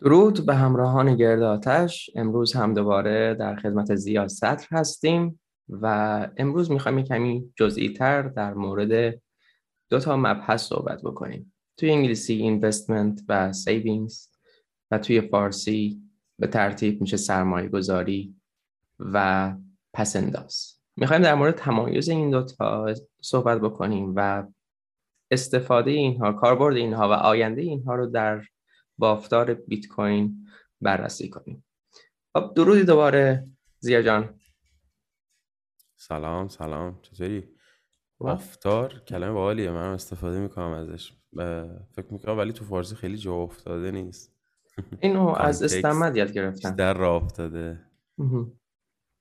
درود به همراهان گرد آتش. امروز هم دوباره در خدمت زیر سطر هستیم و امروز می‌خوایم کمی جزئی تر در مورد دو تا مبحث صحبت بکنیم. توی انگلیسی investment و savings و توی فارسی به ترتیب میشه سرمایه گذاری و پس‌انداز می‌خوایم در مورد تمایز این دوتا صحبت بکنیم و استفاده اینها کاربرد اینها و آینده اینها رو در بافتار بیت کوین بررسی کنیم. خب درودی دوباره زیا جان. سلام سلام. چطوری؟ بافتار؟ کلمه باحالیه. من استفاده می‌کنم ازش. فکر می‌کنم ولی تو فارسی خیلی جا افتاده نیست. اینو از استمد یاد گرفتم. در راه افتاده.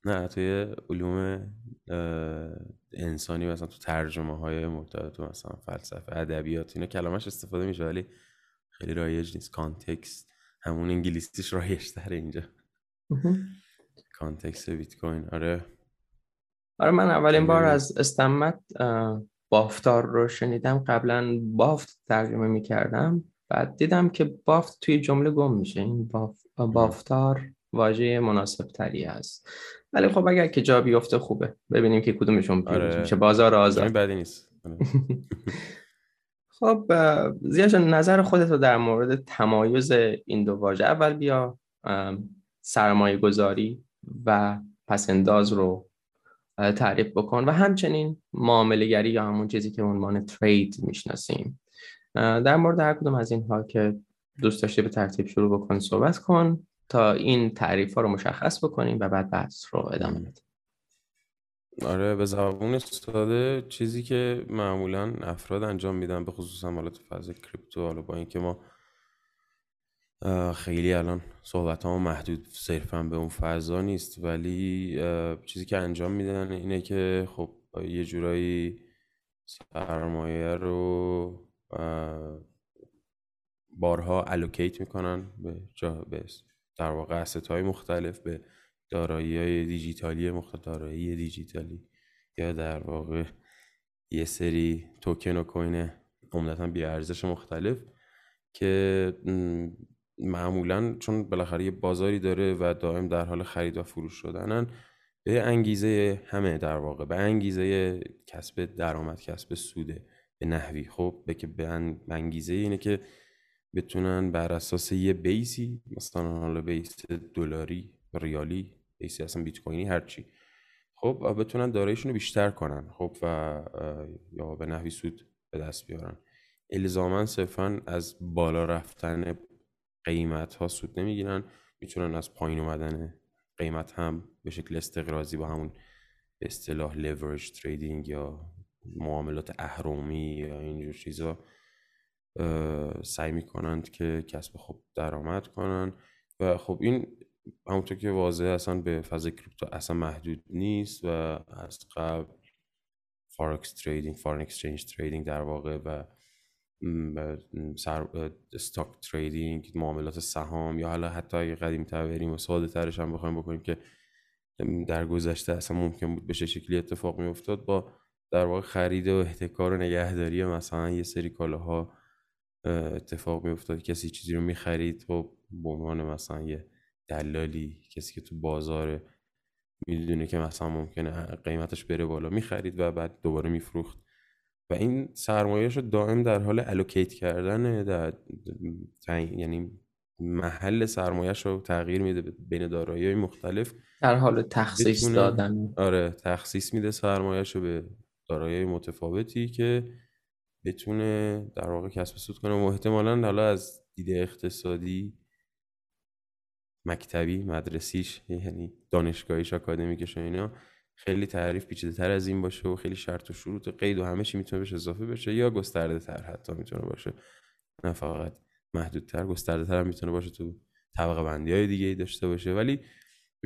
نه توی علوم انسانی مثلا تو ترجمه های مرتبط مثلا فلسفه ادبیات اینا کلمش استفاده میشه ولی خیلی رایج نیست. context همون انگلیسیش رایج تر اینجا. context بیت کوین آره. آره من اولین بار از استمت بافتار رو شنیدم. قبلا بافت ترجمه می‌کردم. بعد دیدم که بافت توی جمله گم میشه. این باف... بافتار واژه مناسب تری هست. ولی خب اگر که جا بیفته خوبه. ببینیم که کدومشون آره. میشه. بازار آزاد. بدی نیست. خب زیاد نظر خودت رو در مورد تمایز این دو واژه اول بیا. سرمایه گذاری و پسنداز رو تعریف بکن. و همچنین معاملهگری یا همون چیزی که عنوان ترید می‌شناسیم. در مورد هر کدوم از اینها که دوست داشتی به ترتیب شروع بکن صحبت کن. تا این تعریف ها رو مشخص بکنیم و بعد بحث رو ادامه بدیم. آره به زبون ساده چیزی که معمولا افراد انجام میدن به خصوص حالا تو فاز کریپتو حالا با اینکه ما خیلی الان صحبت ها محدود صرفا به اون فضا نیست ولی چیزی که انجام میدن اینه که خب یه جورایی سرمایه رو بارها الوکیت می‌کنن به جا به در واقع های مختلف به دارایی های دیجیتالی مختلف دارایی دیجیتالی یا در واقع یه سری توکن و کوین عمدتا بی ارزش مختلف که معمولا چون بالاخره یه بازاری داره و دائم در حال خرید و فروش شدنن به انگیزه همه در واقع به انگیزه کسب درآمد کسب سوده به نحوی. خب به که به انگیزه اینه که بتونن بر اساس یه بیسی مثلا حالا بیس دلاری ریالی بیسی اصلا بیت کوینی هرچی خب بتونن داراییشون رو بیشتر کنن. خب و یا به نحوی سود به دست بیارن. الزاما صرفا از بالا رفتن قیمت ها سود نمی‌گیرن. می‌تونن از پایین اومدن قیمت هم به شکل استقرازی با همون به اصطلاح لیورج تریدینگ یا معاملات اهرمی یا اینجور چیزا سعی می‌کنند که کسب خوب درآمد کنن و خب این همونطور که واضح اصلا به فاز کریپتو اصلا محدود نیست و از قبل forex trading foreign exchange trading در واقع و سر stock trading معاملات سهام یا حالا حتی اگه قدیم تر بریم و ساده ترش هم بخوایم بکنیم که در گذشته اصلا ممکن بود بشه شکلی اتفاق می افتاد با در واقع خرید و احتکار و نگهداری مثلا یه سری کالاها اتفاق می افتاد کسی چیزی رو می خرید و به عنوان مثلا یه دلالی کسی که تو بازار می‌دونه که مثلا ممکنه قیمتش بره بالا می‌خرید و بعد دوباره میفروخت. و این سرمایهش رو دائم در حال الوکیت کردن در یعنی محل سرمایهش رو تغییر میده بین دارایی مختلف. در حال تخصیص دادن. آره تخصیص میده سرمایهش رو به دارایی متفاوتی که بتونه در واقع کسب سود کنه. و احتمالا حالا از دید اقتصادی مکتبی مدرسیش یعنی دانشگاهیش آکادمیکش و اینا خیلی تعریف پیچیده تر از این باشه و خیلی شرط و شروط و قید و همه چی می‌تونه بهش اضافه بشه یا گسترده تر حتی می‌تونه باشه. نه فقط محدودتر گسترده تر هم می‌تونه باشه تو طبقه بندی های دیگه داشته باشه. ولی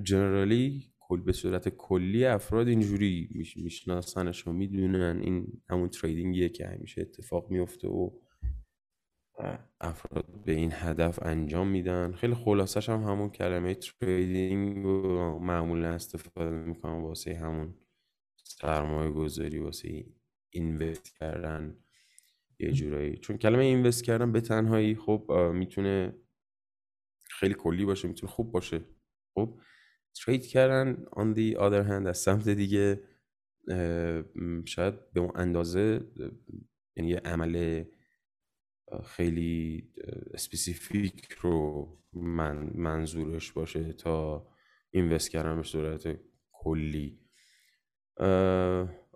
جنرالی کل به صورت کلی افراد اینجوری میشناسنش و می‌دونن. این همون تریدینگیه که همیشه اتفاق میفته و افراد به این هدف انجام میدن. خیلی خلاصش هم همون کلمه تریدینگ و معمولا استفاده می‌کنم واسه همون سرمایه گذاری واسه اینوست کردن. یه جورایی. چون کلمه اینوست کردن به تنهایی خب می‌تونه خیلی کلی باشه می‌تونه خوب باشه. خب ترید کردن. On the other hand از سمت دیگه شاید به اون اندازه یعنی یه عمل خیلی اسپسیفیک رو من منظورش باشه تا اینوست کردن به صورت کلی.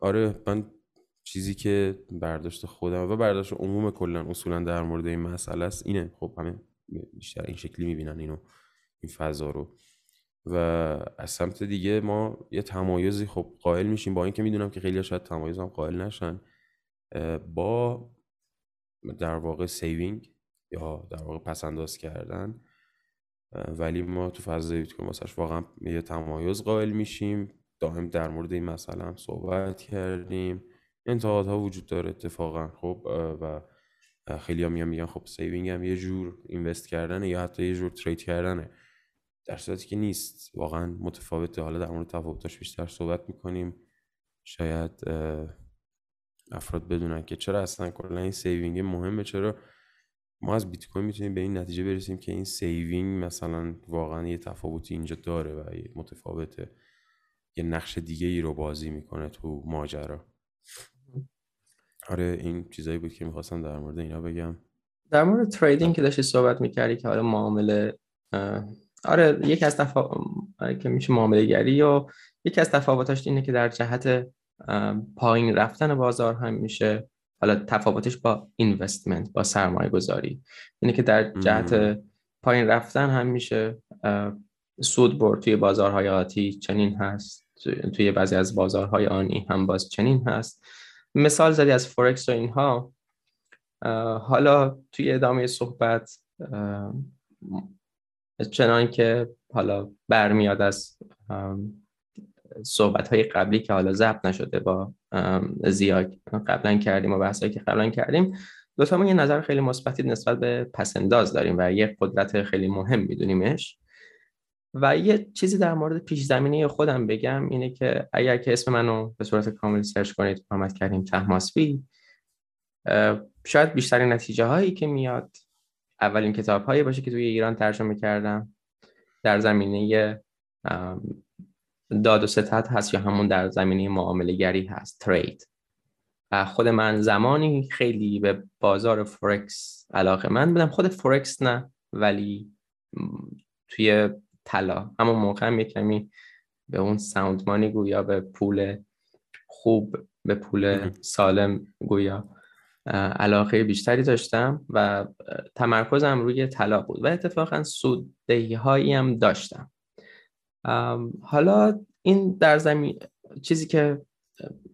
آره من چیزی که برداشت خودم و برداشت عموم کلا اصولا در مورد این مسئله است اینه. خب همه بیشتر این شکلی می‌بینن اینو این فضا رو. و از سمت دیگه ما یه تمایزی خب قائل میشیم با اینکه می‌دونم که خیلی شاید تمایز هم قائل نشن با در واقع saving یا در واقع پس‌انداز کردن ولی ما تو فضای بیتکوین واسش واقعا یه تمایز قائل میشیم. دائم در مورد این مسئله صحبت کردیم. انتقادها وجود داره اتفاقا خب و خیلی هم میگن خب saving هم یه جور invest کردنه یا حتی یه جور trade کردنه. در صورتی که نیست. واقعا متفاوته. حالا در مورد تفاوتاش بیشتر صحبت می‌کنیم. شاید افراد بدونن که چرا اصلا کلا این saving مهمه. چرا ما از بیت کوین می‌تونیم به این نتیجه برسیم که این saving مثلا واقعا یه تفاوتی اینجا داره و متفاوته. یه نقش دیگه ای رو بازی می‌کنه تو ماجرا. آره این چیزایی بود که می‌خواستم در مورد اینا بگم. در مورد trading که داشتی صحبت می‌کردی که حالا معامله آره یکی از تفا... که میشه معامله گری و یکی از تفاوتاش اینه که در جهت پایین رفتن بازار هم میشه حالا تفاوتش با اینوستمنت با سرمایه گذاری اینه که در جهت پایین رفتن هم میشه سود برد توی بازارهای آتی چنین هست. توی بعضی از بازارهای آنی هم باز چنین هست. مثال زدی از فورکس و اینها. حالا توی ادامه صحبت چنان که حالا برمیاد از صحبت های قبلی که حالا ضبط نشده با زیاد قبلا کردیم و بحثایی که قبلا کردیم دو ما یه نظر خیلی مثبتی نسبت به پسنداز داریم و یه قدرت خیلی مهم میدونیمش. و یه چیزی در مورد پیش زمینه خودم بگم اینه که اگر که اسم منو به صورت کامل سرچ کنید محمد کریم تحماسبی شاید بیشترین نتیجه هایی که میاد اولین کتاب هایی باشه که توی ایران ترجمه کردم. در زمینه داد و ستد هست یا همون در زمینه معامله گری هست trade. خود من زمانی خیلی به بازار فورکس علاقه‌مند بودم. خود فورکس نه ولی توی طلا. همون موقع هم کمی به اون sound money گویا به پول خوب به پول سالم گویا. علاقه بیشتری داشتم و تمرکزم روی طلا بود و اتفاقا سوددهی هایی هم داشتم. حالا این در زمین چیزی که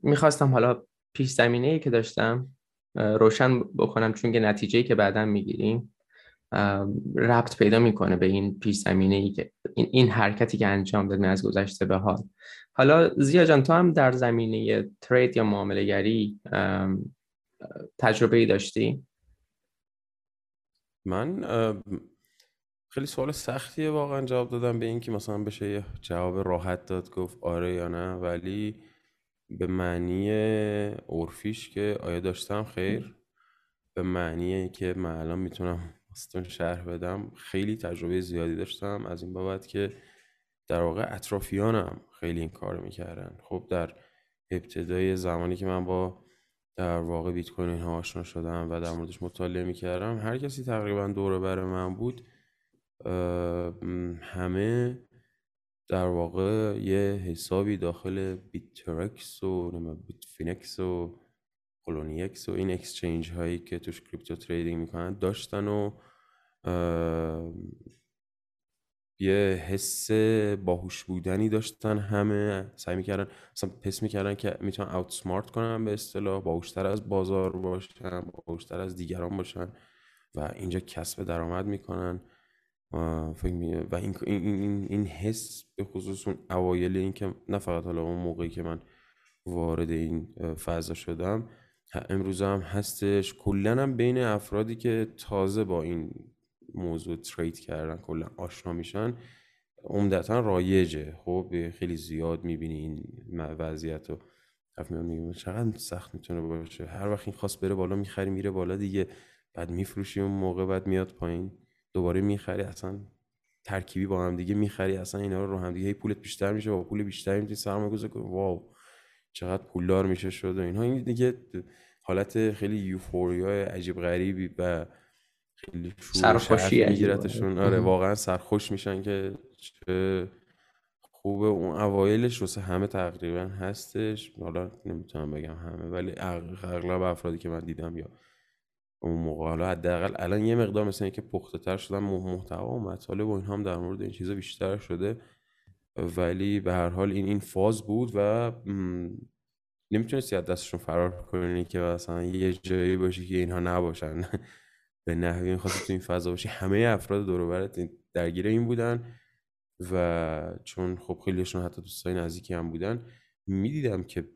می‌خواستم حالا پیش زمینه ای که داشتم روشن بکنم چون که نتیجه که بعدا می‌گیریم ربط پیدا می‌کنه به این پیش زمینه ای که این, این حرکتی که انجام دادیم از گذشته به حال. حالا زیا جان تو هم در زمینه ترید یا معامله گری تجربه ای داشتی؟ من خیلی سوال سختیه واقعا جواب دادم به این که مثلا بشه یه جواب راحت داد گفت آره یا نه. ولی به معنی عرفیش که آیا داشتم؟ خیر. به معنی که من الان می‌تونم واسهتون شرح بدم خیلی تجربه زیادی داشتم. از این بابت که در واقع اطرافیانم خیلی این کار می‌کردن. خب در ابتدای زمانی که من با در واقع بیت کوین ها آشنا شدم و در موردش مطالعه می‌کردم. هر کسی تقریبا دور بر من بود همه در واقع یه حسابی داخل Bittrex و Bitfinex و Poloniex و این exchange هایی که توش crypto trading می‌کنن داشتن و یه حس باهوش بودنی داشتن همه. سعی می‌کردن مثلا پس می‌کردن که می‌تونن اوت سمارت کنن به اصطلاح باهوشتر از بازار باشن باهوشتر از دیگران باشن و اینجا کسب درآمد می‌کنن. و این, این, این حس به خصوص اون اوایل این که نه فقط حالا اون موقعی که من وارد این فضا شدم امروز هم هستش. کلا هم بین افرادی که تازه با این موضوع ترید کردن کلا آشنا میشن عمدتا رایجه. خب خیلی زیاد می‌بینی این وضعیت رو. میگه چقدر سخت می‌تونه باشه. هر وقت این خواست بره بالا می‌خری میره بالا دیگه. بعد میفروشی اون موقع بعد میاد پایین. دوباره می‌خری اصلا ترکیبی با هم دیگه می‌خری اصلا اینا رو رو هم دیگه. پولت بیشتر میشه با پول بیشتری می‌تونی سرمایه گذاری کنی. واو چقدر پولدار میشه شد و اینها این دیگه حالت خیلی یوفوریا عجیب غریبی و خیلی سرخوشی میگیرتشون. آره واقعا سرخوش میشن که چه خوبه. اون اوایلش واسه همه تقریبا هستش. حالا نمی‌تونم بگم همه ولی اغلب افرادی که من دیدم یا اون موقع حالا حداقل الان یه مقدار مثل اینکه پخته تر شدن محتوا و مطالب و این هم در مورد این چیزا بیشتر شده. ولی به هر حال این این فاز بود و نمی‌تونستی از دستشون فرار کنی که مثلا یه جایی باشی که اینها نباشن. به نحوی خواستی تو این فضا باشی. همه افراد دور برت درگیر این بودن و چون خب خیلیشون حتی دوستای نزدیکی هم بودن می‌دیدم که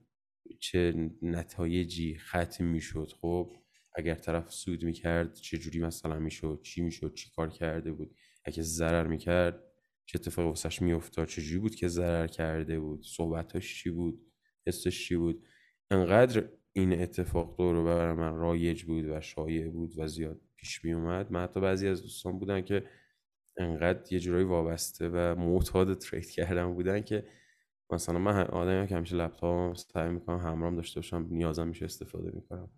چه نتایجی ختم می‌شد. خب اگر طرف سود می‌کرد چه جوری مثلا می‌شد؟ چی می‌شد؟ چی کار کرده بود؟ اگه ضرر می‌کرد چه اتفاقی واسش میافتاد؟ چه جوری بود که ضرر کرده بود؟ صحبتاش چی بود؟ حسش چی بود؟ انقدر این اتفاق دور بر من رایج بود و شایع بود و زیاد پیش می اومد من حتی بعضی از دوستان بودن که انقدر یه جورایی وابسته و معتاد ترید کردن بودن که مثلا من آدمی که همیشه لپتاپ سعی می‌کنم همراهم داشته باشم نیازم میشه استفاده می‌کنم.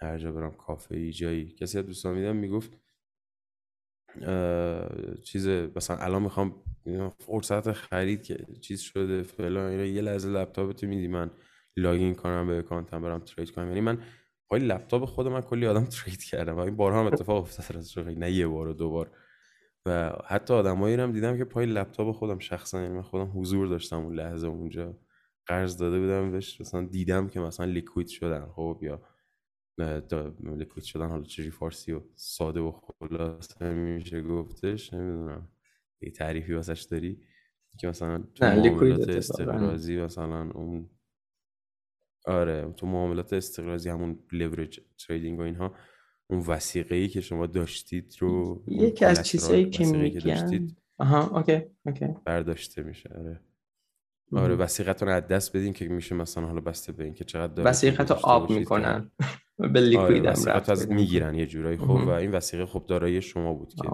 هر جا برم کافه ای جایی. کسی از دوستان میدم می‌گفت چیز مثلا الان می‌خوام فرصت خرید که چیز شده فلان یه لحظه لپتاپتو میدی من لاگین کنم به اکانتم برم ترید کنم. یعنی من پای لپتاپ خود من کلی آدم ترید کردم و این بارها هم اتفاق افتاد از نه یه بار و دو بار. و حتی آدمایی هم دیدم که پای لپتاپ خودم شخصا یعنی من خودم حضور داشتم اون لحظه اونجا قرض داده بودم بهش مثلا دیدم که مثلا لیکوید شدن خب یا لیکوید شدن حالا چجوری فارسی و ساده و خلاصه میشه گفتش نمی‌دونم. یه تعریفی واسش داری؟ که مثلا تو معاملات استقراضی مثلا اون آره تو معاملات استقراضی همون leverage trading و اینها اون وثیقه ای که شما داشتید رو یکی از چیزایی که میگن. آها okay okay. برداشته میشه آره. آره وثیقتون از دست بدین که میشه مثلا حالا بسته به که چقدر داره وثیقت رو آب می‌کنن. به liquid آره ازت می‌گیرن یه جورایی خب و این وثیقه خب دارایی شما بود که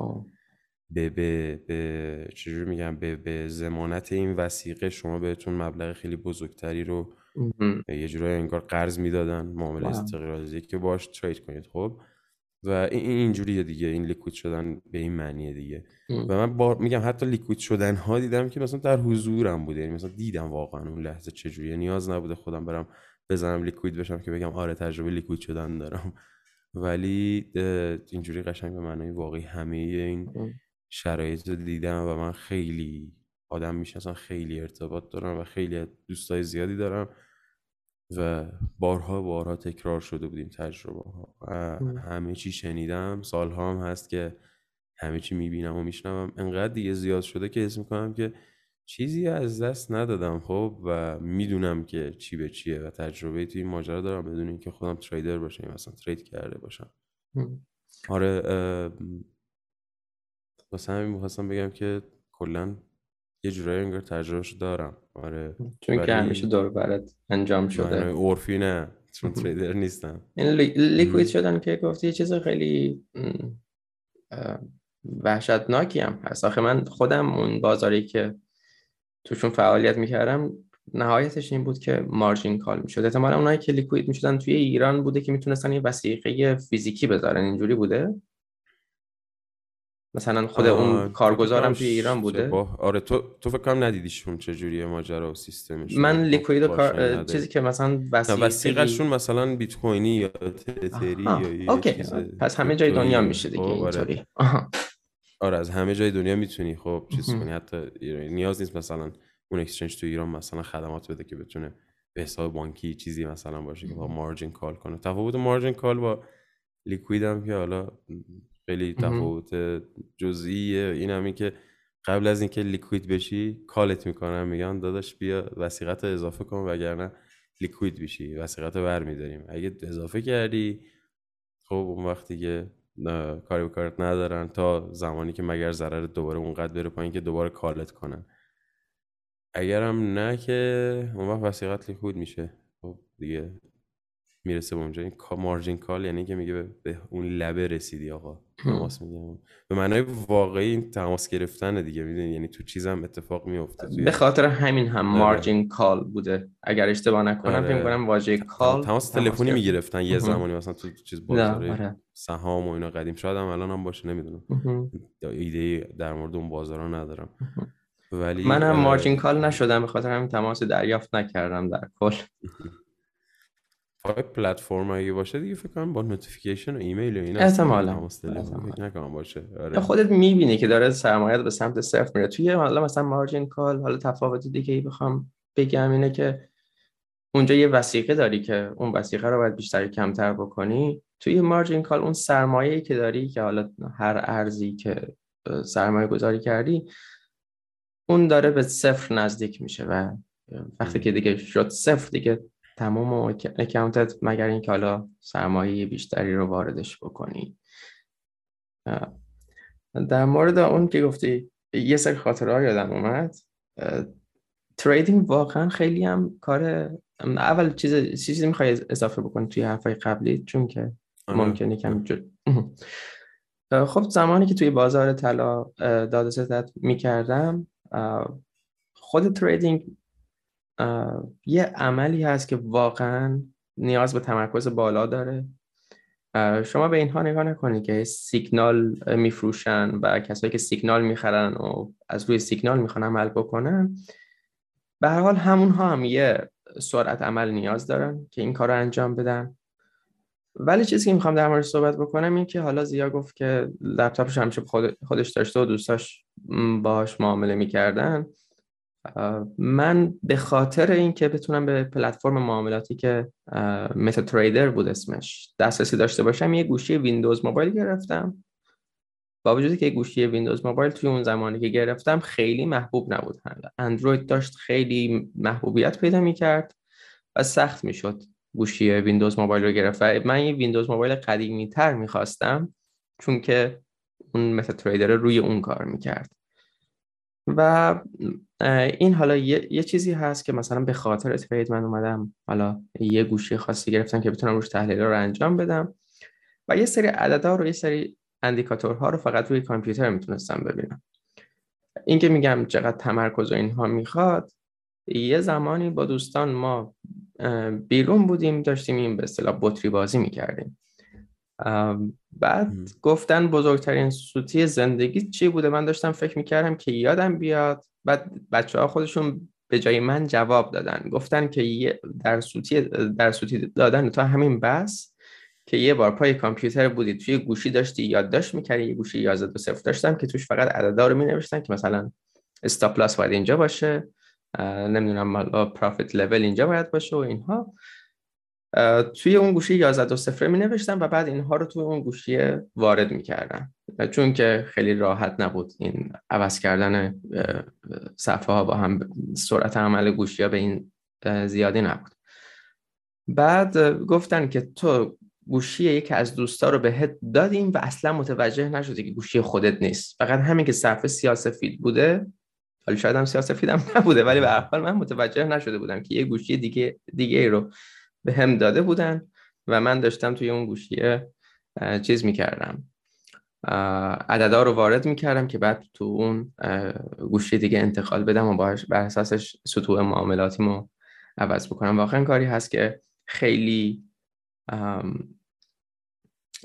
به به به چجوری میگم به به زمانت این وسیقه شما بهتون مبلغ خیلی بزرگتری رو یه جورایی انگار قرض می‌دادن معامله استقرازی که باش ترید کنید خب. و این اینجوریه دیگه این لیکوید شدن به این معنیه دیگه. و من بار میگم حتی لیکوید شدن ها دیدم که مثلا در حضورم بوده. یعنی مثلا دیدم واقعا اون لحظه چجوریه نیاز نبوده خودم برم بزنم لیکوید بشم که بگم آره تجربه لیکوید شدن دارم. ولی اینجوری قشنگ به معنای واقعی همه این شرایط رو دیدم و من خیلی آدم می‌شناسم خیلی ارتباط دارم و خیلی دوستای زیادی دارم. و بارها بارها تکرار شده بودیم تجربه ها همه چی شنیدم. سالها هم هست که همه چی می‌بینم و میشنوم. انقدر دیگه زیاد شده که اسم می‌کنم که چیزی از دست ندادم خب؟ و می‌دونم که چی به چیه و تجربه توی این ماجرا دارم. بدون اینکه خودم تریدر باشم مثلا ترید کرده باشم. آره واسه همین می‌خواستم بگم که کلا یه جورایی انگار تجربهش دارم. آره. چون که همیشه دور برات انجام شده. عرفی نه چون تریدر نیستم. این لیکوید شدن که گفتی یه چیز خیلی وحشتناکی هم هست. آخه من خودم اون بازاری که توشون فعالیت می‌کردم نهایتش این بود که مارجین کال می‌شد. احتمالا اونایی که لیکوید می‌شدن توی ایران بوده که می‌تونستن یه وسیقه فیزیکی بذارن. اینجوری بوده؟ مثلا خود اون کارگزارم توی ایران بوده. آره تو تو فکر کنم ندیدیشون چه جوریه ماجرا و سیستمش من liquid کار... چیزی که مثلا وثیقشون مثلا بیت کوینی یا تتری یا okay. پس همه جای دنیا میشه دیگه خب، آره. اینطوری. آره از همه جای دنیا می‌تونی خب چیز کنی. حتی نیاز نیست مثلا اون exchange تو ایران مثلا خدمات بده که بتونه به حساب بانکی چیزی مثلا باشه که با margin call کنه. تفاوت margin call با لیکوید هم که حالا خیلی تفاوت جزئیه. این همین که قبل از اینکه لیکوید بشی کالت می‌کنن میگن داداش بیا وسیقت اضافه کن وگرنه لیکوید بشی وسیقت ور میداریم اگه اضافه کردی خب اون وقتی که کاری به کارت ندارن تا زمانی که مگر ضرر دوباره اونقدر بره پایین که دوباره کالت کنن. اگرم نه که اون وقت وسیقت لیکود میشه. خب دیگه می‌رسه به اونجا. این مارجین کال یعنی که میگه به اون لبه رسیدی آقا. تماس میگم به معنای واقعی این تماس گرفتن دیگه می‌دونی؟ یعنی تو چیزم اتفاق میفته به خاطر همین هم مارجین کال بوده. اگر اشتباه نکنم آره. فکر کنم واژه کال تماس تلفنی می‌گرفتن یه زمانی مثلا تو چیز بازار آره. سهام و اینا قدیم. شاید هم الان هم باشه نمی‌دونم. ایده در مورد اون بازارا ندارم. ولی منم margin call نشدم به خاطر همین تماس دریافت نکردم در کل. های پلتفرم اگه باشه دیگه فکر کنم با notification و ایمیل و اینا احتمالا. نکنم باشه. آره. خودت می‌بینی که داره سرمایه به سمت صفر میره. توی حالا مثلا margin call حالا تفاوت دیگه ای بخوام بگم اینه که اونجا یه وثیقه داری که اون وثیقه رو باید بیشتر کمتر بکنی. توی margin call اون سرمایه که داری که حالا هر ارزی که سرمایه گذاری کردی اون داره به صفر نزدیک میشه و وقتی که دیگه شد صفر دیگه تمام اکانتت مگر اینکه حالا سرمایه بیشتری رو واردش بکنی. در مورد اون که گفتی یه سری خاطره یادم اومد. تریدینگ واقعا خیلی هم کار اول چیز چیزی می‌خوای اضافه بکنی توی حرفای قبلی چون که آره. ممکنه کم خب زمانی که توی بازار طلا داده ستت می‌کردم خود تریدینگ یه عملی هست که واقعا نیاز به تمرکز بالا داره. شما به اینها نگاه نکنید که سیگنال میفروشن و کسایی که سیگنال می‌خرن و از روی سیگنال می‌خوان عمل بکنن. به هر حال همونها هم یه سرعت عمل نیاز دارن که این کار رو انجام بدن. ولی چیزی که می‌خوام در مورد صحبت بکنم این که حالا زیا گفت که لپتاپش همیشه خودش داشته و دوستاش باهاش معامله می‌کردن. من به خاطر اینکه بتونم به پلتفرم معاملاتی که متا تریدر بود اسمش دسترسی داشته باشم یه گوشی ویندوز موبایل گرفتم. با وجودی که گوشی ویندوز موبایل توی اون زمانی که گرفتم خیلی محبوب نبود اندروید داشت خیلی محبوبیت پیدا می‌کرد و سخت می‌شد گوشی ویندوز موبایل رو گرفت. و من یه ویندوز موبایل قدیمی تر می‌خواستم چون که اون متا تریدر روی اون کار می‌کرد. و این حالا یه،, یه, چیزی هست که مثلا به خاطر ترید من اومدم حالا یه گوشی خاصی گرفتم که بتونم روش تحلیل رو انجام بدم و یه سری عددها رو یه سری اندیکاتورها رو فقط روی کامپیوتر می‌تونستم ببینم. این که میگم چقدر تمرکز و اینها می‌خواد یه زمانی با دوستان ما بیرون بودیم داشتیم این به اصطلاح بطری بازی می‌کردیم. بعد گفتن بزرگترین سوتی زندگی چی بوده؟ من داشتم فکر می‌کردم که یادم بیاد. بعد بچه ها خودشون به جای من جواب دادن. گفتن که در سوتی در سوتی دادن تا همین بس که یه بار پای کامپیوتر بودی توی گوشی داشتی یادداشت می‌کردی یه گوشی 11 دو صفر داشتم که توش فقط عددا رو مینوشتن که مثلا استاپ لاس باید اینجا باشه نمی‌دونم مالا پروفیت لول اینجا باید باشه و اینها. توی اون گوشی 11 دو صفره می نوشتم و بعد اینها رو توی اون گوشی وارد می کردم. چون که خیلی راحت نبود این عوض کردن صفحه ها با هم سرعت عمل گوشی ها به این زیادی نبود. بعد گفتن که تو گوشی یکی از دوستا رو بهت دادیم و اصلا متوجه نشدی که گوشی خودت نیست. فقط همین که صفحه سیاسفید بوده حالا شاید هم سیاسفید هم نبوده ولی به حال من متوجه نشده بودم که یه گوشی دیگه دیگه رو به هم داده بودن و من داشتم توی اون گوشیه چیز می‌کردم. عددا رو وارد می‌کردم که بعد تو اون گوشی دیگه انتقال بدم و باش بر اساسش سطوح معاملاتیمو عوض بکنم. واقعا کاری هست که خیلی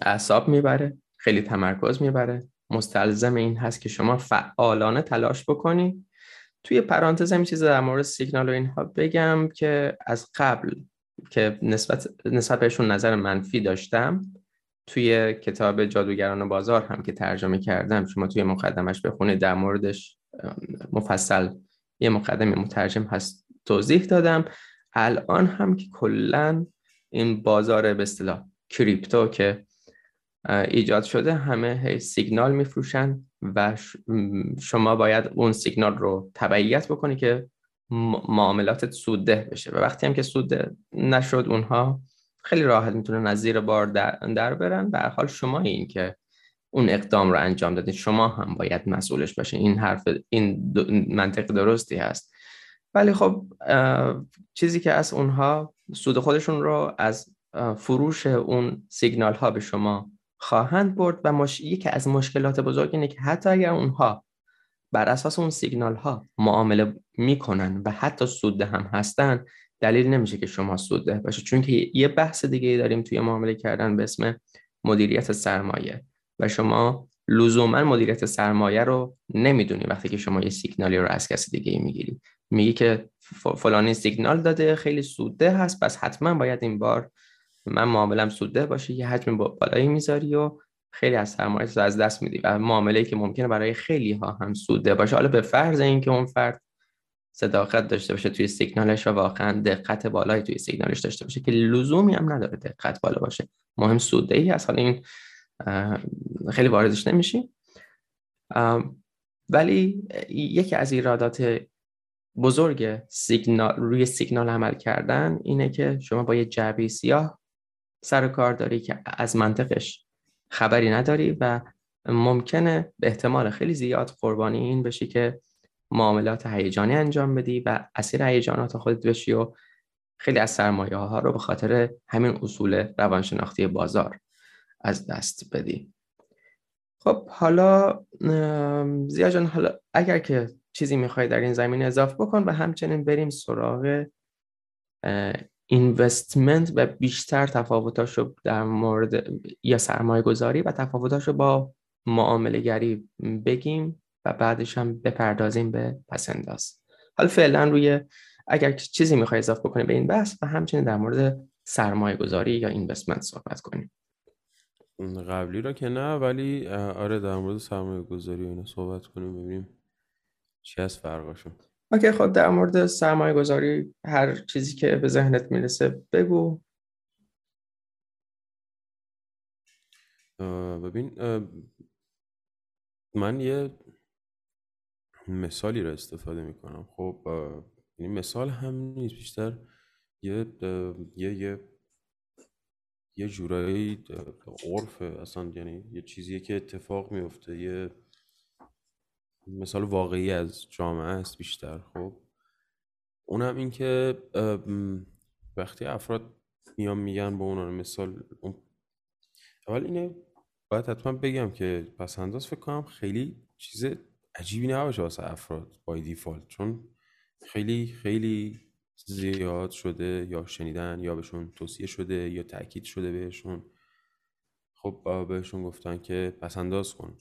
اعصاب می‌بره خیلی تمرکز می‌بره. مستلزم این هست که شما فعالانه تلاش بکنی. توی پرانتز هم چیز در مورد سیگنال و اینها بگم که از قبل که نسبت, نسبت بهشون نظر منفی داشتم توی کتاب جادوگران بازار هم که ترجمه کردم شما توی مقدمش بخونید در موردش مفصل یه مقدمه مترجم هست توضیح دادم. الان هم که کلا این بازار به اصطلاح کریپتو که ایجاد شده همه هی سیگنال میفروشن و شما باید اون سیگنال رو تبعیت بکنی که معاملاتت سودده بشه. و وقتی هم که سودده نشد اونها خیلی راحت می‌تونن از زیر بار در, برن. به حال شما این که اون اقدام رو انجام دادید شما هم باید مسئولش باشین. این حرف این منطق درستی هست. ولی خب چیزی که از اونها سود خودشون رو از فروش اون سیگنال ها به شما خواهند برد. و مش... یکی از مشکلات بزرگ اینه که حتی اگر اونها بر اساس اون سیگنال ها معامله می‌کنن و حتی سود هم هستن دلیل نمیشه که شما سود باشه چون که یه بحث دیگه داریم توی معامله کردن به اسم مدیریت سرمایه و شما لزوما مدیریت سرمایه رو نمی‌دونی وقتی که شما یه سیگنالی رو از کسی دیگه می‌گیری. میگی که فلانی سیگنال داده خیلی سوده هست پس حتما باید این بار من معاملم سوده باشه یه حجم بالایی می‌ذاری و خیلی از سرمایه از دست میدی و معامله که ممکنه برای خیلی ها هم سوده باشه. حالا به فرض اینکه اون فرد صداقت داشته باشه توی سیگنالش و واقعا دقت بالایی توی سیگنالش داشته باشه که لزومی هم نداره دقت بالا باشه. مهم سوده ای هست. حالا این خیلی واردش نمیشیم ولی یکی از ایرادات بزرگ سیگنال روی سیگنال عمل کردن اینه که شما با یه جعبه سیاه سر کار داری که از منطقش خبری نداری و ممکنه به احتمال خیلی زیاد قربانی این بشی که معاملات هیجانی انجام بدی و اسیر هیجانات خودت بشی و خیلی از سرمایه ها رو به خاطر همین اصول روانشناختی بازار از دست بدی. خب حالا زیاد جان حالا اگر که چیزی می‌خوای در این زمینه اضافه بکن و همچنین بریم سراغ اینوستمنت و بیشتر تفاوتاش رو در مورد یا سرمایه گذاری و تفاوتاش رو با معامله گری بگیم و بعدش هم بپردازیم به پسنداز حالا فعلا روی اگر چیزی می‌خوای اضافه بکنی به این بحث و همچنین در مورد سرمایه گذاری یا اینوستمنت صحبت کنیم. قبلی رو که نه ولی آره در مورد سرمایه گذاری اینو صحبت کنیم ببینیم چی از فرقاشون. اوکی خب در مورد سرمایه گذاری هر چیزی که به ذهنت می‌رسه بگو. ببین من یه مثالی رو استفاده می‌کنم. خب این مثال هم نیست بیشتر یه یه یه یه جورایی عرف اصلا یعنی یه چیزیه که اتفاق میفته یه مثال واقعی از جامعه است بیشتر خب. اونم این که وقتی افراد میان میگن به اون مثال اول اینه باید حتما بگم که پس انداز فکر کنم خیلی چیز عجیبی نباشه واسه افراد بای دیفالت چون خیلی خیلی زیاد شده یا شنیدن یا بهشون توصیه شده یا تاکید شده بهشون. خب بهشون گفتن که پس انداز کن.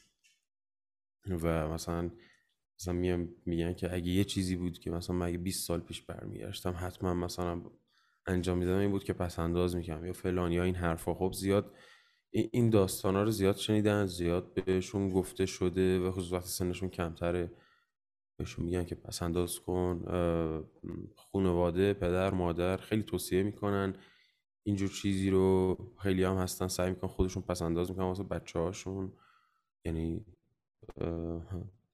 و مثلا مثلا میگن که اگه یه چیزی بود که مثلا من اگه 20 سال پیش برمیگشتم حتما مثلا انجام می‌دادم این بود که پس انداز می‌کنم یا فلان یا این حرفا. خب زیاد این داستان ها رو زیاد شنیدن زیاد بهشون گفته شده و خصوص وقتی سنشون کمتره بهشون میگن که پس انداز کن خانواده پدر مادر خیلی توصیه می‌کنن. اینجور چیزی رو خیلی هم هستن سعی می‌کنن خودشون پس انداز می‌کنن واسه بچه هاشون یعنی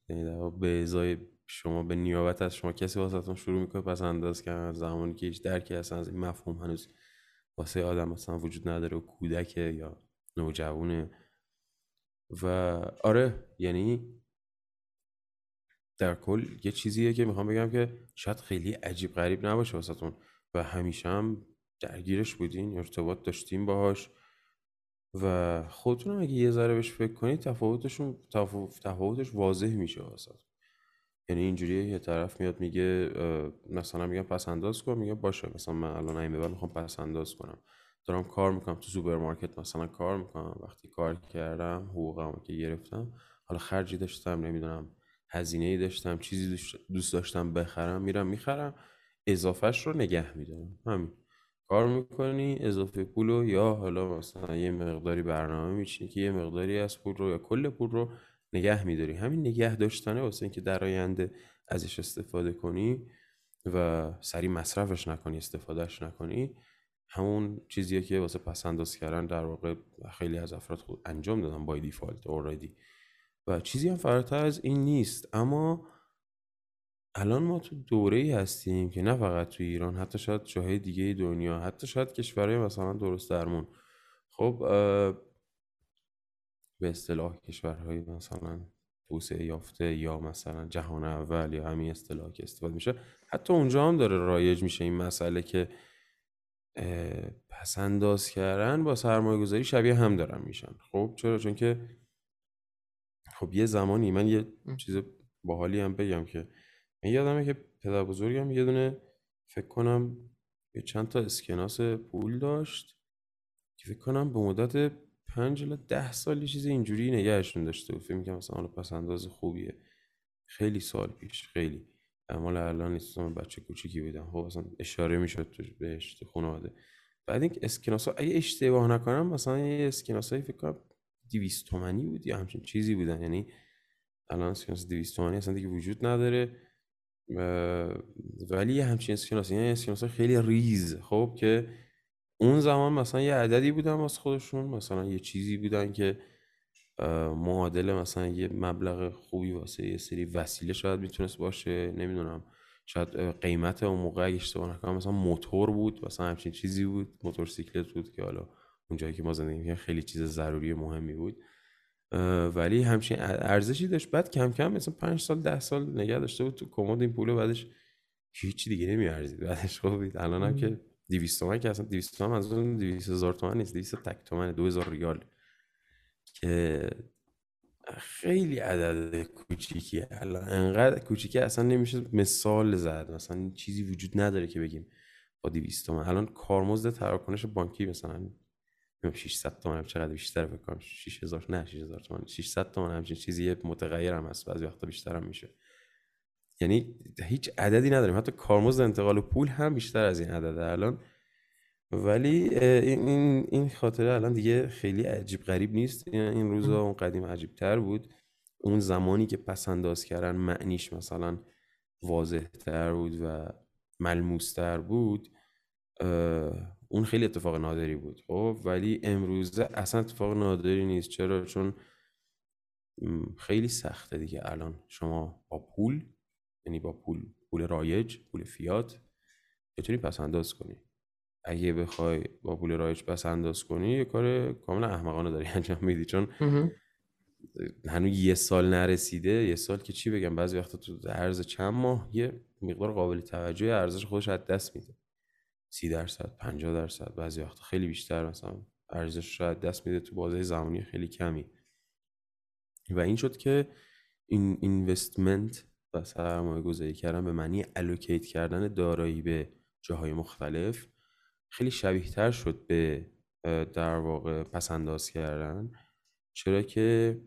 یعنی به ازای شما به نیابت از شما کسی واسهتون شروع می‌کنه پس انداز کردن زمانی که هیچ درکی اصلا از این مفهوم هنوز واسه آدم مثلا وجود نداره و کودکه یا نوجوونه و آره یعنی در کل یه چیزیه که می‌خوام بگم که شاید خیلی عجیب غریب نباشه واسهتون. و همیشه هم درگیرش بودین ارتباط داشتیم باهاش. و خودتون اگه یه ذره بهش فکر کنید تفاوتشون تفاوتش واضح میشه واسه یعنی اینجوریه یه طرف میاد میگه مثلا میگم پس انداز کن میگه باشه مثلا من الان این بعد می‌خوام پس انداز کنم. دارم کار می‌کنم تو سوپرمارکت مثلا کار می‌کنم. وقتی کار کردم حقوقمو که گرفتم حالا خرجی داشتم نمی‌دونم هزینه ای داشتم چیزی دوست داشتم بخرم میرم می‌خرم اضافهش رو نگه میدارم. همین. کار می‌کنی اضافه پول رو یا حالا مثلا یه مقداری برنامه میچینی که یه مقداری از پول رو یا کل پول رو نگه میداری. همین نگه داشتنه واسه اینکه در آینده ازش استفاده کنی و سری مصرفش نکنی استفادهش نکنی. همون چیزیه که واسه پس انداز کردن در واقع خیلی از افراد خود انجام دادن بای دیفالت اوردی و چیزی هم فراتر از این نیست. اما الان ما تو دوره ای هستیم که نه فقط تو ایران حتی شاید جاهای دیگه دنیا حتی شاید کشورهای مثلا درست درمون. خب به اصطلاح کشورهای مثلا توسعه یافته یا مثلا جهان اول یا همین اصطلاح که استفاده میشه حتی اونجا هم داره رایج میشه این مسئله که پسنداز کردن با سرمایه گذاری شبیه هم دارن میشن. خب چرا؟ چون که خب یه زمانی من یه چیز باحالی هم بگم که یادمه که پدر بزرگم یه دونه فکر کنم یه چند تا اسکناس پول داشت که فکر کنم به مدت پنج الا ده سال چیز اینجوری نگهشون داشته بود. فکر می‌کنم مثلا پس انداز خوبیه. خیلی سال پیش خیلی. مال الان نیست. بچه کوچیکی بودم. خب اصلا اشاره می‌شد بهش تو خانواده. بعد این اسکناس ها اگه اشتباه نکنم مثلا یه اسکناس هایی فکر کنم 200 تومانی بود یا همچین چیزی بودن. یعنی الان اسکناس 200 تومانی اصلا دیگه وجود نداره. ولی همچین اسکناس یعنی اسکناس خیلی ریز. خب که اون زمان مثلا یه عددی بودن واسه خودشون مثلا یه چیزی بودن که معادل مثلا یه مبلغ خوبی واسه یه سری وسیله شاید می‌تونست باشه نمی‌دونم شاید قیمت اون موقع اگه اشتباه مثلا موتور بود مثلا همچین چیزی بود موتورسیکلت بود که حالا اونجایی که ما زندگی خیلی چیز ضروری مهمی بود. ولی همچین ارزشی داشت. بعد کم کم مثلا پنج سال ده سال نگه داشته بود. تو کمد این پول بعدش هیچی دیگه نمیارزید. بعدش خب الان هم که 200 تومن که اصلا 200 تومن از اون 200 هزار تومن نیست. 200 تک تومن 2000 ریال. که خیلی عدد کوچیکی الان انقدر کوچیکی اصلا نمیشه مثال زد. مثلا چیزی وجود نداره که بگیم با 200 تومن. الان کارمزد تراکنش بانکی مثلا 600 تومن چقدر بیشتر فکر کنم 6000 نه 6000 تومن. 600 تومن همچین چیزی متغیر هم هست بعضی وقتا بیشتر هم میشه. یعنی هیچ عددی نداریم. حتی کارمزد انتقال پول هم بیشتر از این عدده الان. ولی این این خاطره الان دیگه خیلی عجیب غریب نیست. این روزا اون قدیم عجیب تر بود. اون زمانی که پس انداز کردن معنیش مثلا واضح تر بود و ملموس تر بود اون خیلی اتفاق نادری بود. خب ولی امروزه اصلا اتفاق نادری نیست. چرا؟ چون خیلی سخته دیگه الان شما با پول یعنی با پول پول رایج پول فیات بتونی پس انداز کنی. اگه بخوای با پول رایج پس انداز کنی یه کار کاملا احمقانه داری انجام میدی. چون هنوز یه سال نرسیده. یه سال که چی بگم؟ بعضی وقتا تو عرض چند ماه یه مقدار قابل توجه ارزش خودش از دست میده. سی درصد 50 درصد بعضی وقتا خیلی بیشتر مثلا ارزش رو دست میده تو بازه زمانی خیلی کمی. و این شد که این اینوستمنت و سرمایه گذاری کردن به معنی الوکیت کردن دارایی به جاهای مختلف خیلی شبیه تر شد به در واقع پسنداز کردن. چرا که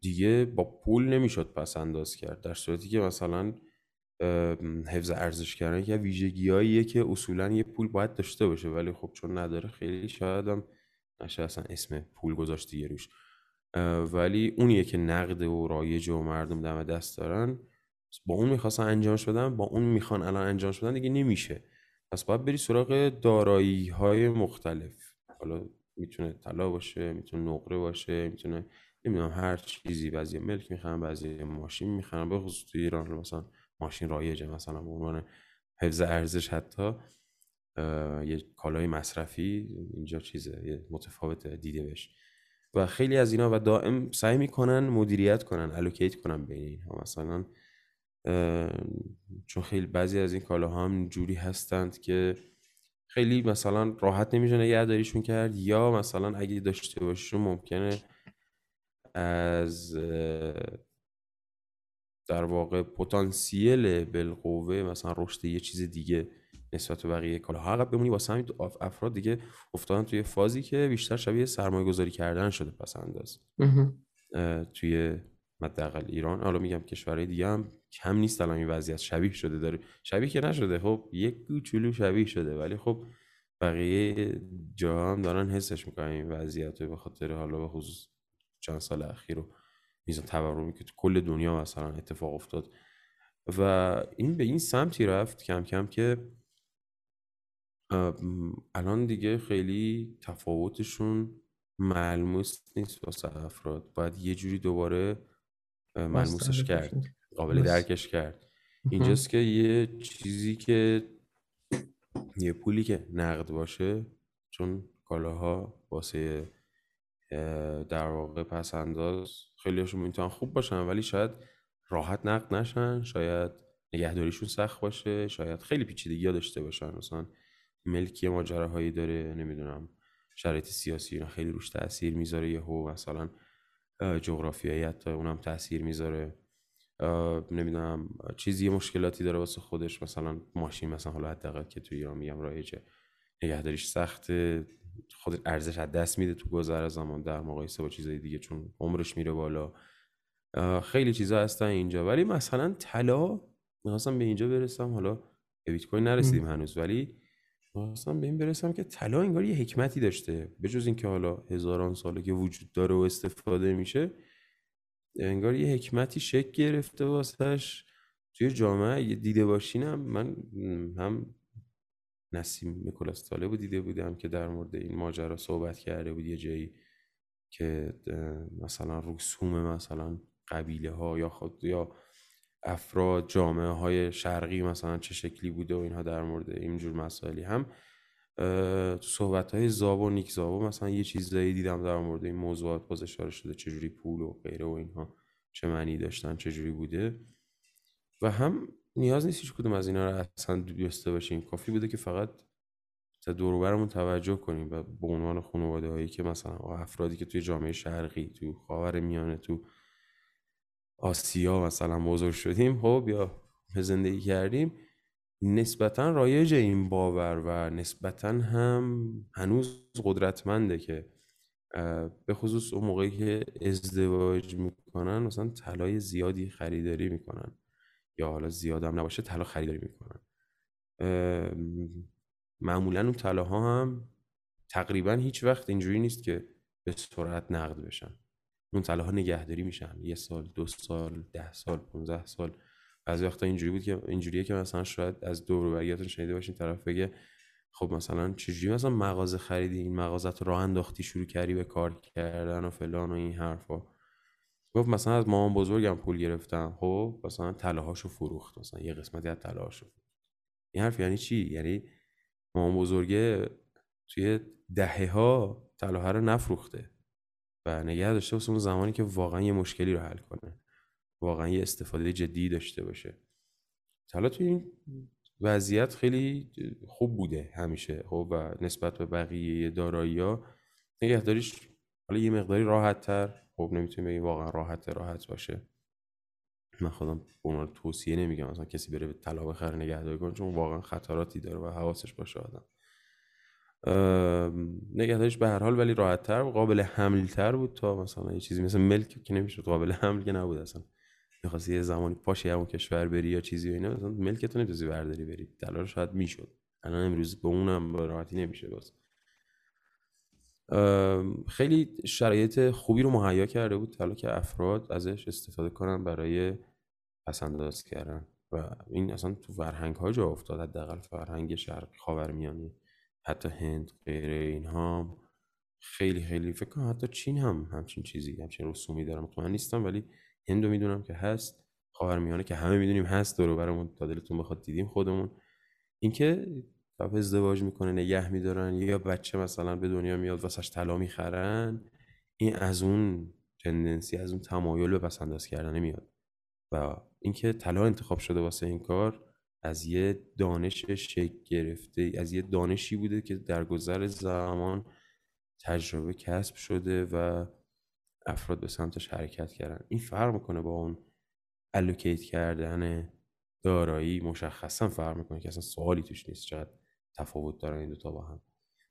دیگه با پول نمی‌شد پسنداز کرد. در صورتی که مثلا حفظ ارزش کردن که ویژگیاییه که اصولا یه پول باید داشته باشه ولی خب چون نداره خیلی شاید هم نشه اصلا اسم پول گذاشت دیگه روش. ولی اونیه که نقد و رایج و مردم دم دست دارن با اون می‌خواستن انجام شدن با اون می‌خوان الان انجام شدن دیگه نمیشه. پس باید بری سراغ دارایی های مختلف. حالا می‌تونه طلا باشه می‌تونه نقره باشه می‌تونه نمی‌دونم هر چیزی. بعضی ملک می‌خرن بعضی ماشین می‌خرن به خصوص ایران مثلا ماشین رایجه مثلا به عنوان حفظ ارزش حتی یه کالای مصرفی اینجا چیزه یه متفاوت دیده بشه و خیلی از اینا و دائم سعی می‌کنن مدیریت کنن الوکیت کنن بین اینها. مثلا چون خیلی بعضی از این کالاها هم جوری هستند که خیلی مثلا راحت نمیشه نگهداریشون کرد یا مثلا اگه داشته باشیشون ممکنه از در واقع پتانسیل بالقوه مثلا رشد یه چیز دیگه نسبت به بقیه کالاها عقب بمونی واسه همین افراد دیگه افتادن توی فازی که بیشتر شبیه سرمایه گذاری کردن شده پس انداز. توی حداقل ایران. حالا میگم کشورهای دیگه هم کم نیست الان این وضعیت. شبیه شده داره. شبیه که نشده. خب یک کوچولو شبیه شده. ولی خب بقیه جا هم دارن حسش می‌کنن این وضعیت به خاطر حالا به خصوص چند سال اخیر رو. میزان تورمی که تو کل دنیا مثلا اتفاق افتاد. و این به این سمتی رفت کم کم که الان دیگه خیلی تفاوتشون ملموس نیست واسه افراد. باید یه جوری دوباره ملموسش کرد قابل درکش کرد. اینجاست که یه چیزی که یه پولی که نقد باشه چون کالاها واسه در واقع پس انداز خیلی هاشون می‌تونن خوب باشن ولی شاید راحت نقد نشن شاید نگهداریشون سخت باشه شاید خیلی پیچیدگی ها داشته باشن. مثلا ملکی ماجراهایی داره نمی‌دونم شرایط سیاسی اینا خیلی روش تاثیر می‌ذاره یهو مثلا جغرافیایی حتی اونم تاثیر می‌ذاره. نمی‌دونم چیزی مشکلاتی داره واسه خودش مثلا ماشین مثلا حالا حداقل که توی ایران میگم رایجه نگهداریش سخته. خود ارزش از دست میده تو گذر زمان در مقایسه با چیزای دیگه چون عمرش میره بالا. خیلی چیزا هستن اینجا. ولی مثلا طلا می‌خواستم به اینجا برسم. حالا به بیت کوین نرسیدیم هنوز ولی می‌خواستم به این برسم که طلا انگار یه حکمتی داشته. به جز اینکه حالا هزاران ساله که وجود داره و استفاده میشه انگار یه حکمتی شکل گرفته واسهش توی جامعه دیده باشینم من هم نسیم نیکولاس طالب دیده بودم که در مورد این ماجرا صحبت کرده بود. یه جایی که مثلا رسوم مثلا قبیله ها یا خود یا افراد جامعه های شرقی مثلا چه شکلی بوده و اینها در مورد اینجور مسائلی هم تو صحبت های زاب و نیک زابو مثلا یه چیزایی دیدم در مورد این موضوعات باز اشاره شده چجوری پول و غیره و اینها چه معنی داشتن چجوری بوده. و هم نیاز نیست هیچ کدوم از اینا رو اصلا دوسته باشیم کافی بوده که فقط دوروبرمون توجه کنیم و به عنوان خانواده هایی که مثلا افرادی که توی جامعه شرقی تو خاور میانه تو آسیا مثلا بزرگ شدیم خب یا زندگی کردیم نسبتا رایج این باور و نسبتا هم هنوز قدرتمنده که به خصوص اون موقعی که ازدواج می‌کنن مثلا طلای زیادی خریداری می‌کنن. یا حالا زیادم نباشه طلا خریداری می‌کنن. معمولا اون طلاها هم تقریبا هیچ وقت اینجوری نیست که به سرعت نقد بشن. اون طلاها نگهداری میشن. یه سال دو سال ده سال 15 سال. بعضی وقتا اینجوری بود که اینجوریه که مثلا شاید از دور و شنیده باشین طرف بگه خب مثلا چجوری مثلا مغازه خریدی؟ این مغازه رو راه انداختی شروع کردی به کار کردن و فلان و این حرفا. گفت مثلا از مامان بزرگم پول گرفتم. خب مثلا طلاهاشو فروخت. مثلا یه قسمتی از طلاهاشو این حرف یعنی چی؟ یعنی مامان بزرگه توی دهه ها طلاها رو نفروخته و نگه داشته واسه اون زمانی که واقعا یه مشکلی رو حل کنه. واقعا یه استفاده جدی داشته باشه. حالا توی این وضعیت خیلی خوب بوده همیشه. خب و نسبت به بقیه دارایی ها نگهداریش حالا یه مقداری راحت تر خب نمی‌تونیم بگیم واقعا راحت راحت باشه. من خودم به توصیه نمیگم مثلا کسی بره طلا بخره نگهداری کنه چون واقعا خطراتی داره و حواسش باشه آدم. نگهداریش به هر حال ولی راحت تر و قابل حمل تر بود تا مثلا یه چیزی مثل ملک که نمی‌شد قابل حمل که نبود اصلا. می‌خواستی یه زمانی پاشی همون کشور بری یا چیزی و اینا مثلا ملکتو نمی‌تونی برداری بری. دلار شاید می‌شد. الان امروز به اونم به راحتی نمیشه باز. خیلی شرایط خوبی رو مهیا کرده بود. حالا که افراد ازش استفاده کنن برای پسنداز کردن. و این اصلا تو فرهنگ ها جا افتاد. حداقل فرهنگ شرق خاورمیانه حتی هند غیره اینها. خیلی خیلی فکر کنم حتی چین هم همچین چیزی همچین رسومی دارم مطمئن نیستم ولی هندو می‌دونم که هست. خاورمیانه که همه می‌دونیم هست. دور برامون تا دلتون بخواد دیدیم خودمون. اینکه طرف ازدواج می‌کنه نگه میدارن یا بچه مثلا به دنیا میاد واسش طلا می‌خرن این از اون تندنسی از اون تمایل به پسنداز کردن میاد. و اینکه طلا انتخاب شده واسه این کار از یه دانش شکل گرفته از یه دانشی بوده که در گذر زمان تجربه کسب شده و افراد به سمتش حرکت کردن. این فرق می‌کنه با اون الوکیت کردن دارایی مشخصا فرق می‌کنه که اصلا سوالی توش نیست چقدر تفاوت دارن این دوتا با هم.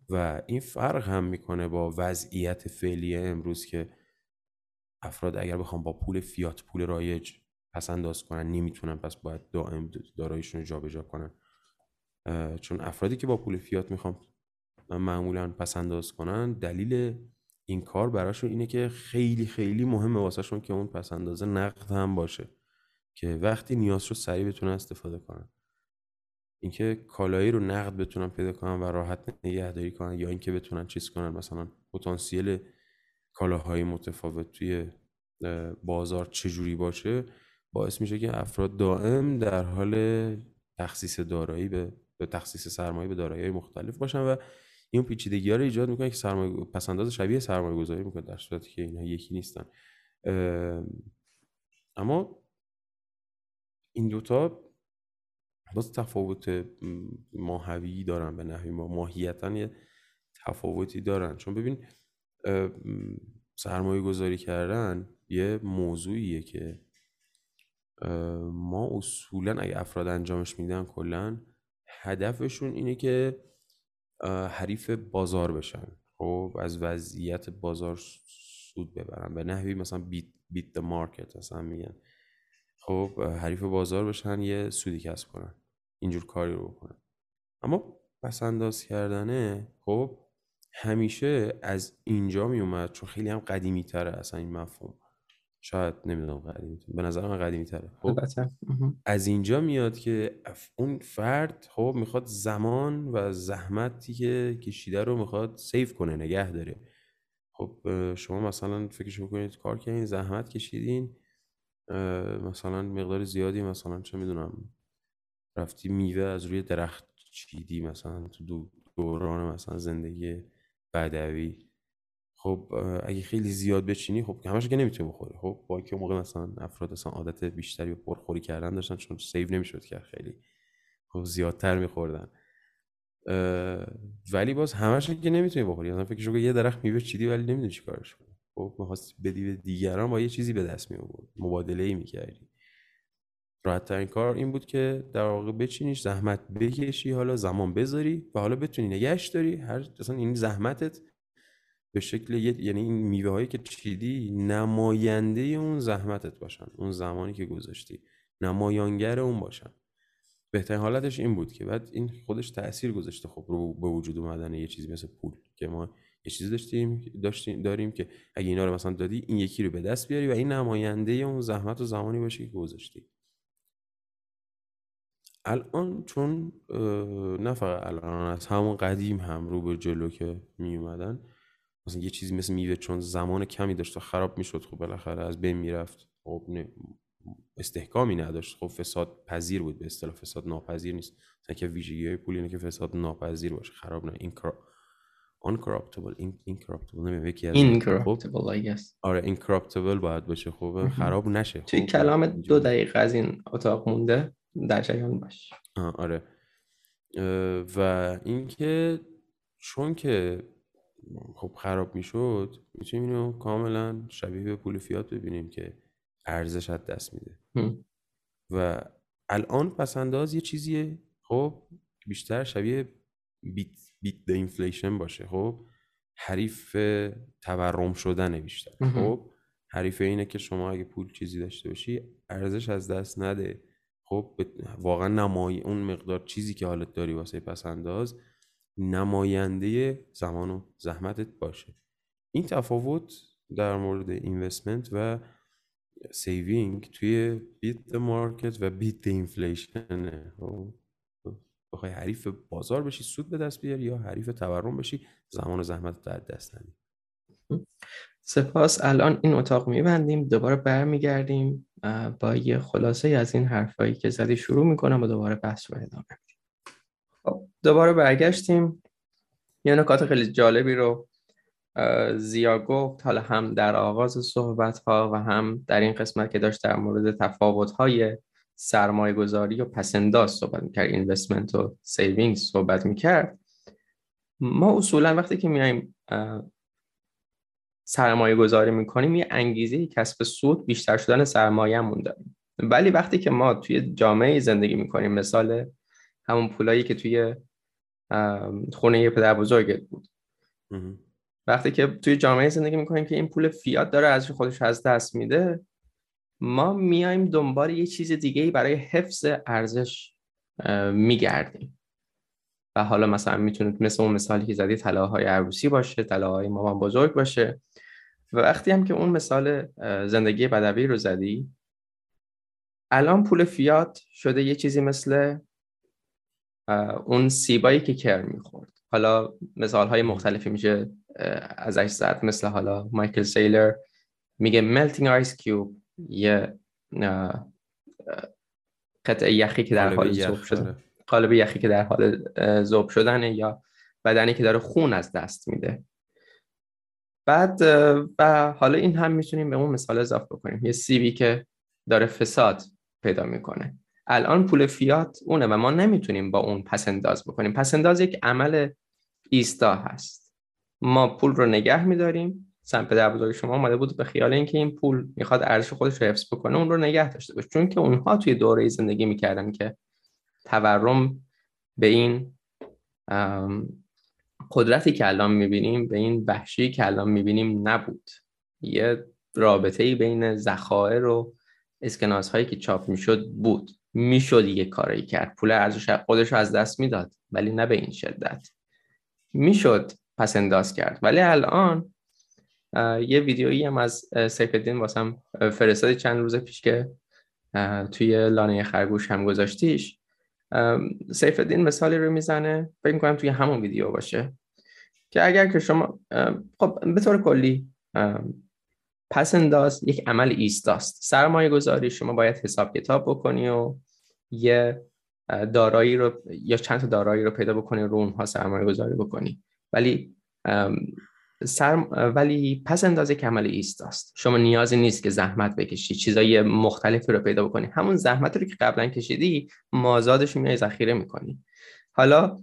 و این فرق هم می‌کنه با وضعیت فعلی امروز که افراد اگر بخوام با پول فیات پول رایج پس انداز کنن نمی‌تونن پس باید دائم داراییشون رو جابجا کنن. چون افرادی که با پول فیات می‌خوام معمولا پس انداز کنن دلیل این کار براشون اینه که خیلی خیلی مهمه واسهشون که اون پس اندازه نقد هم باشه که وقتی نیاز رو سریع بتونن استفاده کنن. اینکه کالایی رو نقد بتونن پیدا کنن و راحت نگهداری کنن یا اینکه بتونن چیز کنن. مثلا پتانسیل کالاهای متفاوت توی بازار چجوری باشه باعث میشه که افراد دائم در حال تخصیص دارایی به به تخصیص سرمایه به دارایی مختلف باشن و این پیچیدگی ها رو ایجاد می‌کنه که سرمایه پسنداز شبیه سرمایه گذاری می‌کنه در صورتی که اینها یکی نیستن. اما این دوتا باز تفاوت ماهوی دارن به نحوی ما. ماهیتا یه تفاوتی دارن. چون ببین سرمایه گذاری کردن یه موضوعیه که ما اصولا اگه افراد انجامش میدن کلا هدفشون اینه که حریف بازار بشن. خب از وضعیت بازار سود ببرن. به نحوی مثلا بیت بیت مارکت مثلا میگن. خب حریف بازار بشن یه سودی کسب کنن. اینجور کاری رو بکنن. اما پس انداز کردنه خب همیشه از اینجا می اومد چون خیلی هم قدیمی تره اصلا این مفهوم. شاید نمی‌دونم قدیمی به نظر من قدیمی تره خب از اینجا میاد که اون فرد خب می‌خواد زمان و زحمتی که کشیده رو می‌خواد سیف کنه نگه داره. خب شما مثلا فکرش بکنید کار کردین زحمت کشیدین مثلا مقدار زیادی مثلا چه می‌دونم رفتی میوه از روی درخت چیدی مثلا تو دوران مثلا زندگی بدوی. خب اگه خیلی زیاد بچینی خب همش که نمی‌تونی بخوری. خب با که موقع مثلا افراد مثلا عادت بیشتری به پرخوری کردن داشتن چون سیو نمی‌شد کرد خیلی. خب زیادتر میخوردن. ولی باز همش که نمی‌تونی بخوری. مثلا فکر یه درخت میوه چیدی ولی نمی‌دونی چیکارش کنی. خب می‌خواستی بدی به دیگران با یه چیزی به دست می آورد مبادله ای می‌کردی. راحت کار این بود که در واقع بچینیش زحمت بکشی حالا زمان بذاری و حالا بتونی نگهش داری. هر اصلا این زحمتت به شکل یعنی این میوه هایی که چیدی نماینده اون زحمتت باشن اون زمانی که گذاشتی. نمایانگر اون باشن. بهترین حالتش این بود که بعد این خودش تاثیر گذاشته خب رو به وجود اومدن یه چیزی مثل پول که ما یه چیزی داشتیم داشتیم داریم که اگه اینا رو مثلا دادی این یکی رو به دست بیاری و این نماینده اون زحمت و زمانی باشه که گذاشتی. الان چون نه فقط الان از همون قدیم هم رو به جلو که می اومدن مثلا یه چیزی مثل میوه چون زمان کمی داشت و خراب می‌شد خب بالاخره از بین می‌رفت. خب استحکامی نداشت. خب فساد پذیر بود به اصطلاح فساد ناپذیر نیست. مثلا که ویژگی های پول اینه که فساد ناپذیر باشه خراب نه. این uncorruptible این incorruptible نمی‌دونم یکی از incorruptible I guess. آره incorruptible باید باشه خب خراب نشه توی خب، کلام دو دقیقه از این اتاق مونده در جریان باش. آره. و اینکه چون که خب خراب می‌شد می‌تونیم اینو کاملا شبیه به پول فیات ببینیم که ارزش از دست میده. و الان پسنداز یه چیزیه خب بیشتر شبیه بیت بیت د اینفلیشن باشه خب؟ حریف تورم شدن بیشتر خب؟ حریف اینه که شما اگه پول چیزی داشته باشی ارزش از دست نده. خب؟ واقعا نمای اون مقدار چیزی که حالت داری واسه پسنداز نماینده زمان و زحمتت باشه. این تفاوت در مورد investment و saving توی beat market و beat inflation بخوای حریف بازار بشی سود به دست بیاری یا حریف تورم بشی زمان و زحمت از دست ندی. سپاس. الان این اتاق میبندیم دوباره برمیگردیم. با یه خلاصه از این حرفایی که زدی شروع می‌کنم و دوباره بحث رو ادامه خب دوباره برگشتیم. یه نکات خیلی جالبی رو ضیا گفت. حالا هم در آغاز صحبت ها و هم در این قسمت که داشت در مورد تفاوت های سرمایه گذاری و پس‌انداز صحبت می‌کرد investment و saving صحبت می‌کرد. ما اصولا وقتی که میایم سرمایه گذاری می‌کنیم یه انگیزه کسب سود بیشتر شدن سرمایهمون داریم. ولی وقتی که ما توی جامعه زندگی می‌کنیم مثال همون پولایی که توی خونه یه پدر بزرگت بود. وقتی که توی جامعه زندگی می‌کنیم که این پول فیات داره از خودش از دست میده ما میایم دنبال یه چیز دیگه ای برای حفظ ارزش میگردیم. و حالا مثلا می‌تونه مثل اون مثالی که زدی طلاهای عروسی باشه طلاهای مامان بزرگ باشه. و وقتی هم که اون مثال زندگی بدوی رو زدی الان پول فیات شده یه چیزی مثل اون سیبایی که کر می‌خورد. حالا مثال های مختلفی میشه ازش زد. مثل حالا مایکل سیلر میگه melting ice cube یه قطعه یخی که در حال ذوب شده آره. قالب یخی که در حال ذوب شدنه یا بدنی که داره خون از دست میده. بعد و حالا این هم می‌تونیم به اون مثال اضافه بکنیم. یه سیبی که داره فساد پیدا می‌کنه. الان پول فیات اونه و ما نمی‌تونیم با اون پسنداز بکنیم. پسنداز یک عمل ایستا هست. ما پول رو نگه میداریم. سن پدر بزرگ شما آمده بود به خیال اینکه این پول می‌خواد ارزش خودش رو حفظ بکنه اون رو نگه داشته باشه چون که اونها توی دوره زندگی می‌کردن که تورم به این قدرتی که الان می‌بینیم به این وحشی که الان می‌بینیم نبود. یه رابطه بین ذخایر و اسکناس هایی که چاپ می‌شد بود. می‌شد یه کاری کرد. پول ارزش خودش رو از دست می‌داد ولی نه به این شدت. می‌شد پس انداز کرد. ولی الان یه ویدیویی هم از سیف الدین واسم فرستادی چند روز پیش که توی لانه خرگوش هم گذاشتیش. سیف الدین مثالی رو می‌زنه فکر می‌کنم توی همون ویدیو باشه که اگر که شما خب به طور کلی پس انداز یک عمل ایستاست. سرمایه گذاری شما باید حساب کتاب بکنی و یه دارایی رو یا چند تا دارایی رو پیدا بکنی رو اونها سرمایه گذاری بکنی. ولی سر ولی پس اندازه کمال ایست است شما نیازی نیست که زحمت بکشی. چیزای مختلفی رو پیدا بکنی. همون زحمت رو که قبلا کشیدی مازادش رو میای ذخیره می‌کنی. حالا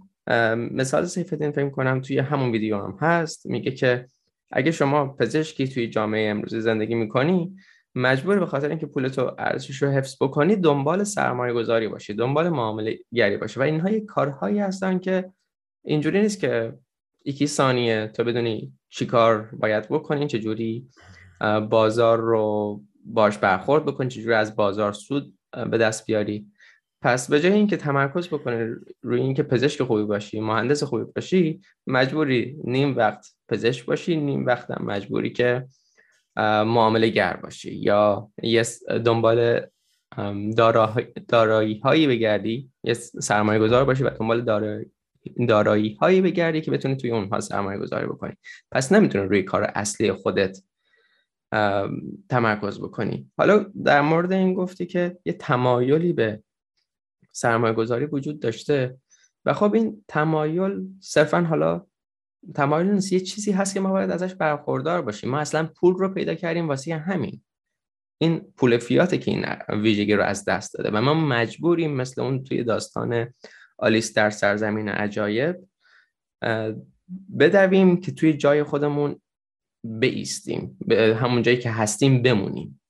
مثال سیفتین فکر کنم توی همون ویدیو هم هست. میگه که اگه شما پزشکی توی جامعه امروزی زندگی می‌کنی مجبور به خاطر اینکه پولتو ارزشش رو حفظ بکنی دنبال سرمایه گذاری باشی دنبال معامله گری باشی. و اینها کارهایی هستن که اینجوری نیست که یکی ثانیه تو بدونی چی کار باید بکنی چجوری بازار رو باش برخورد بکنی چجوری از بازار سود به دست بیاری. پس به جای اینکه تمرکز بکنی روی اینکه پزشک خوبی باشی مهندس خوبی باشی مجبوری نیم وقت پزشک باشی نیم وقت هم مجبوری که معامله گر باشی یا یه دنبال دارایی هایی بگردی یه سرمایه گذار باشی و دنبال دارایی هایی بگردی که بتونی توی اونها سرمایه گذاری بکنی. پس نمی‌تونی روی کار اصلی خودت تمرکز بکنی. حالا در مورد این گفتی که یه تمایلی به سرمایه گذاری وجود داشته و خب این تمایل صرفا حالا تمایل نیست یه چیزی هست که ما باید ازش برخوردار باشیم. ما اصلا پول رو پیدا کردیم واسه همین. این پول فیاته که این ویژگی رو از دست داده و ما مجبوریم مثل اون توی داستان آلیس در سرزمین عجایب بدویم که توی جای خودمون بیستیم به همون جایی که هستیم بمونیم.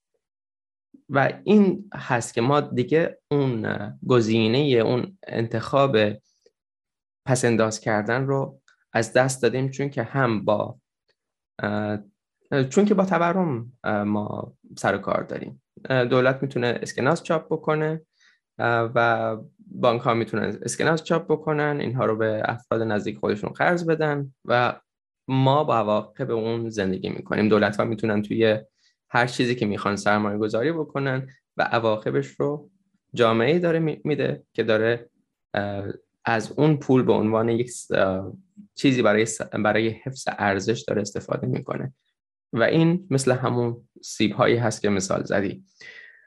و این هست که ما دیگه اون گزینه اون انتخاب پسنداز کردن رو از دست دادیم چون که هم با چون که با تورم ما سر کار داریم. دولت می‌تونه اسکناس چاپ بکنه. و بانک ها می‌تونن اسکناس چاپ بکنن اینها رو به افراد نزدیک خودشون قرض بدن و ما با عواقب اون زندگی می‌کنیم. دولت ها می‌تونن توی هر چیزی که می‌خوان سرمایه گذاری بکنن و عواقبش رو جامعه داره میده که داره از اون پول به عنوان یک چیزی برای برای حفظ ارزش داره استفاده می‌کنه. و این مثل همون سیب هایی هست که مثال زدی.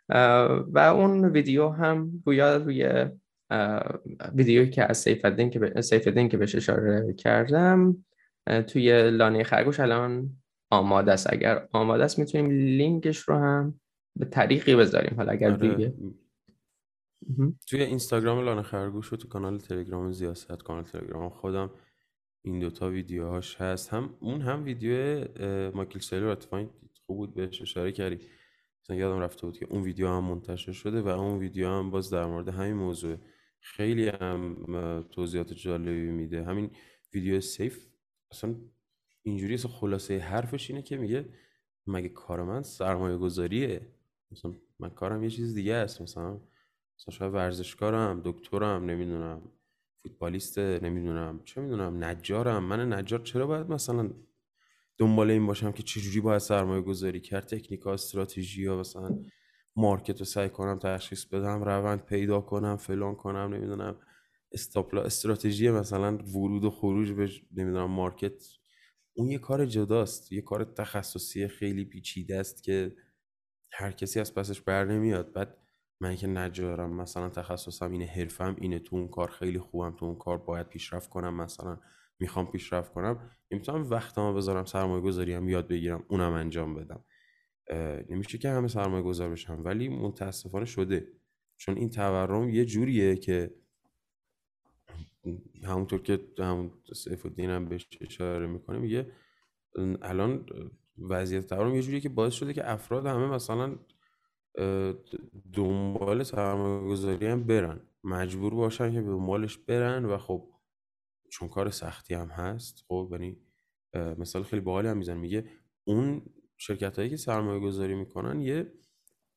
و اون ویدیو هم گویا روی ویدیویی که از سیف الدین که به سیف که بهش اشاره کردم توی لانه خرگوش الان آماده است. اگر آماده است می‌تونیم لینکش رو هم به طریقی بذاریم. حالا اگر آره. دیگه توی اینستاگرام لانه خرگوش و تو کانال تلگرام زیاست. کانال تلگرام خودم این دوتا ویدیوهاش هست. هم اون هم ویدیو مایکل سیلر خوب بود بهش اشاره کردی مثلا یادم رفته بود که اون ویدیو هم منتشر شده و اون ویدیو هم باز در مورد همین موضوع. خیلی هم توضیحات جالبی میده. همین ویدیو سیف اصلا اینجوری اصلا خلاصه حرفش اینه که میگه مگه کار من سرمایه گذاریه مثلا من کارم یه چیز دیگه است. مثلا مثلا شاید ورزشکارم دکترم نمی‌دونم فوتبالیست نمی‌دونم چه می‌دونم نجارم. من نجار چرا باید مثلا دنبال این باشم که چجوری باید سرمایه گذاری کرد. تکنیک ها استراتژی ها مثلا مارکت رو سعی کنم تشخیص بدم روند پیدا کنم فلان کنم نمی‌دونم استاپلا استراتژی مثلا ورود و خروج به نمی‌دونم مارکت. اون یه کار جداست. یه کار تخصصی خیلی پیچیده است که هر کسی از پسش بر نمیاد. بعد من که نجارم مثلا تخصصم اینه حرفم اینه تو اون کار خیلی خوبم تو اون کار باید پیشرفت کنم مثلا می‌خوام پیشرفت کنم نمی‌تونم وقتمو بذارم سرمایه گذاری هم یاد بگیرم اونم انجام بدم. نمیشه که همه سرمایه گذار بشم ولی متاسفانه شده. چون این تورم یه جوریه که همونطور که همون سیف الدین هم بهش اشاره می‌کنه میگه الان وضعیت تورم یه جوریه که باعث شده که افراد همه مثلا دنبال سرمایه گذاری هم برن. مجبور باشن که به دنبالش برن و خب چون کار سختی هم هست خب یعنی مثال خیلی باحالی هم میزن میگه اون شرکت هایی که سرمایه گذاری می‌کنن یه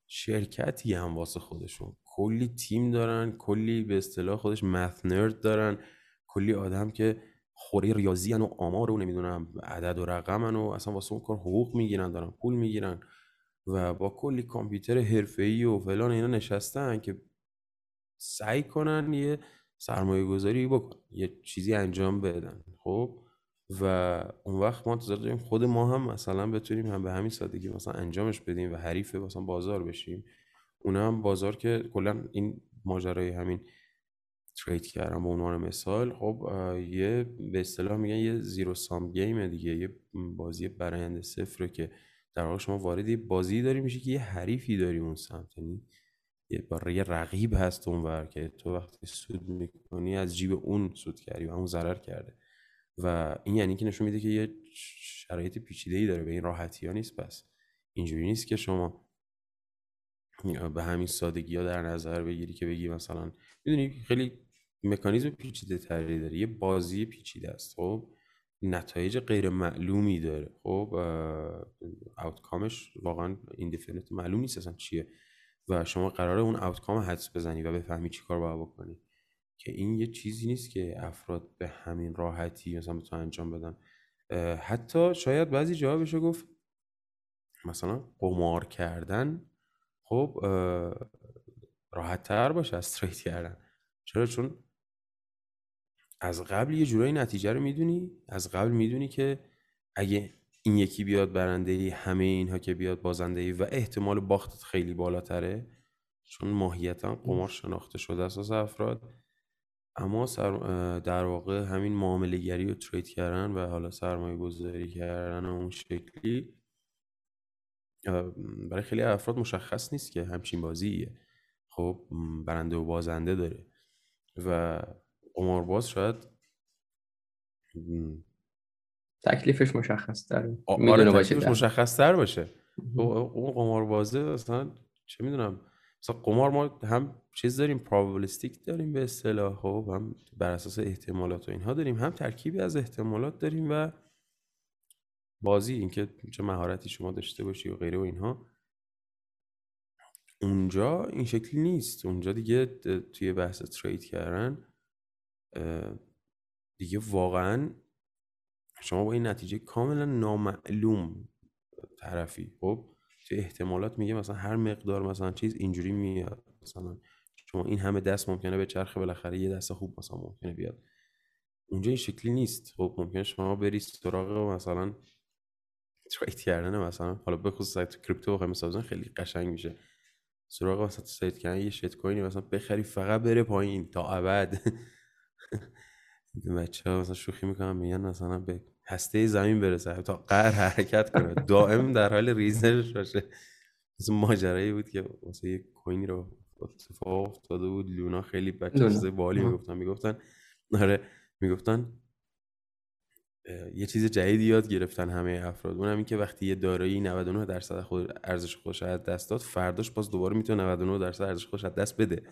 شرکتی هم واسه خودشون. کلی تیم دارن کلی به اصطلاح خودش مث نرد دارن. کلی آدم که خوره ریاضی و آمار و نمی‌دونم عدد و رقمن و اصلا واسه اون کار حقوق می‌گیرن دارن پول می‌گیرن و با کلی کامپیوتر حرفه‌ای و فلان اینا نشستن که سعی کنن یه سرمایه گذاری بکن یه چیزی انجام بدن. خب؟ و اون وقت ما انتظار داریم خود ما هم مثلا بتونیم هم به همین سادگی مثلا انجامش بدیم و حریف مثلا بازار بشیم. اون هم بازار که کلا این ماجرای همین ترید کردن به عنوان مثال خب یه به اصطلاح میگن یه زیرو سام گیم دیگه یه بازی برآینده صفره که در واقع شما وارد بازی داری میشه که یه حریفی داری اون سمت. یعنی یه رقیب هست اونور که تو وقتی سود می‌کنی از جیب اون سود کردی و اون ضرر کرده. و این یعنی که نشون میده که یه شرایط پیچیده ای داره به این راحتی ها نیست. پس اینجوری نیست که شما به همین سادگی ها در نظر بگیری که بگی مثلا می‌دونی خیلی مکانیزم پیچیده تری داره یه بازی پیچیده است. خب نتایج غیر معلومی داره. خب آوتکامش واقعا ایندیفینیت معلوم نیست اصلا چیه. و شما قراره اون آوتکام حدس بزنی و بفهمی چی کار باید بکنی. که این یه چیزی نیست که افراد به همین راحتی مثلا بتونن انجام بدن. حتی شاید بعضی جاها بشه گفت مثلا قمار کردن خب راحت تر باشه از ترید کردن. چرا؟ چون از قبل یه جورایی نتیجه رو می‌دونی. از قبل می‌دونی که اگه این یکی بیاد برنده همه اینها که بیاد بازنده و احتمال باختت خیلی بالاتره چون ماهیتا قمار شناخته شده اساس افراد. اما در واقع همین معامله گری و ترید کردن و حالا سرمایه گذاری کردن اون شکلی برای خیلی افراد مشخص نیست که همچین بازیه. خب برنده و بازنده داره. و قمارباز شاید تکلیفش مشخص تر آره تکلیفش مشخص تر باشه. خب، اون قماربازه اصلا چه می‌دونم مثلا قمار ما هم چیز داریم پروبابلیستیک داریم به اصطلاح خب هم بر اساس احتمالات و اینها داریم هم ترکیبی از احتمالات داریم و بازی اینکه چه مهارتی شما داشته باشی و غیره و اینها. اونجا این شکلی نیست. اونجا دیگه توی بحث ترید کردن دیگه واقعا شما با این نتیجه کاملا نامعلوم طرفی. خب توی احتمالات میگه مثلا هر مقدار مثلا چیز اینجوری میاد. مثلا شما این همه دست ممکنه به چرخه بالاخره یه دست خوب مثلا ممکنه بیاد. اونجا این شکلی نیست. خب ممکنه شما بری سراغ مثلا ترید کردن مثلا حالا به خصوص تو کریپتو بخوای مثلا خیلی قشنگ میشه. سراغ مثلا ترید کردن یه شیت کوینی مثلا بخری فقط بره پایین تا ابد. بچه ها مثلا شوخی می‌کنن میگن مثلا به هسته زمین برسه تا قهر حرکت کنه. دائم در حال ریزش باشه. مثل ماجرایی بود که واسه یه کوینی رو اتفاق افتاده بود. لونا خیلی بچه چیز بالی می‌گفتن می‌گفتن آره می‌گفتن یه چیز جدیدی یاد گرفتن همه افراد. اونم این که وقتی یه دارایی 99 درصد خود ارزش خودش از دست داد فرداش باز دوباره می‌تونه 99 درصد ارزش خودش از دست بده.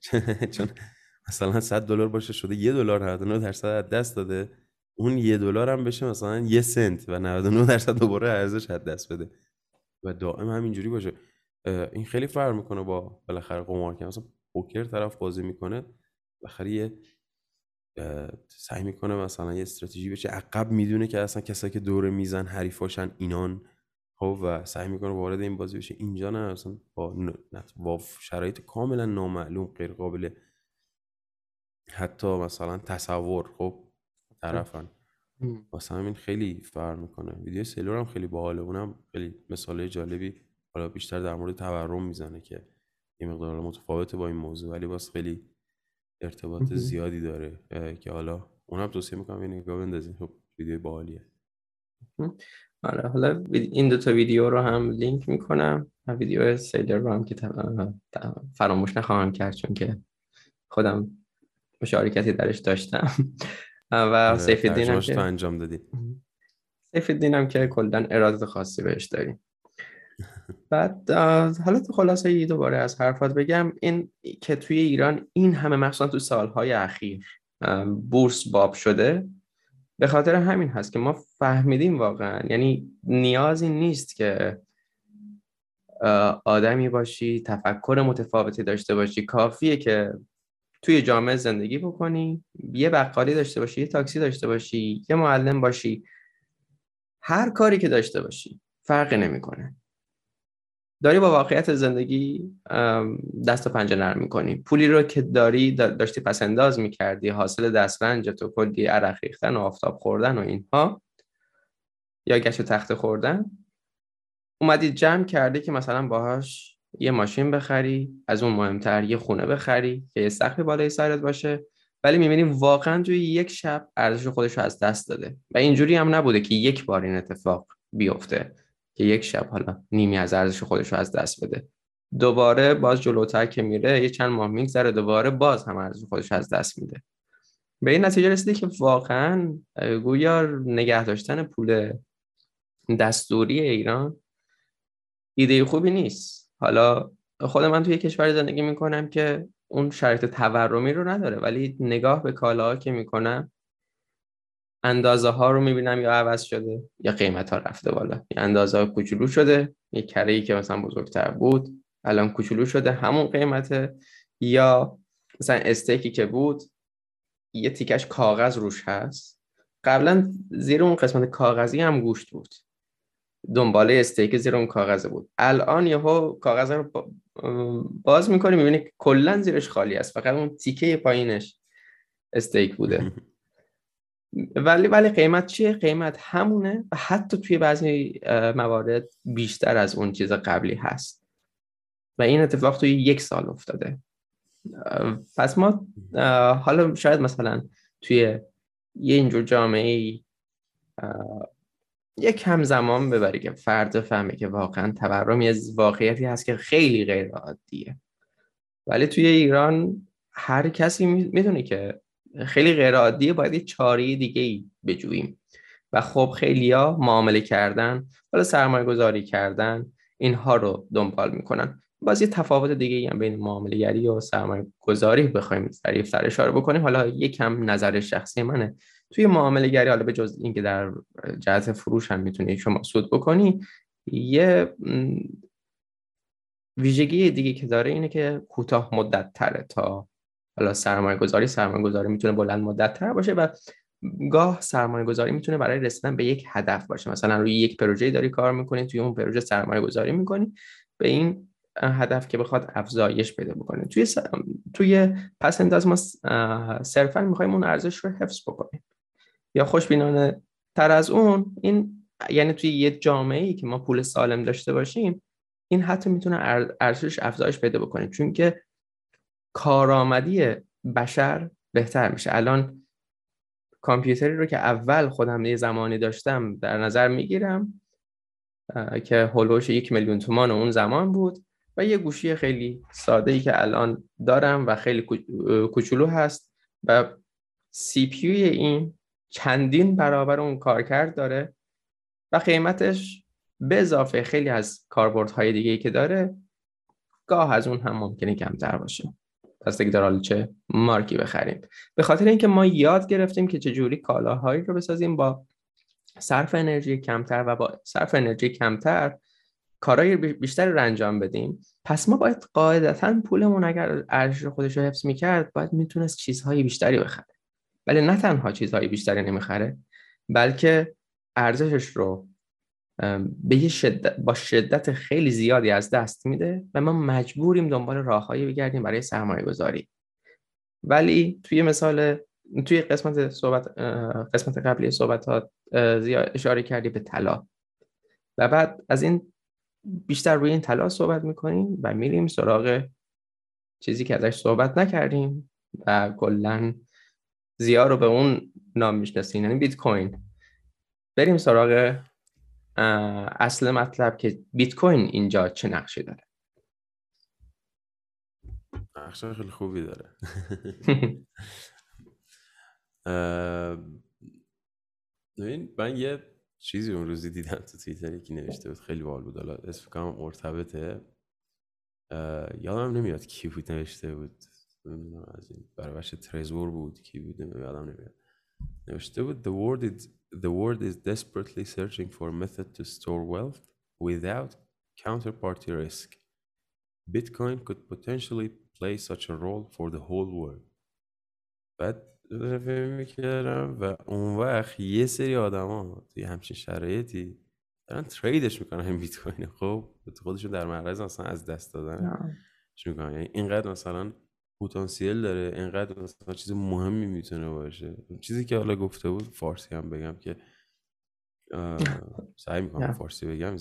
چون مثلا 100 دلار باشه شده یه دلار 99 درصد از دست داده. اون یه دلار هم بشه مثلا یه سنت و 99 درصد دوباره ارزش از دست بده. و دائم همینجوری باشه. این خیلی فرق می‌کنه با بالاخره قمار که مثلا پوکر طرف بازی می‌کنه بالاخره یه سعی می‌کنه مثلا یه استراتژی بشه. عقب می‌دونه که اصلا کسایی که دور میزن حریفاشن اینان. خب و سعی می‌کنه وارد این بازی بشه. اینجا نه اصلا با, با شرایط کاملا نامعلوم غیر قابل حتی مثلا تصور خب طرفن. واسه همین خیلی فرق می‌کنه. ویدیو سلور هم خیلی باحاله. اونم خیلی مثال جالبی حالا بیشتر در مورد تورم می‌زنه که یه مقدار متفاوته با این موضوع ولی باز خیلی ارتباط زیادی داره. که حالا اونم توصیه می‌کنم یه نگاه بندازین خب ویدیو باحالیه. آره حالا این دو تا ویدیو رو هم لینک می‌کنم ویدیو سیلر رو هم که فراموش نخواهم کرد چون که خودم مشارکتی درش داشتم. و آره، سیف الدین هم که انجام دادی. سیف الدین هم که کلا اراده خاصی بهش داریم. بعد حالا تو خلاصه دوباره از حرفات بگم. این که توی ایران این همه مخصوصا تو سالهای اخیر بورس باب شده به خاطر همین هست که ما فهمیدیم واقعا. یعنی نیازی نیست که آدمی باشی تفکر متفاوتی داشته باشی. کافیه که توی جامعه زندگی بکنی یه بقالی داشته باشی یه تاکسی داشته باشی یه معلم باشی. هر کاری که داشته باشی فرقی نمی‌کنه. داری با واقعیت زندگی دست و پنجه نرم می‌کنی. پولی رو که داری داشتی پس انداز می‌کردی حاصل دسترنج تو کلی عرق ریختن و آفتاب خوردن و اینها یا گشت تخت خوردن اومدی جمع کردی که مثلا باهاش یه ماشین بخری از اون مهمتر یه خونه بخری که یه سقف بالای سرت باشه. ولی می‌بینیم واقعا توی یک شب ارزش خودش رو از دست داده. و اینجوری هم نبوده که یک بار این اتفاق بیفته که یک شب حالا نیمی از ارزش خودش رو از دست بده. دوباره باز جلوتر که میره یه چند ماه میگذره دوباره باز هم ارزش خودش از دست میده. به این نتیجه رسیده که واقعا گویا نگه داشتن پول دستوری ایران ایده خوبی نیست. حالا خود من توی کشور زندگی می‌کنم که اون شرایط تورمی رو نداره ولی نگاه به کالاها که می‌کنم اندازه ها رو می‌بینم یا عوض شده یا قیمت ها رفته بالا. یا اندازه ها کوچولو شده یه کره که مثلا بزرگتر بود الان کوچولو شده همون قیمته. یا مثلا استیکی که بود یه تیکش کاغذ روش هست. قبلا زیر اون قسمت کاغذی هم گوشت بود. دنباله استیک زیر اون کاغذ بود. الان یهو کاغذ رو باز می‌کنی می‌بینی کلا زیرش خالی است. فقط اون تیکه پایینش استیک بوده. ولی ولی قیمت چیه؟ قیمت همونه و حتی توی بعضی موارد بیشتر از اون چیز قبلی هست. و این اتفاق توی یک سال افتاده. پس ما حالا شاید مثلا توی یه اینجور جامعه یک کم زمان ببری که فرد فهمه که واقعا تورمی از واقعیتی هست که خیلی غیر عادیه. ولی توی ایران هر کسی می‌دونه که خیلی غیر عادیه باید یه چاره دیگه ای بجوییم. و خب خیلیا معامله کردن حالا سرمایه گذاری کردن اینها رو دنبال می‌کنن. باز یه تفاوت دیگه هم بین معامله گری و سرمایه گذاری بخوایم ظریفتر اشاره بکنیم. حالا یکم نظر شخصی منه. توی معامله گری حالا به جز اینکه در جهت فروش هم می‌تونی شما سود بکنی یه ویژگی دیگه که داره اینه که کوتاه مدت تره تا حالا سرمایه گذاری سرمایه گذاری می‌تونه بلند مدت تر باشه و گاه سرمایه گذاری می‌تونه برای رسیدن به یک هدف باشه. مثلا روی یک پروژه داری کار می‌کنی توی اون پروژه سرمایه گذاری می‌کنی به این هدف که بخواد افزایش پیدا بکنه. توی س... توی پس انداز ما صرفا می‌خوایم اون ارزش رو حفظ بکنیم. یا خوشبینانه تر از اون این یعنی توی یه جامعه ای که ما پول سالم داشته باشیم این حتی می‌تونه ارزش افزایش پیدا بکنه. چون که کارآمدی بشر بهتر میشه. الان کامپیوتری رو که اول خودم یه زمانی داشتم در نظر می‌گیرم که هولوش یک میلیون تومان اون زمان بود و یه گوشی خیلی ساده ای که الان دارم و خیلی کوچولو هست و سی پیوی این چندین برابر اون کارکرد داره و قیمتش به اضافه خیلی از کاربردهای دیگه ای که داره گاه از اون هم ممکنه کمتر باشه. پس دیگه در چه مارکی بخریم. به خاطر اینکه ما یاد گرفتیم که چجوری کالاهایی رو بسازیم با صرف انرژی کمتر و با صرف انرژی کمتر کارهای بیشتر رو انجام بدیم پس ما باید قاعدتا پولمون اگر ارزش خودش رو حفظ می‌کرد باید می‌تونست چیزهای بیشتری بخره. ولی نه تنها چیزهای بیشتری نمی‌خره بلکه ارزشش رو به یه شدت با شدت خیلی زیادی از دست میده و ما مجبوریم دنبال راههایی بگردیم برای سرمایه گذاری ولی توی مثال توی قسمت صحبت قسمت قبلی صحبت زیاد اشاره کردی به طلا. و بعد از این بیشتر روی این طلا صحبت می‌کنیم و میریم سراغ چیزی که ازش صحبت نکردیم و کلا زیاد رو به اون نام می‌شناسیم یعنی بیت کوین. بریم سراغ اصل مطلب که بیت کوین اینجا چه نقشی داره. نقش خیلی خوبی داره. ببین من یه چیزی اون روزی دیدم تو توییتر که نوشته بود خیلی بال بود. حالا اسم کنم مرتبطه. یادم نمیاد کی بود نوشته بود. از این برابرش ترزور بود کی بود یادم نمیاد. نوشته بود the world is the world is desperately searching for a method to store wealth without counterparty risk. Bitcoin could potentially play such a role for the whole world. بعد فکر می‌کردم و اون وقت یه سری آدما توی همچین شرایطی دارن تریدش می‌کنن این بیت کوین. خب خودشون در معرض مثلا از دست دادن. می‌کنن یعنی اینقدر مثلا پتانسیل داره. اینقدر مثلا چیز مهمی می‌تونه باشه. چیزی که حالا گفته بود فارسی هم بگم که سعی می‌کنم فارسی بگم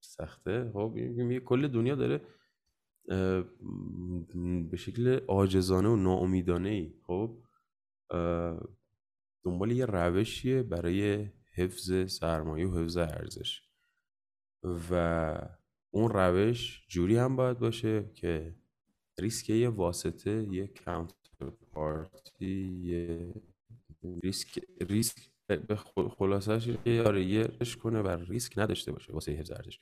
سخته. خب کل دنیا داره به شکل عاجزانه و ناامیدانه ای خب دنبال یه روشیه برای حفظ سرمایه و حفظ ارزش. و اون روش جوری هم باید باشه که ریسک یه واسطه یه کانتر پارتی یه ریسک ریسک به خلاصش یه آره یه کنه و ریسک نداشته باشه واسه حفظ ارزش.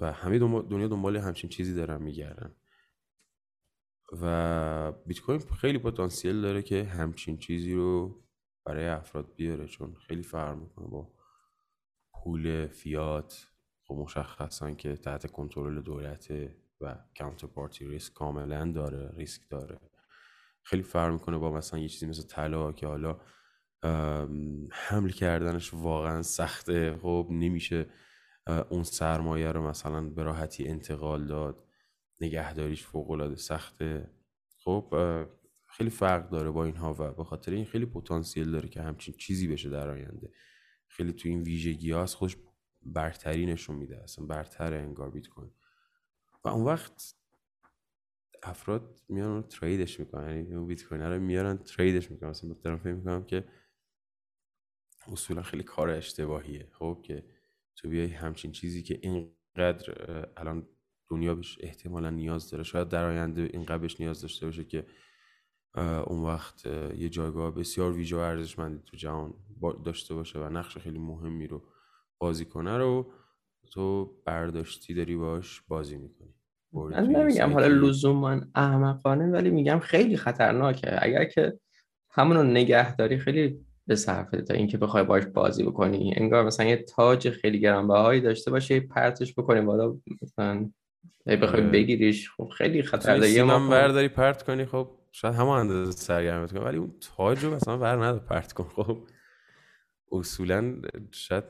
و همه دنیا دنبال همچین چیزی دارن میگردن. و بیت کوین خیلی پتانسیل داره که همچین چیزی رو برای افراد بیاره چون خیلی فرق می‌کنه با پول فیات. خب مشخصا که تحت کنترل دولت و کانتر پارتی ریسک کاملا داره ریسک داره. خیلی فرق می‌کنه با مثلا یه چیزی مثل طلا که حالا حمل کردنش واقعا سخته. خب نمیشه اون سرمایه رو مثلا به راحتی انتقال داد. نگهداریش فوق العاده سخته. خب خیلی فرق داره با اینها و به خاطر این خیلی پتانسیل داره که همچین چیزی بشه در آینده. خیلی تو این ویژگی ها از خودش برتری نشون میده. اصلا برتر انگار بیت کوین. و اون وقت افراد میان رو تریدش می‌کنن. یعنی اون بیت کوین رو میارن تریدش می‌کنن. مثلا دارم فکر می‌کنم که اصولا خیلی کار اشتباهیه. خب که تو بیای همچین چیزی که اینقدر الان دنیا بهش احتمالا نیاز داره. شاید در آینده اینقدر بهش نیاز داشته باشه که اون وقت یه جایگاه بسیار ویژه و ارزشمندی تو جهان داشته باشه و نقش خیلی مهمی رو بازی کنه رو تو برداشتی داری باش بازی می‌کنی. من نمیگم حالا لزوما احمقانه ولی میگم خیلی خطرناکه. اگر که همونو نگهداری خیلی به صرفه تا اینکه بخوای باش بازی بکنی. انگار مثلا یه تاج خیلی گرانبهایی داشته باشه پرتش بکنی بالا مثلا بخوای آره. بگیریش خب خیلی خطر داره من برداری پرت کنی خب شاید همون اندازه سرگرمت کنی ولی اون تاج رو مثلا بر نده پرت کن. خب اصولا شاید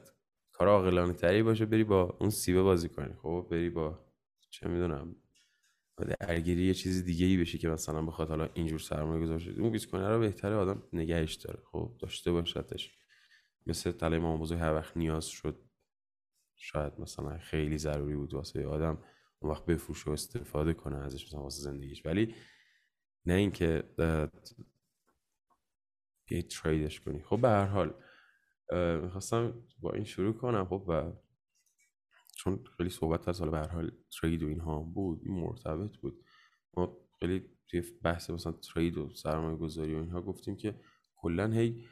کار عاقلانه تری باشه بری با اون سیبه بازی کنی. خب بری با چه می‌دونم درگیری یه چیز دیگه ای بشه که مثلا بخواد حالا اینجور سرمایه گذاشته اون بیت کوین رو بهتره آدم نگهش داره. خب داشته باشدش مثل طلای امام بزرگ هر وقت نیاز شد شاید مثلا خیلی ضروری بود واسه آدم اون وقت بفروشه و استفاده کنه ازش مثلا واسه زندگیش. ولی نه اینکه یه تریدش کنی. خب به هر حال می‌خواستم با این شروع کنم. خب و چون خیلی صحبت از حالا به هر حال ترید و اینها بود این مرتبط بود. ما خیلی توی بحث مثلا ترید و سرمایه گذاری و اینها گفتیم که کلا هی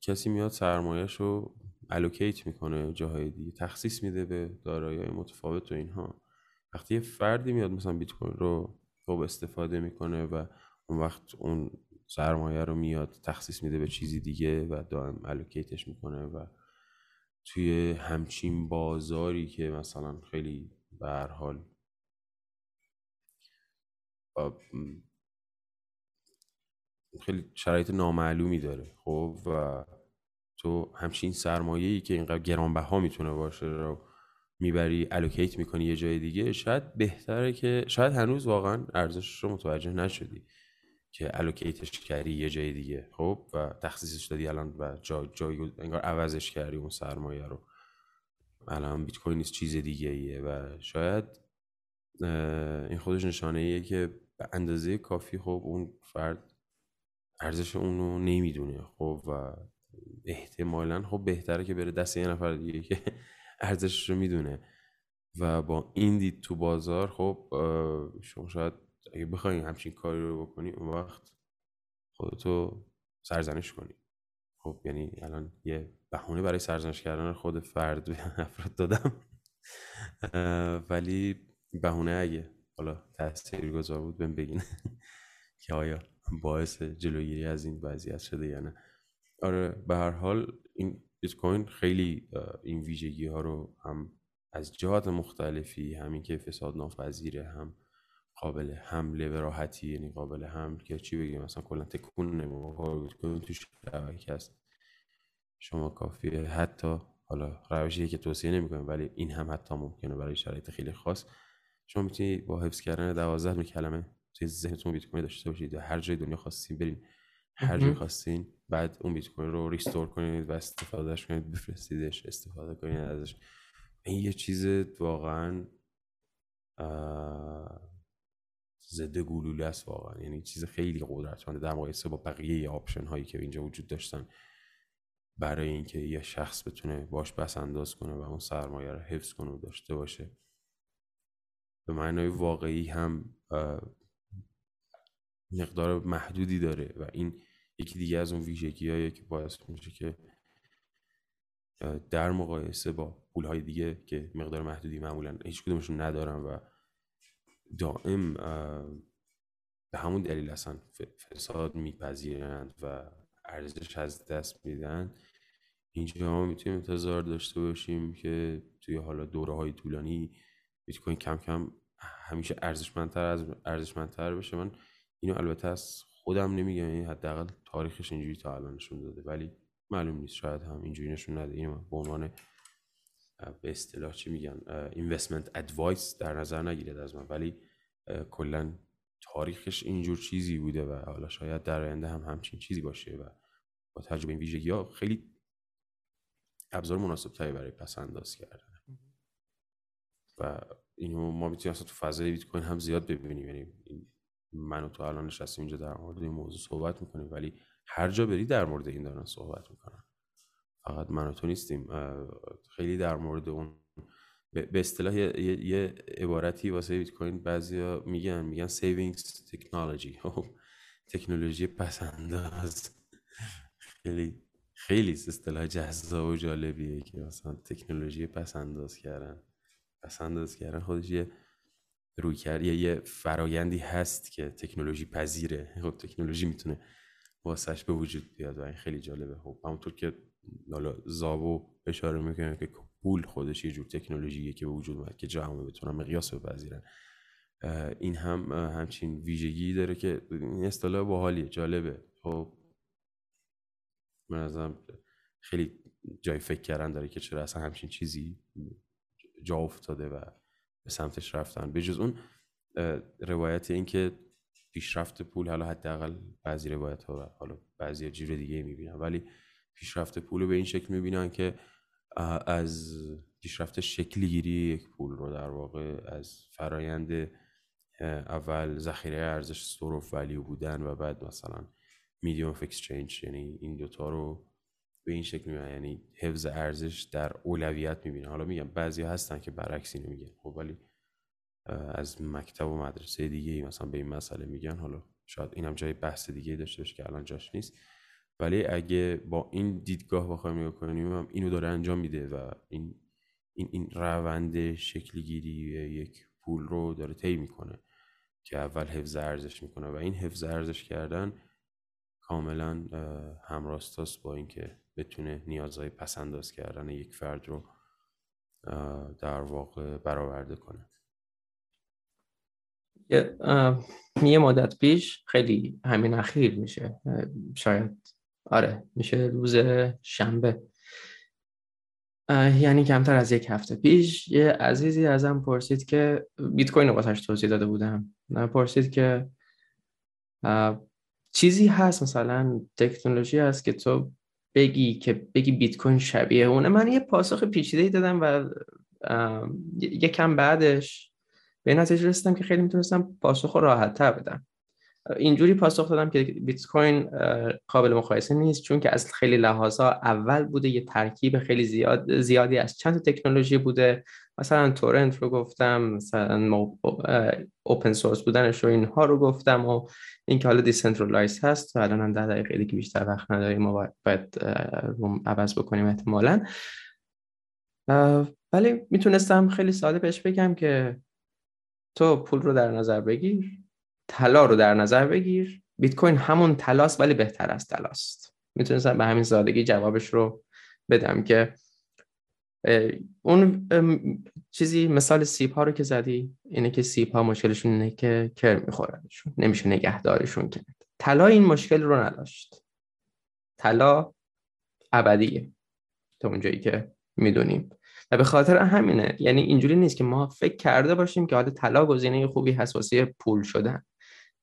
کسی میاد سرمایهش رو الوکیت می‌کنه جاهای دیگه تخصیص میده به دارایی متفاوت و اینها. وقتی یه فردی میاد مثلا بیت کوین رو خب استفاده می‌کنه و اون وقت اون سرمایه رو میاد تخصیص میده به چیزی دیگه و دائم الوکیتش می‌کنه و توی همچین بازاری که مثلا خیلی به حال خیلی شرایط نامعلومی داره خب؟ و تو همچین سرمایه‌ای که اینقدر گرانبها می‌تونه باشه رو می‌بری الوکیت می‌کنی یه جای دیگه شاید بهتره که شاید هنوز واقعا ارزشش رو متوجه نشدی. که الوکیتش کردی یه جای دیگه خب؟ و تخصیصش دادی الان و جای, جای انگار عوضش کردی اون سرمایه رو. الان بیت کوین چیز دیگه ایه و شاید این خودش نشانه ایه که به اندازه کافی خب اون فرد ارزش اون رو نمی‌دونه خب؟ و احتمالا خب بهتره که بره دست یه نفر دیگه که ارزشش رو می‌دونه. و با این دید تو بازار خب شما شاید اگه بخوای همچین کاری رو بکنی اون وقت خودتو سرزنش کنی. خب یعنی الان یه بهونه برای سرزنش کردن خود فرد به افراد دادم. ولی بهونه اگه حالا تاثیر گذار بود بهم بگین که آیا باعث جلوگیری از این وضعیت شده یا نه. آره به هر حال این بیت کوین خیلی این ویژگی ها رو هم از جهات مختلفی همین که فساد ناپذیره هم قابل حمله به راحتی یعنی قابل حمل که چی بگیم؟ مثلا کلا تکون نمی‌خوره بیت کوین توش شبکه است شما کافیه. حتی حالا روشی که توصیه نمی‌کنم ولی این هم حتی ممکنه برای شرایط خیلی خاص. شما می‌تونید با حفظ کردن دوازده کلمه توی ذهنتون بیت کوین داشته باشید. و هر جای دنیا خواستین برین. هر جای خواستین بعد اون بیت کوین رو restore کنید و استفادهش کنید بفرستیدش استفاده کنید ازش. این یه چیز واقعا ضد گلوله است واقعا. یعنی چیز خیلی قدرتمنده در مقایسه با بقیه option هایی که اینجا وجود داشتن. برای اینکه یه شخص بتونه باش بس انداز کنه و اون سرمایه رو حفظ کنه و داشته باشه. به معنای واقعی هم مقدار محدودی داره و این یکی دیگه از اون ویژگی که باعث میشه که در مقایسه با پول های دیگه که مقدار محدودی معمولا هیچ کدومشون ندارن و دائم به همون دلیل اصلا فساد میپذیرند و ارزش از دست میدن. اینجا ما می‌تونیم انتظار داشته باشیم که توی حالا دوره های طولانی بیت کوین کم کم همیشه ارزشمندتر از ارزشمندتر بشه. من اینو البته از خودم نمیگم یعنی حداقل تاریخش اینجوری تا الان نشون داده ولی معلوم نیست شاید هم اینجوری نشون نده. اینو به عنوان به اصطلاح چی میگن؟ اینوستمنت ادوایس در نظر نگیرید از من. ولی کلا تاریخش اینجور چیزی بوده و حالا شاید در آینده هم همچین چیزی باشه و با تجربه این ویژگی ها خیلی ابزار مناسب تری برای پس انداز کردن. و اینو ما می‌تونیم اصلا تو فضای بیت کوین هم زیاد ببینیم. یعنی من و تو الان نشستیم اینجا در مورد این موضوع صحبت می‌کنیم ولی هر جا بری در مورد این دارن صحبت می‌کنن. فقط من و تو نیستیم. خیلی در مورد اون به اصطلاح یه, یه عبارتی واسه بیت کوین بعضیا میگن میگن savings technology تکنولوژی پس‌انداز خیلی خیلی اصطلاح جذاب و جالبیه که مثلا تکنولوژی پس‌انداز کردن. پس‌انداز کردن خودش یه رویکرد یه فرایندی هست که تکنولوژی پذیره. خب تکنولوژی می‌تونه واسش به وجود بیاد و این خیلی جالبه. خب همونطور که حالا زابو اشاره می‌کنه که پول خودش یه جور تکنولوژیه که به وجود اومد که جامعه بتونن مقیاس بپذیرن. این هم همچین ویژگی داره که این اصطلاح باحالیه جالبه. خب من خیلی جای فکر کردن داره که چرا اصلا همچین چیزی جا افتاده و به سمتش رفتن. به جز اون روایت این که پیشرفت پول حالا حداقل بعضی روایت ها حالا بعضی جور دیگه می‌بینن ولی پیشرفت پول رو به این شکل می‌بینن که از پیشرفت شکلی گیری یک پول رو در واقع از فرایند اول ذخیره ارزش استور و ولیو بودن و بعد مثلا میدیوم اف اکسچنج یعنی این دوتا رو به این شکل می‌بینن یعنی حفظ ارزش در اولویت می‌بینن. حالا میگم بعضی هستن که برعکس اینو میگن خب ولی از مکتب و مدرسه دیگه مثلا به این مسئله میگن. حالا شاید اینم جای بحث دیگه داشته باشه که الان جاش نیست. ولی اگه با این دیدگاه بخوایم نگاه کنیم هم اینو داره انجام میده و این این این روند شکل گیری یک پول رو داره طی می‌کنه که اول حفظ ارزش می‌کنه و این حفظ ارزش کردن کاملا همراستاست با اینکه بتونه نیازهای پسنداز کردن یک فرد رو در واقع برآورده کنه. یه مدت پیش خیلی همین اخیر میشه. شاید آره میشه روز شنبه. یعنی کمتر از یک هفته پیش یه عزیزی ازم پرسید که بیت کوین رو واسش توضیح داده بودم. پرسید که چیزی هست مثلا تکنولوژی هست که تو بگی که بگی بیت کوین شبیه اونه. من یه پاسخ پیچیده دادم و یکم بعدش به نتیجه رسیدم که خیلی می‌تونستم پاسخ راحت تر بدم. اینجوری پاسخ دادم که بیت کوین قابل مقایسه نیست چون که از خیلی لحاظا اول بوده یه ترکیب خیلی زیاد زیادی از چند تکنولوژی بوده. مثلا تورنت رو گفتم مثلا اوپن سورس بودنش رو اینها رو گفتم و اینکه حالا decentralize هست. و الان هم ده دقیقه دیگه بیشتر وقت نداریم ما باید عوض بکنیم احتمالا. ولی می‌تونستم خیلی ساده بهش بگم که تو پول رو در نظر بگیر. طلا رو در نظر بگیر. بیت کوین همون طلاست ولی بهتر از طلاست می‌تونستم به همین سادگی جوابش رو بدم که اون چیزی مثال سیب ها رو که زدی اینه که سیب ها مشکلشون اینه که کرم میخورنشون نمیشه نگهدارشون کرد. طلا این مشکل رو نداشت. طلا ابدیه. تا اونجایی که می‌دونیم. و به خاطر همینه یعنی اینجوری نیست که ما فکر کرده باشیم که حالا طلا گزینه خوبی واسه پول شدن.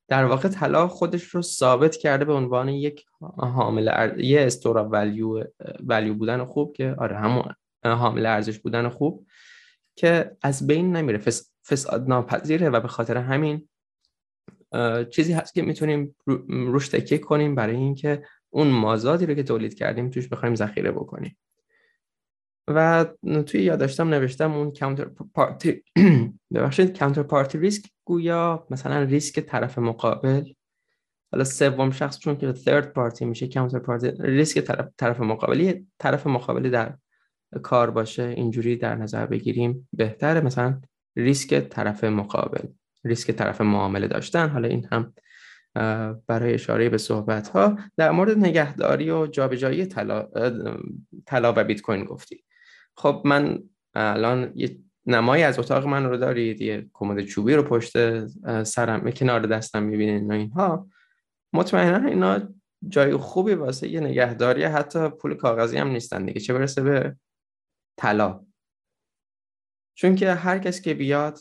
در واقع طلا خودش رو ثابت کرده به عنوان یک حامل یه استورا ولیو ولیو بودن خوب که آره همون حامل ارزش بودن خوب که از بین نمیره فس... فساد ناپذیره و به خاطر همین چیزی هست که می‌تونیم روش تکیه کنیم برای اینکه اون مازادی رو که تولید کردیم توش بخوایم ذخیره بکنیم. و توی یادداشتم نوشتم اون کانتر پارتی ببخشید کانتر پارتی ریسک گویا مثلا ریسک طرف مقابل حالا سوم شخص چون که ثرد پارتی میشه کانتر پارتی ریسک طرف طرف مقابلی طرف مقابلی در کار باشه اینجوری در نظر بگیریم بهتره. مثلا ریسک طرف مقابل ریسک طرف معامله داشتن. حالا این هم برای اشاره به صحبت ها در مورد نگهداری و جابجایی طلا و بیت کوین گفتی. خب من الان یه نمایی از اتاق من رو دارید یه کمد چوبی رو پشت سرم کنار دستم می‌بینید اینها. مطمئنا اینا جای خوبی واسه یه نگهداری حتی پول کاغذی هم نیستن دیگه. چه برسه به طلا. چون که هر کس که بیاد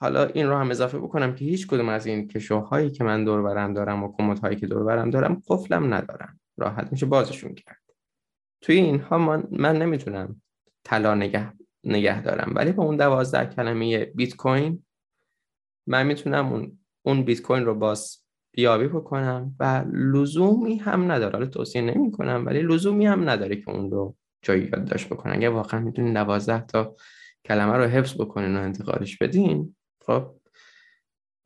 حالا این رو هم اضافه بکنم که هیچ کدوم از این کشوهایی که من دور برم دارم و کمدهایی که دور برم دارم قفلم ندارم راحت میشه بازشون کرد. توی اینها من, من نمی‌تونم طلا نگه نگه دارم. ولی با اون دوازده کلمه بیت کوین من می‌تونم اون اون بیت کوین رو باز یابی بکنم و لزومی هم نداره. حالا توصیه نمی کنم ولی لزومی هم نداره که اون رو جایی یادداشت بکنن. اگه واقعا می‌تونین 12 تا کلمه رو حفظ بکنین و انتقالش بدین خب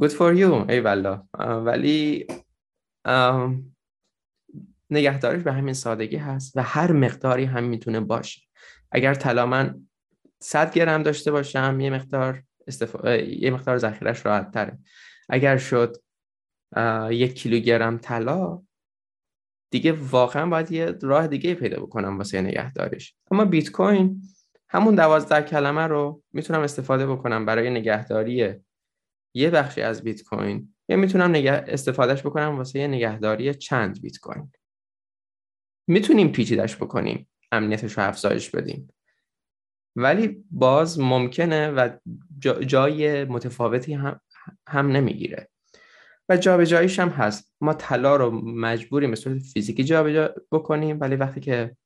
good for you ای والا ولی نگهدارش به همین سادگی هست و هر مقداری هم می‌تونه باشه. اگر طلا من 100 گرم داشته باشم یه مقدار استف... یه مقدار ذخیرش راحت تره اگر شد یک کیلوگرم طلا دیگه واقعا باید یه راه دیگه پیدا بکنم واسه نگهداریش. اما بیت کوین همون دوازده کلمه رو می‌تونم استفاده بکنم برای نگهداری یه بخشی از بیت کوین یا می‌تونم نگه... استفادهش بکنم واسه نگهداری چند بیت کوین. می‌تونیم پیچیدش بکنیم امنیتش رو افزایش بدیم. ولی باز ممکنه و جای متفاوتی هم, هم نمی‌گیره. و جابجاییش هم هست. ما طلا رو مجبوریم به صورت فیزیکی جابجا بکنیم ولی وقتی که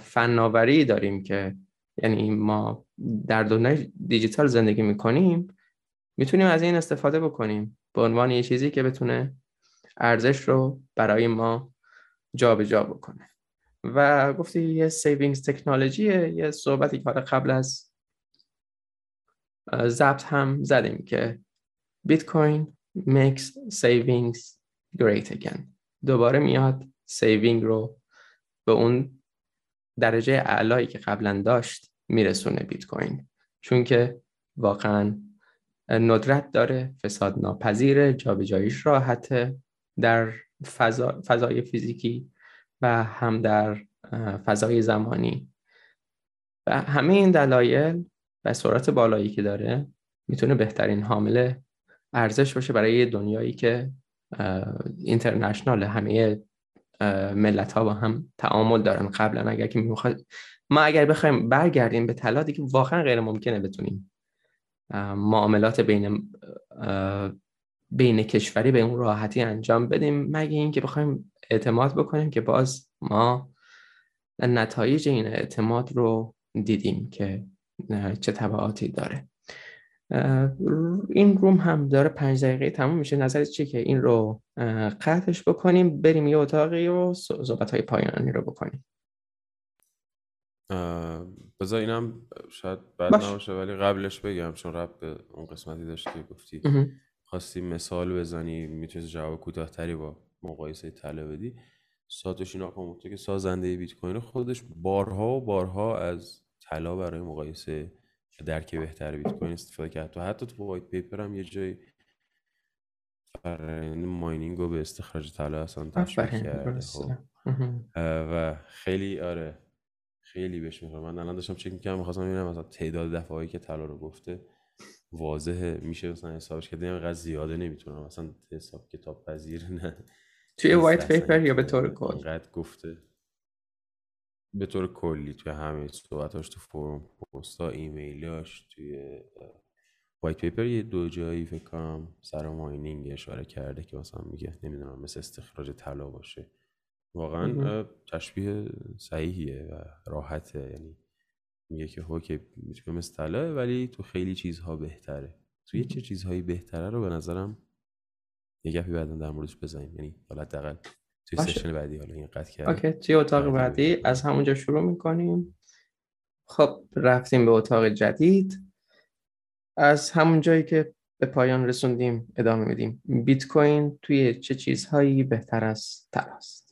فناوری داریم که یعنی ما در دنیای دیجیتال زندگی می‌کنیم می‌تونیم از این استفاده بکنیم. به عنوان یه چیزی که بتونه ارزش رو برای ما جابجا جا بکنه. و گفتی یه savings technology ه یه صحبتی که قبل از ضبط هم زدیم که بیت کوین makes savings great again. دوباره میاد saving رو به اون درجه اعلایی که قبلا داشت میرسونه بیت کوین چون که واقعا ندرت داره فساد ناپذیره جابجاییش راحته. در فضا، فضای فیزیکی و هم در فضای زمانی. و همه این دلایل و سرعت بالایی که داره می‌تونه بهترین حامل ارزش باشه برای دنیایی که اینترنشنال همه ملت ها با هم تعامل دارن. قبلا اگر که می‌خواد ما اگر بخوایم برگردیم به طلا دیگه واقعا غیر ممکنه بتونیم. معاملات بین بین کشوری به اون راحتی انجام بدیم. مگه اینکه بخوایم اعتماد بکنیم که باز ما نتایج این اعتماد رو دیدیم که چه تبعاتی داره. این روم هم داره پنج دقیقه تموم میشه. نظرت چیه که این رو قطعش بکنیم؟ بریم یه اتاقی و صحبت های پایانی رو بکنیم. بذار اینم شاید بد نباشه ولی قبلش بگم چون رب به اون قسمتی داشت که گفتی خواستی مثال بزنی می‌تونی جواب کوتاهتری با مقایسه طلا بدی ساتوشی ناکاموتو که سازنده بیت کوین خودش بارها و بارها از طلا برای مقایسه درک بهتر بیت کوین استفاده کرد. تو حتی تو وایت پیپر هم یه جای ماینینگ رو به استخراج طلا اصلا تشبیه کرده خب. و خیلی آره خیلی بهش می‌خوام من الان داشتم چک می‌کنم می‌خواستم ببینم مثلا تعداد دفعه که طلا رو گفته واضحه میشه مثلا حسابش کرد؟ اینقدر زیاده نمی‌تونم. مثلا حساب کتاب پذیر نه. توی white paper یا به طور کل؟ اینقدر گفته. به طور کلی توی همه صحبتاش تو forum post ا ایمیلاش توی white paper یه دو جایی فکر کنم سر mining اشاره کرده که مثلا میگه نمی‌دونم مثل استخراج طلا باشه. واقعا تشبیه صحیحیه و راحته. یعنی میگه که اوکی مثل طلاست ولی تو خیلی چیزها بهتره. توی چه چیزهایی بهتره رو به نظرم یه گپی بعدا در موردش بزنیم. یعنی حالا حداقل توی session بعدی حالا این قطع کرد اوکی توی اتاق بعدی از همونجا شروع می‌کنیم. خب رفتیم به اتاق جدید. از همون جایی که به پایان رسوندیم ادامه میدیم. بیت کوین توی چه چیزهایی بهتر از طلاست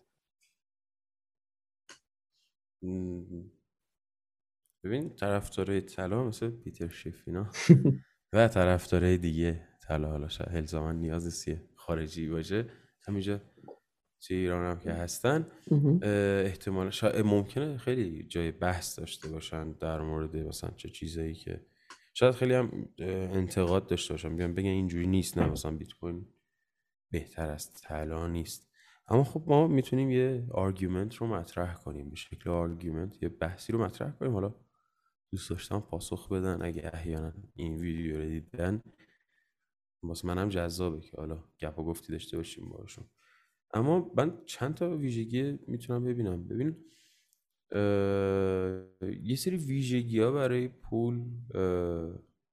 ببین طرفدارای طلا مثل پیتر شیف اینا و طرفدارای دیگه طلا حالا شاید الزاما نیازی نیست خارجی باشه همینجا توی ایران هم که هستن. احتمال شاید ممکنه خیلی جای بحث داشته باشن در مورد مثلا چه چیزایی که شاید خیلی هم انتقاد داشته باشن. بیان بگن اینجوری نیست نه مثلا بیت کوین بهتر از طلا نیست. اما خب ما می‌تونیم یه argument رو مطرح کنیم. به شکل argument یه بحثی رو مطرح کنیم. حالا دوست داشتم پاسخ بدن اگه احیانا این ویدیو رو دیدن. واسه منم جذابه که حالا گپ و گفتی داشته باشیم باشون اما من چند تا ویژگی می‌تونم ببینم. ببین یه سری ویژگی ها برای پول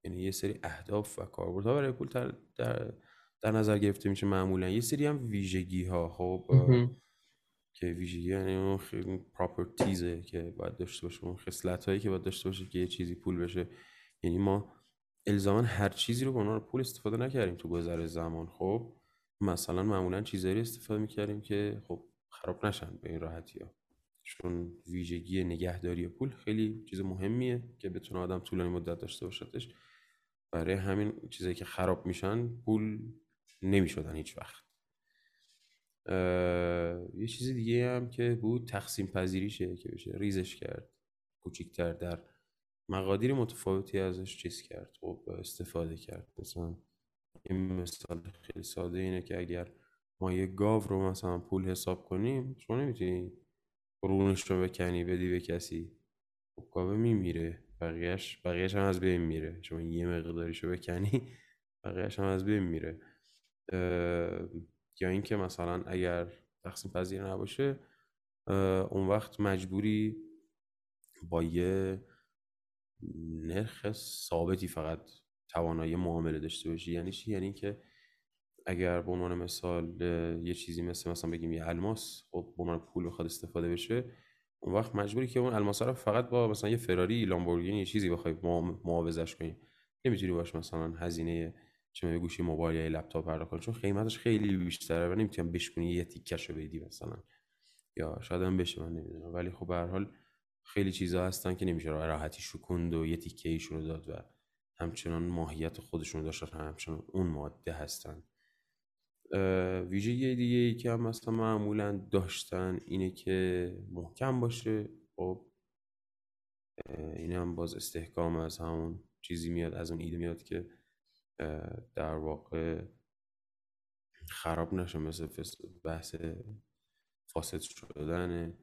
یعنی یه سری اهداف و کاربردها برای پول در, در, در نظر گرفته میشه معمولا. یه سری هم ویژگی ها خب که ویژگی یعنی اون پراپرتیزه که باید داشته باشه اون خصلت هایی که باید داشته باشه که یه چیزی پول بشه. یعنی ما الزاما هر چیزی رو به عنوان پول استفاده نکردیم تو گذر زمان. خب مثلا معمولا چیزایی استفاده می‌کردیم که خب خراب نشن به این راحتی ها. چون ویژگی نگهداری پول خیلی چیز مهمیه که بتونه آدم طولانی مدت داشته باشدش برای همین چیزایی که خراب میشن پول نمی‌شدن هیچ وقت. یه چیز دیگه هم که بود تقسیم پذیریشه که بشه ریزش کرد کوچیکتر در مقادیر متفاوتی ازش چیز کرد خب استفاده کرد. مثلا این مثال خیلی ساده اینه که اگر ما یه گاو رو مثلا پول حساب کنیم شما نمی‌تونی رونش رو بکنی بدی به کسی. خب گاوه میمیره. بقیهش بقیهش هم از بین میره. شما یه مقداریش رو بکنی بقیهش هم از بین میره. یا اینکه مثلا اگر تقسیم پذیر نباشه اون وقت مجبوری با یه نرخ ثابتی فقط توانایی معامله داشته باشی. یعنی چی؟ یعنی که اگر به عنوان مثال یه چیزی مثل مثلا بگیم یه الماس خب به عنوان پول بخواد استفاده بشه اون وقت مجبوری که اون الماس رو فقط با مثلا یه فراری لامبورگینی یه چیزی بخوای معاوضش کنی. نمی‌تونی باش مثلا هزینه چه گوشی موبایل یا لپتاپ پرداخت کنی. چون قیمتش خیلی بیشتره و نمی‌تونی بشکنی یه تیکش رو بدی مثلا. یا شاید هم بشه من نمی‌دونم. ولی خب به هر حال خیلی چیزا هستن که نمیشه راحتی شکوند و یه تیکه ایشون رو داد و همچنان ماهیت خودشون داشتن همچنان اون ماده هستن. ویژگی دیگه ای که هم مثلا معمولا داشتن اینه که محکم باشه. خب این هم باز استحکام از همون چیزی میاد از اون ایده میاد که در واقع خراب نشه مثل بحث فاسد شدن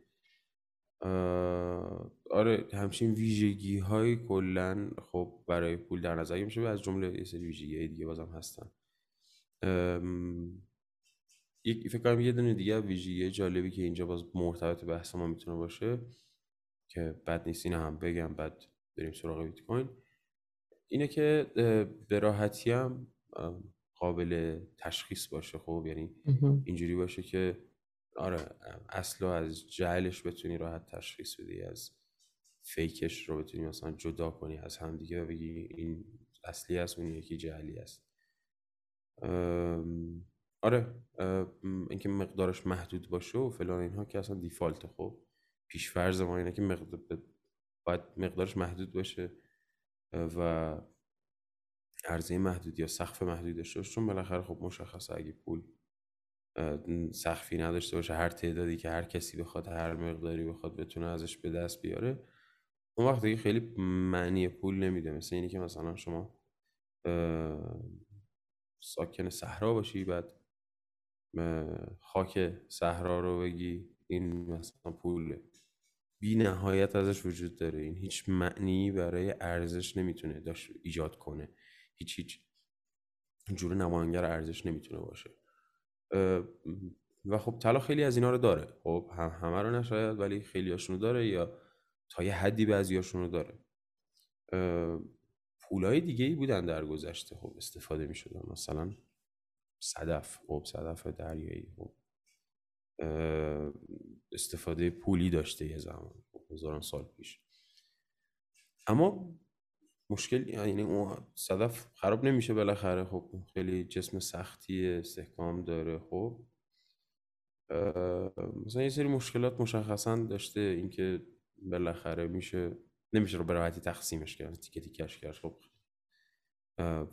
آره همچین ویژگی های کلا خب برای پول در نظر میشه از جمله یه سری ویژگی دیگه بازم هستن. یک فکر کنم یه دونه دیگه ویژگی جالبی که اینجا باز مرتبط بحث ما می‌تونه باشه که بد نیست این هم بگم بعد بریم سراغ بیت کوین. اینه که به راحتی هم قابل تشخیص باشه خب یعنی اینجوری باشه که آره اصلا از جهلش بتونی راحت تشخیص بدی از فیکش رو بتونی مثلا جدا کنی از همدیگه و بگی این اصلی است اون یکی جهلی است. آره اینکه مقدارش محدود باشه و فلان اینها که اصلا دیفالت خب پیش فرض ما اینه که مقدار باید مقدارش محدود باشه و عرضه محدود یا سقف محدود داشته چون بالاخره خب مشخصه اگه پول سقفی نداشته باشه هر تعدادی که هر کسی بخواد هر مقداری بخواد بتونه ازش به دست بیاره. اون وقت دیگه خیلی معنی پول نمیده. مثل اینی که مثلا شما ساکن صحرا باشی بعد خاک صحرا رو بگی این مثلا پول بی نهایت ازش وجود داره. این هیچ معنی برای ارزش نمی‌تونه داشت ایجاد کنه. هیچ هیچ جور نماینگر ارزش نمی‌تونه باشه. و خب طلا خیلی از اینا رو داره. خب هم همه رو نشاید ولی خیلی هاشونو داره یا تا یه حدی بعضی رو داره پولای دیگه ای بودن در گذشته خب استفاده می شدن مثلا صدف خب صدف دریایی خب. استفاده پولی داشته یه زمان خب، هزاران سال پیش. اما مشکل یعنی اون صدف خراب نمیشه بالاخره. خب خیلی جسم سختی استحکام داره. خب مثلا یه سری مشکلات مشخصا داشته اینکه بالاخره میشه نمیشه رو به راحتی تقسیمش کرد تیکه تیکش کرد. خب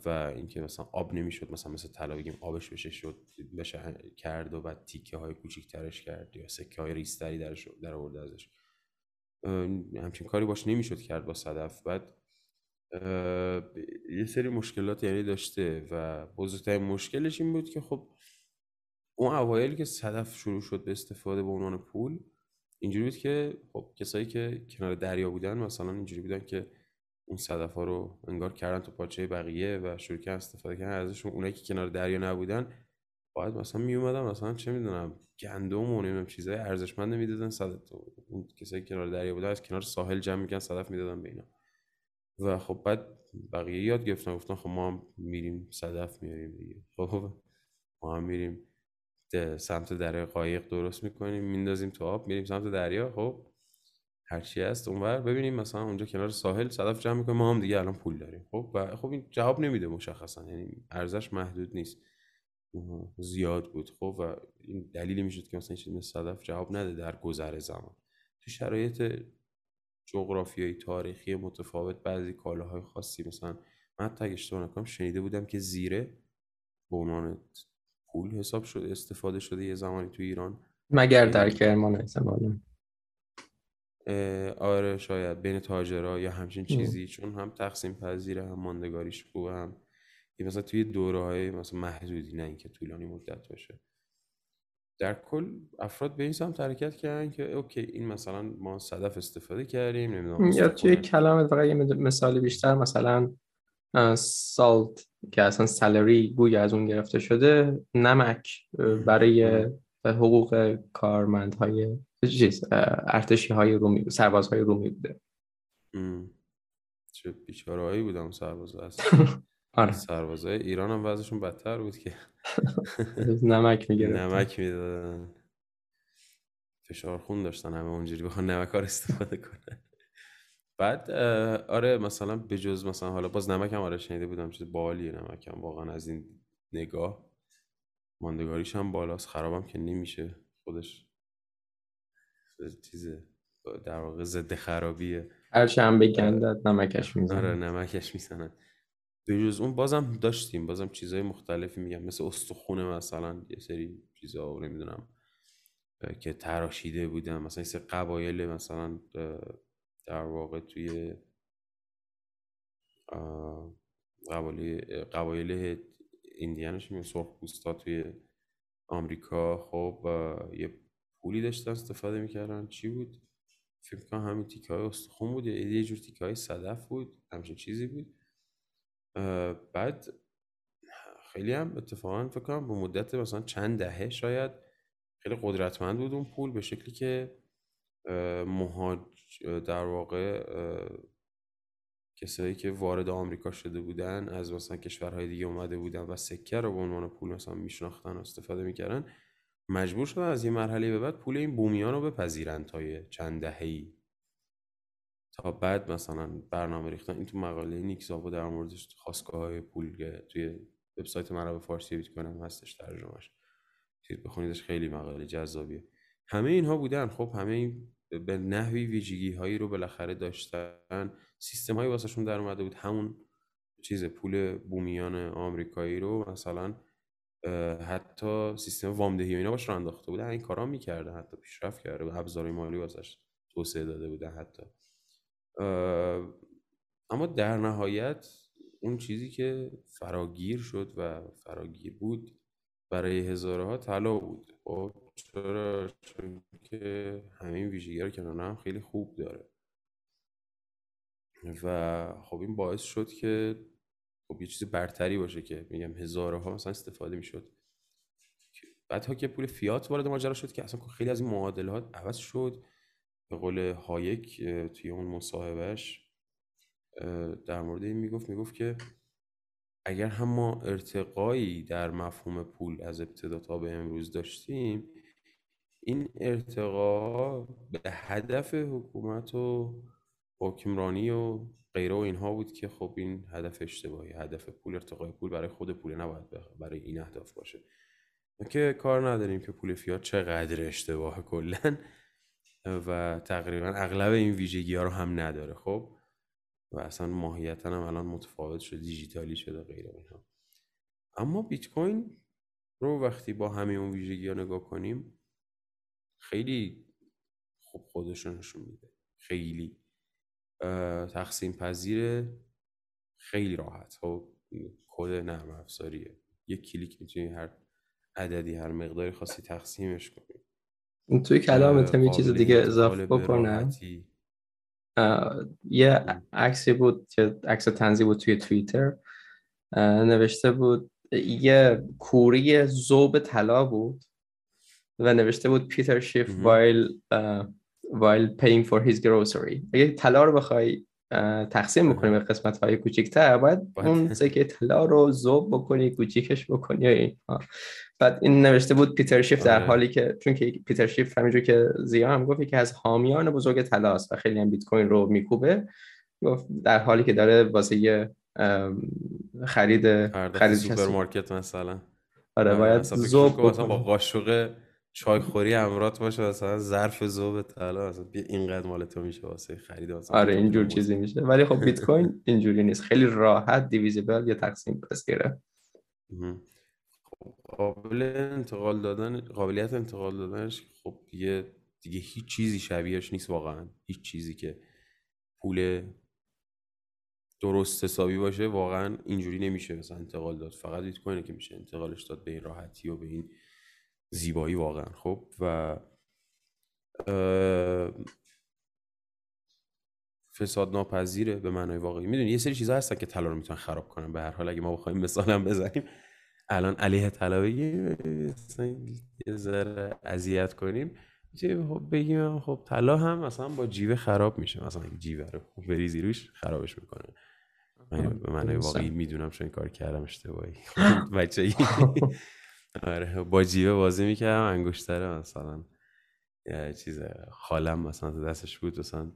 و اینکه مثلا آب نمی‌شد مثلا مثل طلا بگیم آبش بشه شد بشه کرد و بعد تیکه های کوچیکترش کرد یا سکه های ریستری درش در آورده ازش. همچین کاری باش نمی‌شد کرد با صدف. بعد یه سری مشکلات یعنی داشته و بزرگترین مشکلش این بود که خب اون اوایلی که صدف شروع شد به استفاده به عنوان پول اینجوری بود که خب کسایی که کنار دریا بودن مثلا اینجوری بودن که اون صدف ها رو انگار کردن تو پاچه بقیه و شروع کردن استفاده کردن ازشون اونایی که کنار دریا نبودن باید مثلا می اومدن مثلا چه می‌دونم گندم و نمی‌دونم چیزای ارزشمند می‌دادن صدف اون کسایی که کنار دریا بودن از کنار ساحل جمع می‌کردن صدف می‌دادن به اینا. و خب بعد بقیه یاد گرفتن گفتن خب ما هم میریم صدف میاریم دیگه. خب ما هم میریم سمت دره قایق درست می‌کنیم میندازیم تو آب میریم سمت دریا. خب هرچی هست اونور. ببینیم مثلا اونجا کنار ساحل صدف جمع می‌کنیم ما هم دیگه الان پول داریم. خب و خب این جواب نمیده مشخصا یعنی ارزش محدود نیست. زیاد بود. خب و این دلیلی می‌شد که مثلا چیزی صدف جواب نده در گذر زمان. تو شرایط جغرافیایی تاریخی متفاوت بعضی کالاهای خاصی. مثلا من حتی اگه اشتباه نکنم شنیده بودم که زیره به عنوان پول حساب شده استفاده شده یه زمانی تو ایران. مگر در کرمان احتمالا. آره شاید. بین تاجرها یا همچین چیزی. چون هم تقسیم پذیره هم ماندگاریش خوبه هم مثلا توی دوره های مثلا محدودی نه اینکه طولانی مدت باشه. در کل افراد به این سمت حرکت کردن که اوکی این مثلا ما صدف استفاده کردیم نمی‌دونم یا توی کلام فقط یه مثالی بیشتر مثلا سالت که اصلا سالری بوی از اون گرفته شده نمک برای حقوق کارمندهای چیز ارتشی های رومی سربازهای رومی بوده. چه بیچاره هایی بودم سرباز آره. سربازهای ایران هم وضعشون بدتر بود که. نمک می‌گرفتن. نمک می‌دادن. فشار خون داشتن همه اونجوری بخوان نمک استفاده کنن. بعد آره مثلا به جز مثلا حالا باز نمک هم آره شنیده بودم چیز بالیه نمک هم واقعا از این نگاه. ماندگاریش هم بالاست خرابم که نمیشه. خودش چیزه در واقع ضد خرابیه هرچی هم بگندد نمکش می‌زنن. آره نمکش می‌زنن. به جز اون بازم داشتیم بازم چیزهای مختلفی میگم. مثل استخونه مثلا یه سری چیزا نمی‌دونم که تراشیده بودن مثلا یه قبایل مثلا در واقع توی قبایل قبایل ایندیانش میگن سرخ پوستا توی آمریکا. خب یه پولی داشتن استفاده می‌کردن. چی بود؟ فکر کنم همین تیکه های استخون بود. یا یه جور تیکه های صدف بود. همچین چیزی بود. بعد خیلی هم اتفاقا فکر کنم به مدت مثلا چند دهه شاید خیلی قدرتمند بود اون پول به شکلی که مهاج در واقع کسایی که وارد آمریکا شده بودن از مثلا کشورهای دیگه اومده بودن و سکه رو به عنوان پول مثلا میشناختن و استفاده می‌کردن مجبور شدن از یه مرحله به بعد پول این بومیان رو بپذیرن تا یه چند دهه‌ای. تا بعد مثلا برنامه ریختن این تو مقاله نیک زابو در مورد خواستگاه های پول توی وبسایت مرا فارسی بیت کنم هستش ترجمهش چیز بخونیدش خیلی مقاله جذابیه. همه اینها بودن. خب همه این به نحوی ویژگی هایی رو بالاخره داشتن. سیستم هایی واسهشون در اومده بود. همون چیز پول بومیان آمریکایی رو مثلا حتی سیستم وامدهی و اینا باش رو انداخته بودن. این کارا می‌کردن. حتی پیشرفت کرده بود. ابزار مالی واسش توسعه داده بودن حتی. اما در نهایت اون چیزی که فراگیر شد و فراگیر بود برای هزارها طلا بود. خب چرا؟ چون که همین ویژگی رو هم خیلی خوب داره. و خب این باعث شد که خب یه چیز برتری باشه که میگم هزارها مثلا استفاده می‌شد. بعد که پول فیات وارد ماجرا شد که اصلا خیلی از این معادلات عوض شد. به قول هایک توی اون مصاحبهش در مورد این می‌گفت می‌گفت که اگر هم ما ارتقایی در مفهوم پول از ابتدا تا به امروز داشتیم این ارتقا به هدف حکومت و حکمرانی و غیره و اینها بود که خب این هدف اشتباهی هدف پول ارتقای پول برای خود پول نباید برای این اهداف باشه. که کار نداریم که پول فیات چقدر اشتباه کلا. و تقریبا اغلب این ویژگی ها رو هم نداره خب؟ و اصلا ماهیتا هم الان متفاوت شده دیجیتالی شده غیره اینها. اما بیت کوین رو وقتی با همه اون ویژگی ها نگاه کنیم خیلی خوب خودش نشون میده. خیلی. تقسیم پذیر خیلی راحت خب؟ کد نرم افزاریه. یک کلیک می‌تونی هر عددی هر مقداری خاصی تقسیمش کنی. توی کلامت یه چیز دیگه اضافه بکنم. یه عکسی بود که عکس تنزی بود توی توییتر. نوشته بود یه کوری زوب طلا بود و نوشته بود پیتر شیف uh, while paying for his grocery. اگه طلا رو بخوای تقسیم بکنی به قسمت های کوچیکتر. باید اون سکه طلا رو ذوب بکنی کوچیکش بکنی بعد این نوشته بود پیتر شیف در آره. حالی که چون که پیتر شیف همینجور که زیا هم گفت که از حامیان بزرگ طلاست و خیلی هم بیت کوین رو میکوبه. گفت در حالی که داره واسه خرید خرید سوپرمارکت مثلا. آره, آره، باید ذوب مثلا با قاشق چای خوری همرات باشه مثلا ظرف ذوب طلا مثلا بیا اینقدر مال تو میشه واسه خرید مثلا آره اینجور چیزی میشه. ولی خب بیت کوین اینجوری نیست. خیلی راحت دیویزیبل یا تقسیم پذیره قابل انتقال دادن قابلیت انتقال دادنش خب دیگه دیگه هیچ چیزی شبیهش نیست واقعا. هیچ چیزی که پول درست حسابی باشه واقعا اینجوری نمیشه مثلا انتقال داد. فقط بیت کوینه که میشه انتقالش داد به این راحتی و به این زیبایی واقعا. خب و فساد ناپذیره به معنای واقعی. می‌دونی یه سری چیزا هستن که طلا رو می‌تونن خراب کنن. به هر حال اگه ما بخوایم مثالم بزنیم الان علیه طلا بگیم یه ذره اذیت کنیم. خب بگیم خب طلا هم مثلا با جیوه خراب میشه. مثلا جیوه رو بریزی روش خرابش می‌کنه. من به معنای واقعی می‌دونم چون این کار کردم اشتباهی. بچه آره با جیوه بازی می‌کردم انگشتره مثلا یه چیز خاله‌م مثلا تو دستش بود مثلا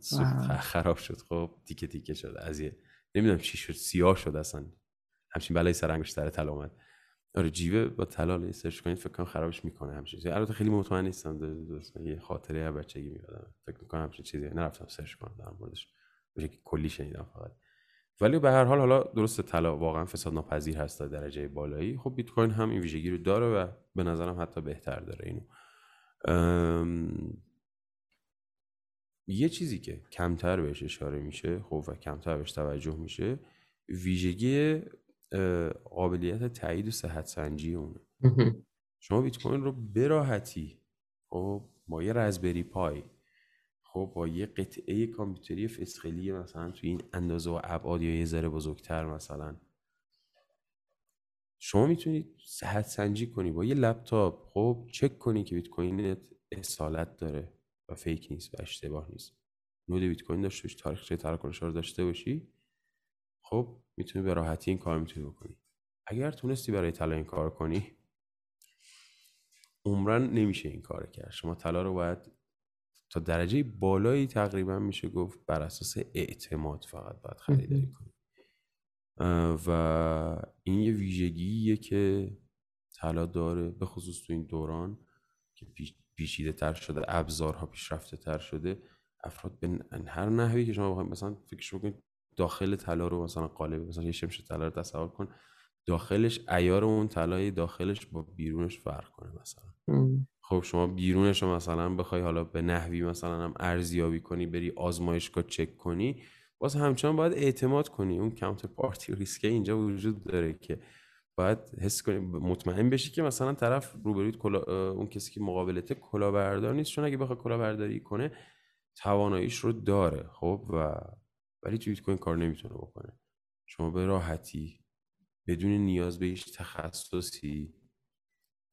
خراب شد خب تیکه تیکه شد از یه نمی‌دونم چی شد سیاه شد اصلا همچین بلایی سر انگشتره طلا اومد. آره جیوه با طلا سرچ کنید فکر کنم خرابش می‌کنه همچین البته خیلی مطمئن نیستم دوست یه خاطره بچگی یادمه فکر می‌کنم همچین چیزی. نرفتم سرچ کنم در موردش. کلی شنیدم فقط. ولی به هر حال حالا درست طلا واقعا فساد ناپذیر هست تا درجه بالایی. خب بیت کوین هم این ویژگی رو داره و به نظرم حتی بهتر داره اینو. یه چیزی که کمتر بهش اشاره میشه خب و کمتر بهش توجه میشه ویژگی قابلیت تایید و صحت سنجی اونه. شما بیت کوین رو براحتی خب با یه رزبری پای خب با یه قطعه کامپیوتری فسقلی مثلا توی این اندازه و ابعاد یا یه ذره بزرگتر مثلا. شما می‌تونید صحت سنجی کنی با یه لپتاپ. خب چک کنی که بیت کوینت اصالت داره و فیک نیست و اشتباه نیست. نود بیت کوین داشته باشی تاریخچه تراکنش رو داشته باشی. خب می‌تونی به راحتی این کار می‌تونی بکنی. اگر تونستی برای طلا این کار کنی عمرن نمیشه این کار کرد. شما طلا رو باید تا درجه بالایی تقریبا میشه گفت بر اساس اعتماد فقط باید خریداری کنی. و این یه ویژگیه که طلا داره به خصوص تو این دوران که پیچیده تر شده ابزارها پیشرفته تر شده افراد به هر نحوی که شما بخواید مثلا فکر بکنید داخل طلا رو مثلا قالب مثلا یه شمش طلا رو تصور کن داخلش ایار اون طلای داخلش با بیرونش فرق کنه مثلا. خب شما بیرونش رو مثلا بخوای حالا به نحوی مثلا هم ارزیابی کنی بری آزمایشگاه چک کنی باز همچنان باید اعتماد کنی. اون کانتر پارتی ریسکه اینجا وجود داره که باید حس کنی مطمئن بشی که مثلا طرف روبرویت اون کسی که مقابلته کلاهبردار نیست. چون اگه بخواد کلاهبرداری کنه تواناییش رو داره. خب و ولی تو بیت کوین کار نمی‌تونه بکنه. شما به راحتی بدون نیاز به هیچ تخصصی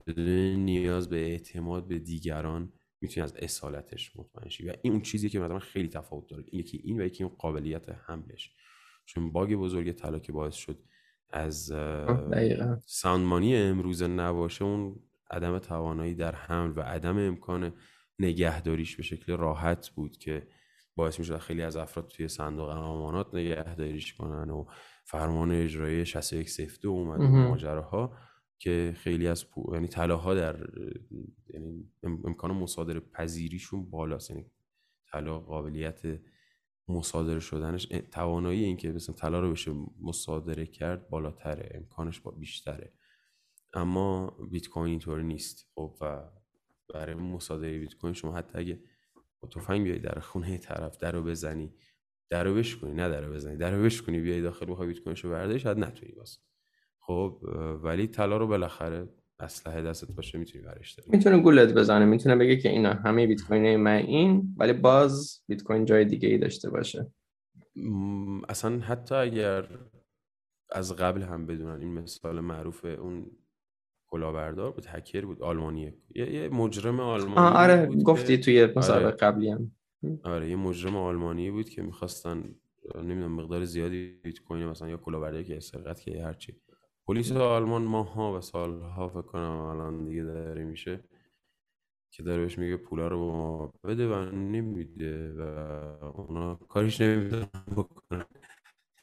بدون نیاز به اعتماد به دیگران می‌تونی از اصالتش مطمئن شی. و این اون چیزی که مثلا خیلی تفاوت داره. یکی این و یکی این قابلیت حملش. چون باگ بزرگ طلا که باعث شد از ساندمانی امروز نباشه اون عدم توانایی در حمل و عدم امکان نگهداریش به شکل راحت بود که باعث می‌شد خیلی از افراد توی صندوق امانات نگهداریش کنن و فرمان اجرایی 6102 اومد. ماجراها. که خیلی از پو... یعنی طلاها در یعنی امکان مصادره پذیریشون بالاست. یعنی طلا قابلیت مصادره شدنش توانایی اینکه مثلا طلا رو بشه مصادره کرد بالاتره امکانش با بیشتره. اما بیت کوین اینطوری نیست. خب و برای مصادره بیت کوین شما حتی اگه با تفنگ بیای در خونه طرف در رو بزنی در رو بشکنی نه در رو بزنی در رو بشکنی بیای داخل بخوای بیت کوینشو برداری شاید نتونی باز. خب ولی طلا رو بالاخره اسلحه دستت باشه می‌تونی برش داری. می‌تونه گولت بزنه می‌تونه بگه که اینا همه بیت کوین من این ولی باز بیت کوین جای دیگه ای داشته باشه. اصلا حتی اگر از قبل هم بدونن این مثال معروف اون کلاهبردار بود هکر بود آلمانیه یه, یه مجرم آلمانی آره گفتی توی مسابقه آره. قبلی هم. آره یه مجرم آلمانی بود که می‌خواستن نمی‌دونم مقدار زیادی بیت کوین مثلا یا کلاهبرداری که سرقت که هرچی. پلیس آلمان ماها و سالها فکر کنم الان دیگه داره میشه که داره بهش میگه پولا رو ما بده و نمیده و اونا کاریش نمی‌دونن بکنن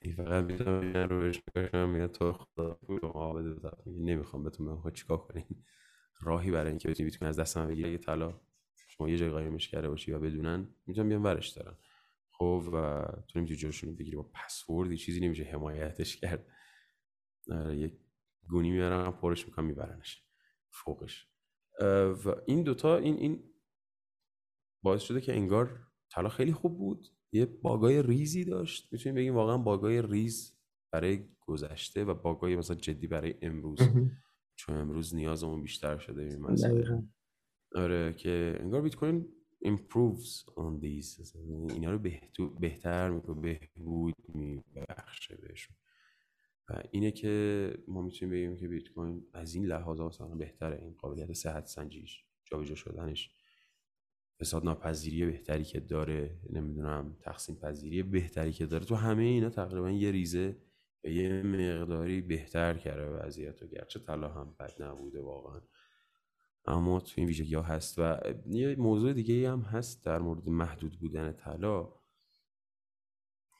این فقط می‌تونم رو بهش بکنم میگه تو خدا پول ما بده نمی‌خوام بهتون بگم خب چیکار کنین راهی برای اینکه بتونی بیت از دست من بگیری طلا شما یه جای قایمش کرده باشی و بدونن می‌تونم بیان ورش دارن. خب و تو نمی‌تونی جلوشون بگیری با پسوردی چیزی نمیشه حمایتش کرد. آره، یک گونی میارن پرش می‌کنن میبرنش فوقش. و این دوتا این این باعث شده که انگار طلا خیلی خوب بود. یه باگای ریزی داشت. می‌تونیم بگیم واقعا باگای ریز برای گذشته و باگای مثلا جدی برای امروز. چون امروز نیازمون بیشتر شده این آره که انگار بیت کوین improves on these. اینا رو بهتر می‌کنه بهبود میبخشه بهشون. اینه که ما می‌تونیم بگیم که بیت کوین از این لحاظ مثلا بهتره. این قابلیت صحت سنجیش جابجا شدنش فساد ناپذیری بهتری که داره نمی‌دونم تقسیم پذیری بهتری که داره. تو همه اینا تقریبا یه ریزه یه مقداری بهتر کرده وضعیت و گرچه طلا هم بد نبوده واقعا. اما تو این ویژگی ها هست و یه موضوع دیگه هم هست در مورد محدود بودن طلا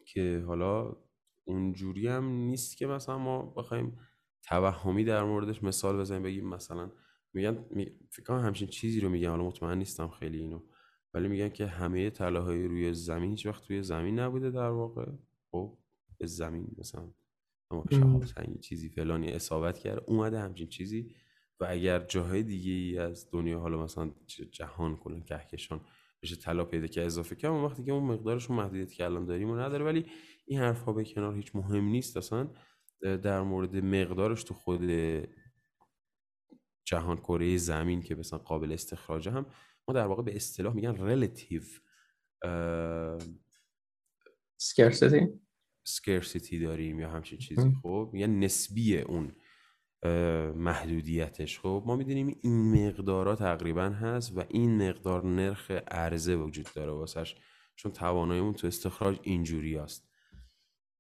که حالا اونجوری هم نیست که مثلا ما بخوایم توهمی در موردش مثال بزنیم بگیم مثلا میگن می... فکر کنم همچین چیزی رو میگن حالا مطمئن نیستم خیلی اینو ولی میگن که همه طلاهای روی زمین هیچ وقت توی زمین نبوده در واقع. خب به زمین مثلا اما شهاب سنگی چیزی فلانی اصابت کرده اومده همچین چیزی. و اگر جاهای دیگه ای از دنیا حالا مثلا جهان کلا کهکشان بشه طلا پیدا که اضافه کنم وقتی که اون مقدارش محدودیت که الان داریم و نداره. ولی این حرف ها به کنار هیچ مهم نیست. اصلا در مورد مقدارش تو خود جهان کره زمین که مثلا قابل استخراج هم ما در واقع به اصطلاح میگن relative scarcity scarcity داریم یا همچین چیزی. خب میگن نسبی اون محدودیتش. خب ما می‌دونیم این مقدارا تقریبا هست و این مقدار نرخ عرضه وجود داره واسش. چون تواناییمون تو استخراج اینجوری است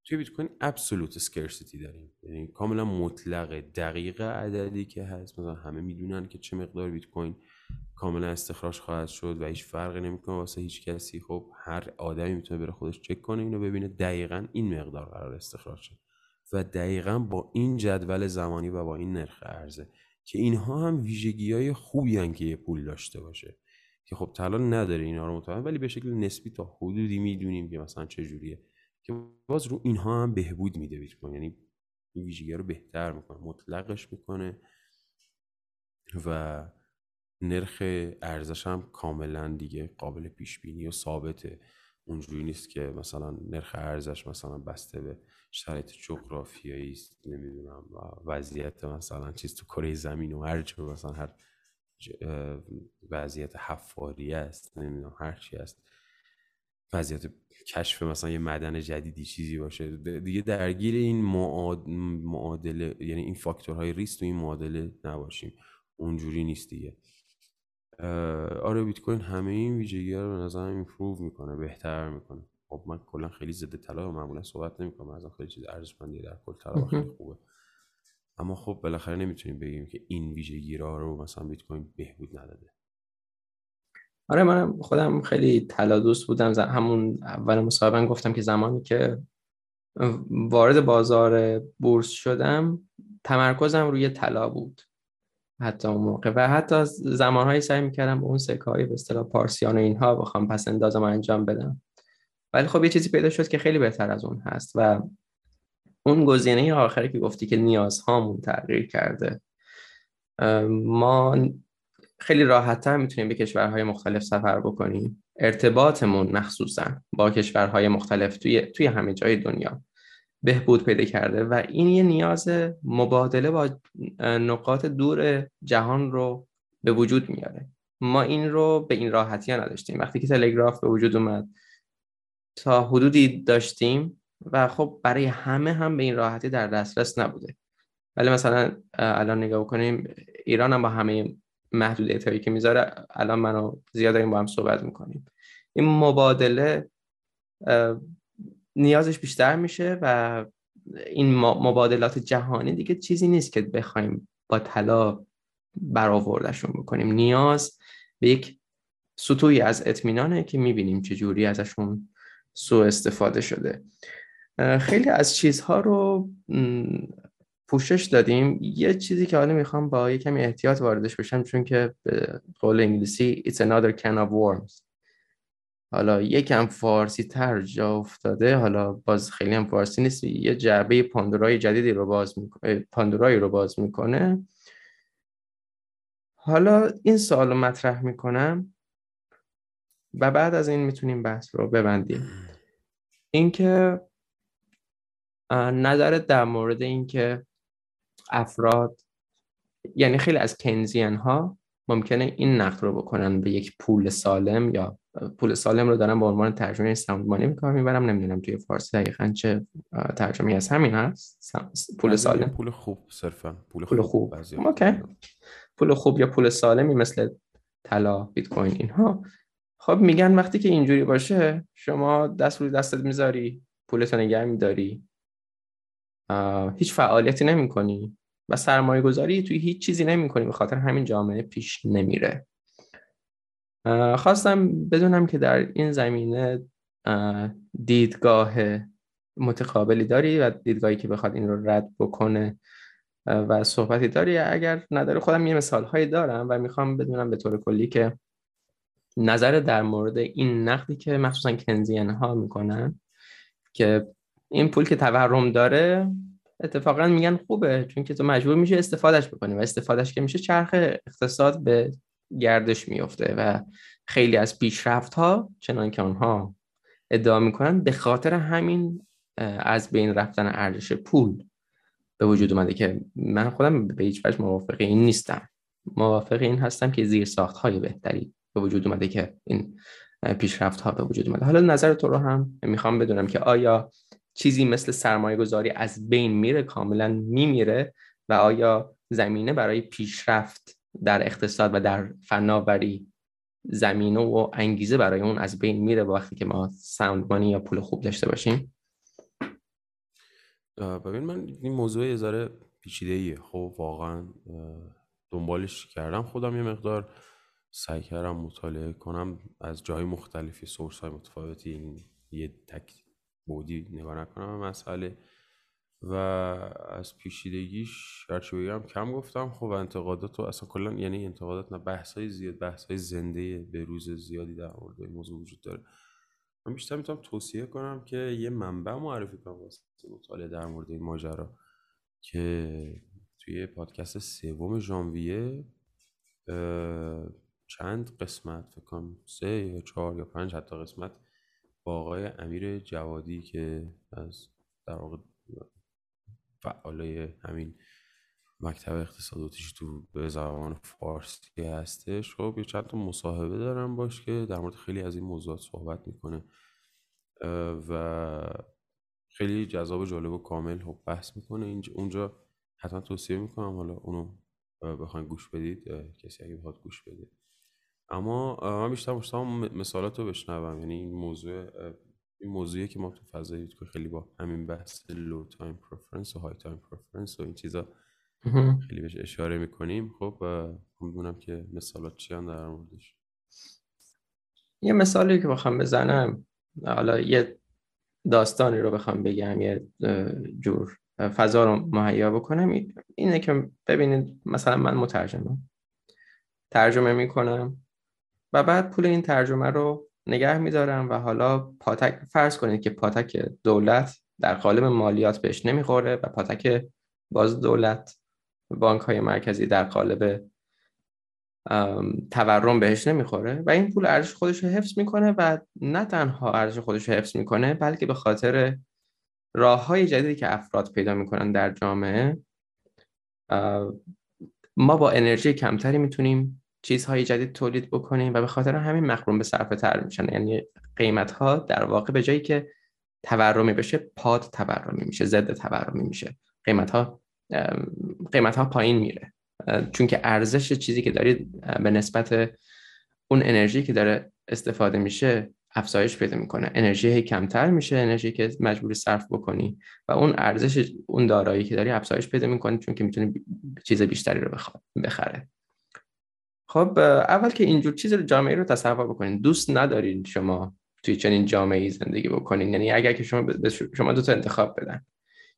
توی بیت کوین ابسولوت سکرسیتی داریم. یعنی کاملا مطلق دقیق عددی که هست. مثلا همه می‌دونن که چه مقدار بیت کوین کاملا استخراج خواهد شد و هیچ فرقی نمی‌کنه واسه هیچ کسی. خب هر آدمی می‌تونه بره خودش چک کنه اینو ببینه دقیقا این مقدار قرار استخراج شد و دقیقا با این جدول زمانی و با این نرخ ارزه که اینها هم ویژگی های خوبی که یه پول داشته باشه. که خب طلا نداره اینا رو مطمئن ولی به شکل نسبی تا حدودی می‌دونیم که مثلا چه جوریه. که باز رو اینها هم بهبود میده بیت کوین. یعنی این ویژگی رو بهتر می‌کنه مطلقش می‌کنه و نرخ ارزش هم کاملا دیگه قابل پیش بینی و ثابته. اونجوری نیست که مثلا نرخ ارزش مثلا بسته به شرایط جغرافیایی است نمی‌دونم وضعیت مثلا چیز تو کره زمین و هر جور مثلا هر وضعیت حفاری است نمی‌دونم هر چی است وضعیت کشف مثلا یه مدن جدیدی چیزی باشه. دیگه درگیر این معادله یعنی این فاکتورهای ریست تو این معادله نباشیم. اونجوری نیست دیگه. آره بیت کوین همه این ویژگی رو به نظرم ایمپروو می‌کنه بهتر می‌کنه. خب من کلا خیلی ضد طلا معمولا صحبت نمی‌کنم. از خیلی چیز ارزشمندی در کل. طلا خیلی خوبه. اما خب بالاخره نمی‌تونیم بگیم که این ویژگی رو مثلا بیت کوین بهبود نداده. آره من خودم خیلی طلا دوست بودم. همون اول مصاحبه گفتم که زمانی که وارد بازار بورس شدم تمرکزم روی طلا بود حتی اون موقع. و حتی زمانهایی سعی می‌کردم به اون سکه های به اصطلاح پارسیان و اینها بخوام پس اندازم انجام بدم. ولی خب یه چیزی پیدا شد که خیلی بهتر از اون هست و اون گزینه آخری که گفتی که نیازهامون تغییر کرده. ما خیلی راحتتر می‌تونیم به کشورهای مختلف سفر بکنیم. ارتباطمون مخصوصا با کشورهای مختلف توی, توی همه جای دنیا بهبود پیدا کرده و این یه نیاز مبادله با نقاط دور جهان رو به وجود میاره. ما این رو به این راحتی ها نداشتیم. وقتی که تلگراف به وجود اومد تا حدودی داشتیم و خب برای همه هم به این راحتی در دسترس نبوده. ولی مثلا الان نگاه کنیم ایران هم با همه محدودیت هایی که می‌ذاره الان منو زیاد داریم با هم صحبت می‌کنیم. این مبادله نیازش بیشتر میشه و این مبادلات جهانی دیگه چیزی نیست که بخوایم با طلا برآوردشون بکنیم. نیاز به یک سطوحی از اطمینانه که می‌بینیم چه جوری ازشون سوء استفاده شده. خیلی از چیزها رو پوشش دادیم. یه چیزی که حالا می‌خوام با یه کمی احتیاط واردش بشم چون که به قول انگلیسی it's another can of worms. حالا یکم فارسی تر جا افتاده. حالا باز خیلی هم فارسی نیست. یه جعبه پاندورای جدیدی رو باز می‌کنه پاندورایی رو باز می‌کنه. حالا این سوال رو مطرح می‌کنم و بعد از این می‌تونیم بحث رو ببندیم. اینکه نظرت در مورد اینکه افراد یعنی خیلی از کنزیان ها ممکنه این نقد رو بکنن به یک پول سالم یا پول سالم رو دارم به عنوان ترجمه sound money به کار می‌برم نمی‌دونم توی فارسی دقیقا چه ترجمه از همین هست. پول سالم. پول خوب صرفا. پول, پول خوب, خوب. اوکی. پول خوب. یا پول سالمی مثل طلا بیت کوین اینها. خب میگن وقتی که اینجوری باشه شما دست روی دستت می‌ذاری پولتو نگه میداری. هیچ فعالیتی نمی کنی و سرمایه گذاری توی هیچ چیزی نمی کنی به خاطر همین جامعه پیش نمیره. خواستم بدونم که در این زمینه دیدگاه متقابلی داری و دیدگاهی که بخواد این رو رد بکنه و صحبتی داری. اگر نداره خودم یه مثال هایی دارم و می‌خوام بدونم به طور کلی که نظر در مورد این نقدی که مخصوصا کنزین ها می‌کنن که این پول که تورم داره اتفاقا میگن خوبه چون که تو مجبور میشه استفادهش بکنی و استفادهش که میشه چرخ اقتصاد به گردش میفته و خیلی از پیشرفت ها چنان که آنها ادعا می‌کنن به خاطر همین از بین رفتن ارزش پول به وجود اومده که من خودم به هیچ وجه موافق این نیستم. موافق این هستم که زیر ساخت های بهتری به وجود اومده که این پیشرفت ها به وجود اومده. حالا نظر تو رو هم می‌خوام بدونم که آیا چیزی مثل سرمایه گذاری از بین میره کاملا میمیره و آیا زمینه برای پیشرفت در اقتصاد و در فناوری زمینه و انگیزه برای اون از بین میره وقتی که ما ساوند مانی یا پول خوب داشته باشیم؟ ببین من این موضوع یه ذره پیچیده ایه خب واقعا دنبالش کردم خودم یه مقدار سعی کردم مطالعه کنم از جای مختلفی سورس های متفاوتی یه تک بودی نگاه نکنم مسئله. و از پیشیدگیش هرچی بگم کم گفتم. خب انتقادات و اصلا کلا یعنی انتقادات نه بحث های زیاد بحث های زنده به روز زیادی در مورد این موضوع وجود داره. من بیشتر می‌تونم توصیه کنم که یه منبع معرفی کنم واسه مطالعه در مورد این ماجرا که توی پادکست سوم ژانویه چند قسمت فکر کنم سه یا چهار یا پنج حتی قسمت آقای امیر جوادی که از در واقع فعالای همین مکتب اقتصاد تو به زبان فارسی هستش خب یه چند تا مصاحبه دارم باش که در مورد خیلی از این موضوعات صحبت می‌کنه. و خیلی جذاب جالب و کامل خب بحث می‌کنه. اونجا حتما توصیه می‌کنم حالا اونو بخواین گوش بدید کسی اگه بخواد گوش بده. اما من بیشتر مشتاقم مثالات رو بشنوم. یعنی این موضوع این موضوعی که ما تو فضای که خیلی با همین بحث low time preference و high time preference و این چیزا خیلی بهش اشاره می‌کنیم. خب می‌دونم که مثالات چیه هم در موردش. یه مثالی که بخوام بزنم. حالا یه داستانی رو بخوام بگم. یه جور فضا رو مهیا بکنم. اینه که ببینید مثلا من مترجمم. ترجمه می‌کنم. و بعد پول این ترجمه رو نگه میدارم و حالا پاتک فرض کنید که پاتک دولت در قالب مالیات بهش نمی‌خوره و پاتک باز دولت بانک های مرکزی در قالب تورم بهش نمی‌خوره و این پول ارزش خودش رو حفظ می‌کنه و نه تنها ارزش خودش رو حفظ می‌کنه بلکه به خاطر راه های جدیدی که افراد پیدا می‌کنن در جامعه ما با انرژی کمتری می‌تونیم چیزهای جدید تولید بکنیم و به خاطر همین مخروم به صرفه تر میشن. یعنی قیمت ها در واقع به جایی که تورمی بشه پاد تورمی میشه ضد تورمی میشه. قیمت ها قیمت ها پایین میره. چون که ارزش چیزی که دارید به نسبت اون انرژی که داره استفاده میشه افزایش پیدا می‌کنه. انرژی کمتر میشه انرژی که مجبوری صرف بکنی. و اون ارزش اون دارایی که داری افزایش پیدا می‌کنه چون که می‌تونی چیز بیشتری رو بخره. خب اول که اینجور چیز جامعه رو تصور بکنین. دوست ندارین شما توی چنین جامعه زندگی بکنین. یعنی اگر که شما به شما دو تا انتخاب بدن.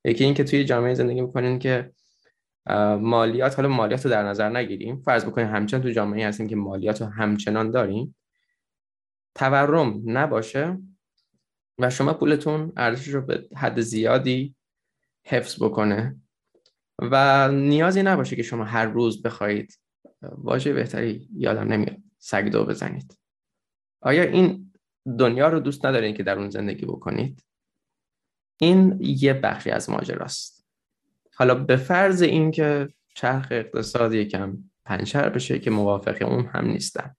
یکی این که توی جامعه زندگی بکنین که مالیات حالا مالیات رو در نظر نگیریم. فرض بکنیم همچنان تو جامعه هستیم که مالیات رو همچنان داریم تورم نباشه و شما پولتون ارزش رو به حد زیادی حفظ بکنه و نیازی نباشه که شما هر روز بخواهید واژه بهتری یادم نمیاد. سگ دو بزنید. آیا این دنیا رو دوست ندارین که در اون زندگی بکنید؟ این یه بخشی از ماجراست. حالا به فرض اینکه چرخ اقتصادی یکم پنچر بشه که موافق اون هم نیستم.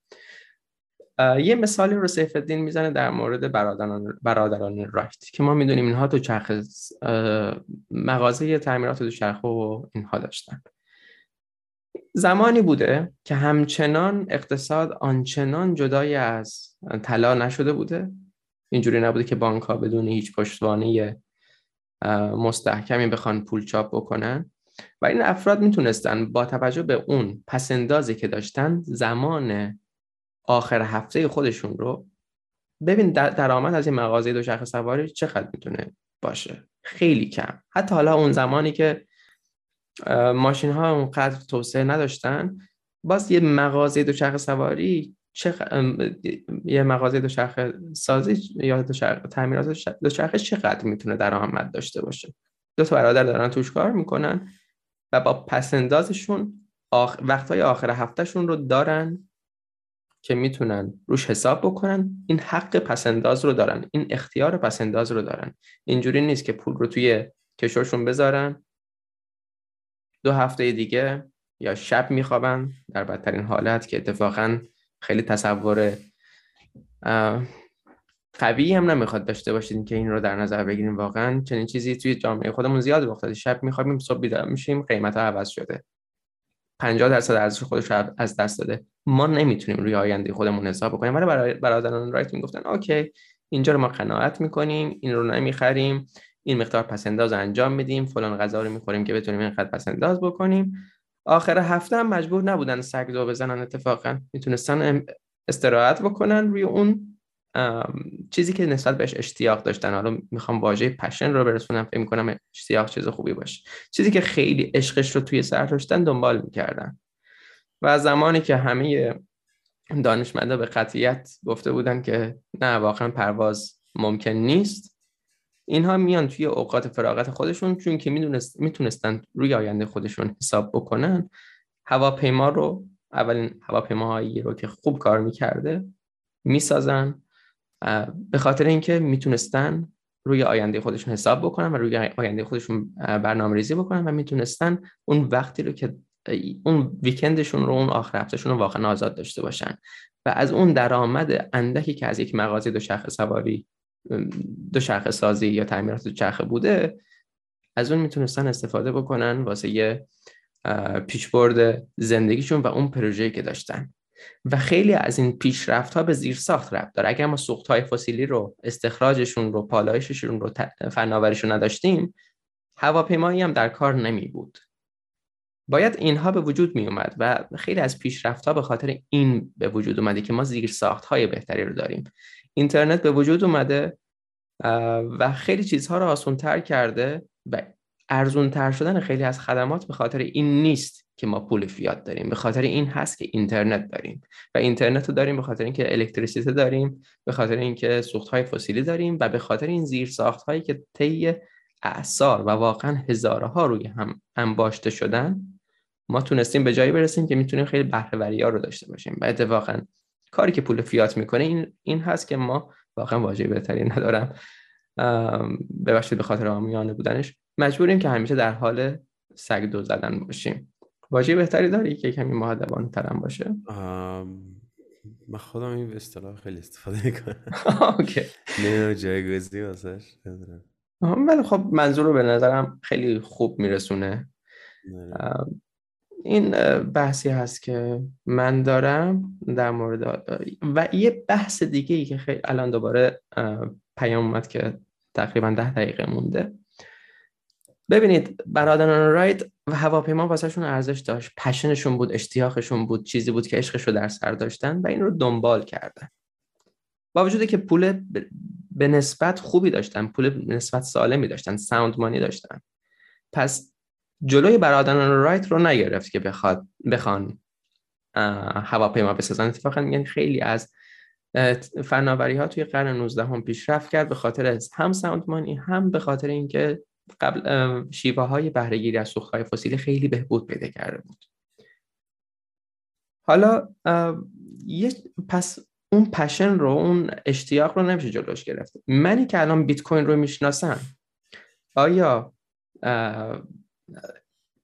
یه مثالی رو سیف الدین می‌زنه در مورد برادران, برادران رایت که ما می‌دونیم اینها تو چرخ مغازه تعمیرات چرخ و اینها داشتن. زمانی بوده که همچنان اقتصاد آنچنان جدای از طلا نشده بوده. اینجوری نبوده که بانک ها بدون هیچ پشتوانه مستحکمی بخوان پول چاپ بکنن. و این افراد می‌تونستن با توجه به اون پسندازی که داشتن زمان آخر هفته خودشون رو ببین درآمد از این مغازه دوچرخه سواری چقدر می‌تونه باشه؟ خیلی کم. حتی حالا اون زمانی که ماشین ها اونقدر توسعه نداشتن. باز یه مغازه دوچرخه سواری چه یه مغازه دوچرخه سازی یا دوچرخه تعمیرات دوچرخه چقدر می‌تونه درآمد داشته باشه؟ دو تا برادر دارن توش کار می‌کنن و با پسندازشون آخ... وقتهای آخر هفتهشون رو دارن که می‌تونن روش حساب بکنن. این حق پسنداز رو دارن این اختیار پسنداز رو دارن. اینجوری نیست که پول رو توی کشورشون بذارن. دو هفته دیگه یا شب میخوابن در بدترین حالت که اتفاقا خیلی تصور قوی هم نمی‌خواد داشته باشید که این رو در نظر بگیریم. واقعا چنین چیزی توی جامعه خودمون زیاد وقت شب میخوابیم صبح بیدار میشیم قیمت ها عوض شده. 50 درصد ارزش خودش از دست داده. ما نمی‌تونیم روی آینده خودمون حساب بکنیم. ولی برادران رایت می‌گفتن اوکی اینجا رو ما قناعت می‌کنیم این رو نمی‌خریم. این مقدار پسنداز انجام میدیم. فلان غذا رو می‌خوریم که بتونیم اینقدر پسنداز بکنیم. آخر هفته هم مجبور نبودن سگ دو بزنن اتفاقا. می‌تونستن استراحت بکنن روی اون چیزی که نسبت بهش اشتیاق داشتن. حالا می‌خوام واژه پشن رو برسونم. فکر می‌کنم اشتیاق چیز خوبی باشه. چیزی که خیلی عشقش رو توی سر داشتن دنبال می‌کردن. و زمانی که همه دانشمندا به قطعیت گفته بودن که نه واقعا پرواز ممکن نیست. اینها میان توی اوقات فراغت خودشون چون که می‌تونستن روی آینده خودشون حساب بکنن هواپیما رو اولین هواپیماهایی رو که خوب کار می‌کرده می‌سازن به خاطر اینکه می‌تونستن روی آینده خودشون حساب بکنن و روی آینده خودشون برنامه ریزی بکنن و می‌تونستن اون وقتی رو که اون ویکندشون رو اون آخر هفتهشون رو واقعا آزاد داشته باشن. و از اون درآمد اندکی که از یک مغازه دو شخص سواری دو شرخ سازی یا تعمیرات دو چرخه بوده از اون می‌تونستن استفاده بکنن واسه یه پیشبرد زندگیشون و اون پروژه‌ای که داشتن. و خیلی از این پیشرفت ها به زیر ساخت رفت داره. اگر ما سوخت های فسیلی رو استخراجشون رو پالایششون رو فناوریشون نداشتیم هواپیمایی هم در کار نمی بود باید اینها به وجود می اومد و خیلی از پیشرفت ها به خاطر این به وجود اومده که ما زیر ساخت های بهتری رو داریم. اینترنت به وجود اومده و خیلی چیزها رو آسان تر کرده و ارزون تر شدن خیلی از خدمات به خاطر این نیست که ما پول فیات داریم به خاطر این هست که اینترنت داریم. و اینترنت رو داریم به خاطر اینکه الکتریسیته داریم به خاطر اینکه سوخت های فسیلی داریم و به خاطر این زیر ساخت هایی که طی اعثار و واقعا هزاره ها روی هم انباشته شدن ما تونستیم به جایی برسیم که می‌تونیم خیلی بهره رو داشته باشیم. و اتفاقا کاری که پول فیات می‌کنه این این هست که ما واقعا واژه بهتری ندارم. ببخشید به خاطر آمیانه بودنش. مجبوریم که همیشه در حال سگ دو زدن باشیم. واژه بهتری داری که کمی مهدبانه ترم باشه؟ من خودم این اصطلاح خیلی استفاده می‌کنم. اوکی. نه جایگزی واسش ولی خب منظور رو به نظرم خیلی خوب میرسونه. این بحثی هست که من دارم در مورد و یه بحث دیگه ای که خیلی الان دوباره پیام اومد که تقریبا ده دقیقه مونده. ببینید برادران رایت و هواپیما واسهشون ارزش داشت. پشنشون بود اشتیاقشون بود چیزی بود که عشقش رو در سر داشتن و این رو دنبال کردن. با وجودی که پول به نسبت خوبی داشتن پول به نسبت سالمی داشتن ساوند مانی داشتن. پس جلوی برادران رایت رو نگرفت که بخواد بخوان هواپیما بسازن. اتفاقا میگن خیلی از فناوری ها توی قرن 19 هم پیشرفت کرد به خاطر هم ساوندمانی هم به خاطر اینکه قبل شیوه های بهرهگیری از سوخت های فسیلی خیلی بهبود پیدا کرده بود. حالا یه پس اون پشن رو اون اشتیاق رو نمیشه جلوش گرفت. منی که الان بیت کوین رو می‌شناسم آیا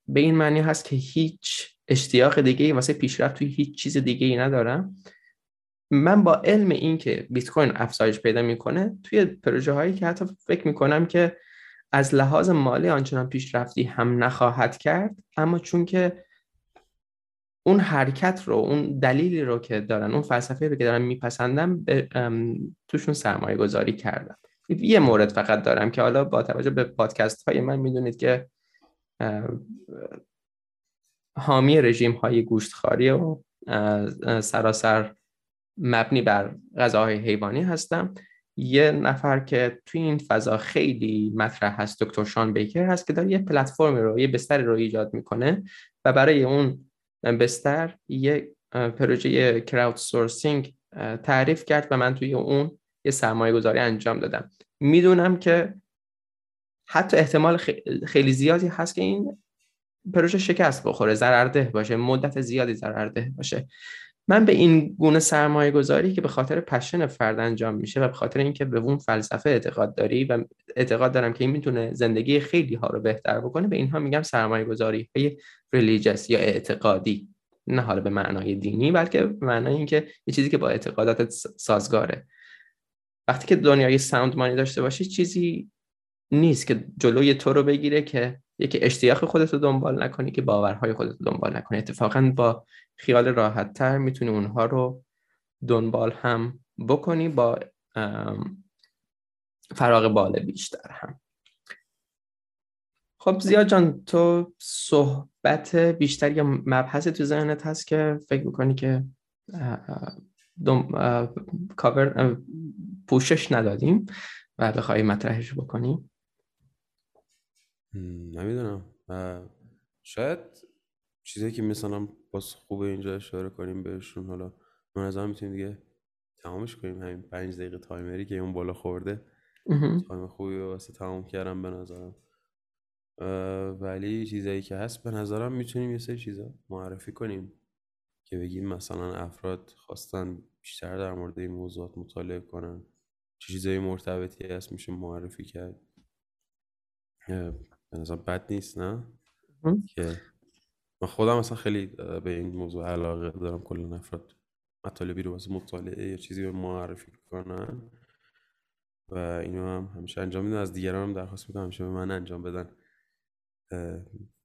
به این معنی هست که هیچ اشتیاق دیگه واسه پیشرفت توی هیچ چیز دیگه ای ندارم. من با علم این که بیت کوین افزایش پیدا می‌کنه توی پروژه هایی که حتی فکر می‌کنم که از لحاظ مالی آنچنان پیشرفتی هم نخواهد کرد اما چون که اون حرکت رو اون دلیلی رو که دارن اون فلسفه رو که دارن میپسندم توشون سرمایه گذاری کردم. یه مورد فقط دارم که حالا با توجه به پادکست های من می‌دونید که حامی رژیم های گوشتخواری و سراسر مبنی بر غذاهای حیوانی هستم. یه نفر که توی این فضا خیلی مطرح هست دکتر شان بیکر هست که داره یه پلتفرم رو یه بستری رو ایجاد می‌کنه و برای اون بستر یه پروژه کراود سورسینگ تعریف کرد و من توی اون یه سرمایه گذاری انجام دادم. می‌دونم که حتی احتمال خیلی زیادی هست که این پروژه شکست بخوره ضررده باشه مدت زیادی ضررده باشه. من به این گونه سرمایه گذاری که به خاطر پشن فرد انجام میشه و به خاطر اینکه به اون فلسفه اعتقاد داری و اعتقاد دارم که این می‌تونه زندگی خیلی ها رو بهتر بکنه به اینها میگم سرمایه گذاری های ریلیجس یا اعتقادی. نه حالا به معنای دینی بلکه معنای اینکه یه چیزی که با اعتقادات سازگاره. وقتی که دنیای ساوند مانی داشته باشی چیزی نیست که جلوی تو رو بگیره که یکی اشتیاق خودت رو دنبال نکنی که باورهای خودت رو دنبال نکنی. اتفاقا با خیال راحت تر می‌تونی اونها رو دنبال هم بکنی با فراغ باله بیشتر هم. خب زیاد جان تو صحبت بیشتر یا مبحثی تو ذهنت هست که فکر می‌کنی که دم... کاور پوشش ندادیم و بخوای مطرحش بکنیم نمی‌دونم. شاید چیزی که مثلا باز خوبه اینجا اشاره کنیم بهشون. حالا من از می‌تونیم دیگه تمامش کنیم. همین پنج دقیقه تایمری که اون بالا خورده. تایم خوبی واسه تمام کردم به نظرم. ولی چیزایی که هست به نظرم می‌تونیم یه سری چیزا معرفی کنیم که بگیم مثلا افراد خواستن بیشتر در مورد این موضوعات مطالعه کنن. چه چیزایی مرتبطی هست میشه معرفی کرد. به نظرم بد نیست نه؟ که من خودم اصلا خیلی به این موضوع علاقه دارم کلا افراد مطالبی رو واسه مطالعه یا چیزی رو معرفی کنن و اینو هم همیشه انجام میدن. از دیگران هم درخواست می‌کنم همیشه به من انجام بدن.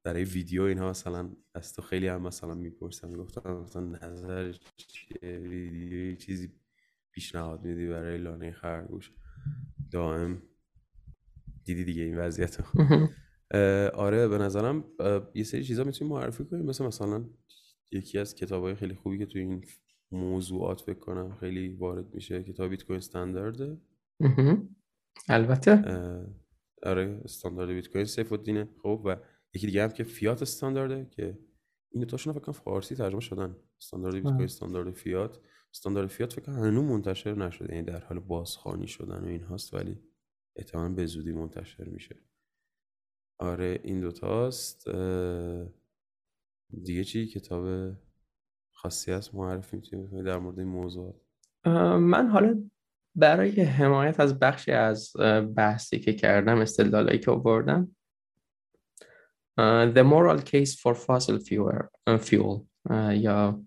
برای ویدیو اینها مثلا از تو خیلی هم مثلا می‌پرسم می‌گفتم مثلا نظر ویدیو چیزی پیشنهاد میدی برای لانه خرگوش؟ دائم دیدی دیگه این وضعیت آره به نظرم یه سری چیزا می‌تونیم معرفی کنیم. مثل مثلا یکی از کتابای خیلی خوبی که تو این موضوعات فکر کنم خیلی وارد میشه کتاب بیت کوین استاندارده البته. آره استاندارد بیت کوین سیف الدینه خب و یکی دیگه هم که فیات استاندارده که این تاشون فکر کنم فارسی ترجمه شدن. استاندارد بیت کوین استاندارد فیات استاندارد فیات فکر کنم هنوز منتشر نشده یعنی در حال بازخوانی شدن و این هاست ولی احتمالاً به زودی منتشر میشه. آره این دوتاست دیگه چی کتاب خاصی هست؟ معرفی می‌تونی در مورد این موضوع من حالا برای حمایت از بخشی از بحثی که کردم استدلالایی که آوردم The Moral Case for Fossil Fuel یا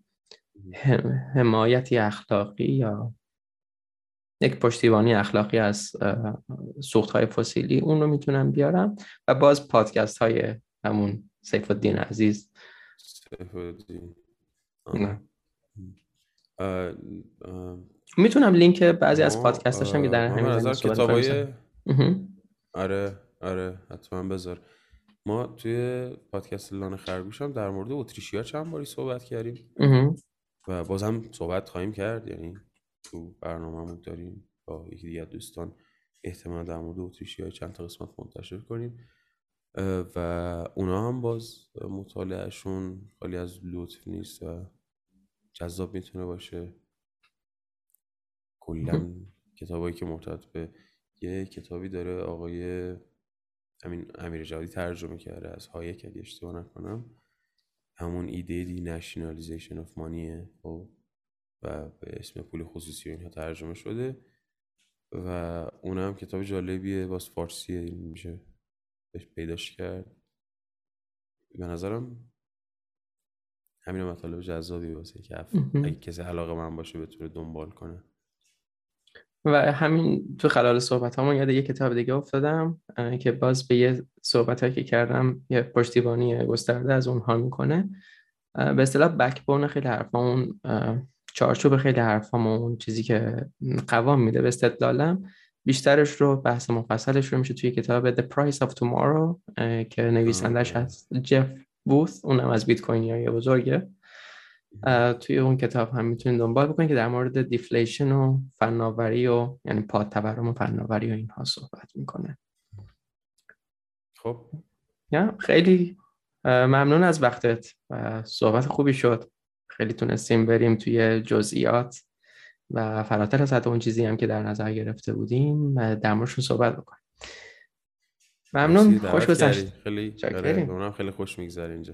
حمایتی اخلاقی یا یک پشتیبانی اخلاقی از سوخت های فسیلی اون رو می‌تونم بیارم و باز پادکست های همون سیف الدین عزیز سیف الدین می‌تونم لینک بعضی از پادکستش هم در همین کتابای آره آره حتما بذار. ما توی پادکست لان خرگوش هم در مورد اتریشیا چند باری صحبت کردیم. و بازم صحبت خواهیم کرد یعنی تو برنامهمون داریم با یکی دیگه دوستان احتمال در مورد اتریشی ها یه چند تا قسمت منتشر کنیم. و اونا هم باز مطالعهشون خالی از لطف نیست و جذاب می‌تونه باشه. کلا کتابایی که مرتبط به یه کتابی داره آقای همین امیر جوادی ترجمه کرده از هایک اگه اشتباه نکنم. همون ایده Denationalisation of Money ه. خب و به اسم پول خصوصی اینها ترجمه شده و اون هم کتاب جالبیه باز فارسی میشه بهش پیداش کرد. به نظرم همین مطالب جذابی واسه که اگه کسی علاقه من باشه بتونه دنبال کنه. و همین تو خلال صحبت همون یاد یه کتاب دیگه افتادم که باز به یه صحبت که کردم یه پشتیبانی گسترده از اونها می‌کنه. به اصطلاح backbone خیلی حرفامون چارچوب خیلی حرفامون چیزی که قوام میده به استدلالام بیشترش رو بحث مفصلش رو میشه توی کتاب The Price of Tomorrow که نویسندش هست جف بوث اونم از بیت کوین بزرگه. توی اون کتاب هم می‌تونید دنبال بکنید که در مورد deflation و فناوری و یعنی پادتورم و فناوری و اینها صحبت می‌کنه. خب. خیلی ممنون از وقتت و صحبت خوبی شد. خیلی تونستیم بریم توی جزئیات و فراتر از حتی اون چیزی هم که در نظر گرفته بودیم در موردشون صحبت بکنیم. ممنون. خوش گذشت. خیلی آره، خیلی خوش میگذره اینجا.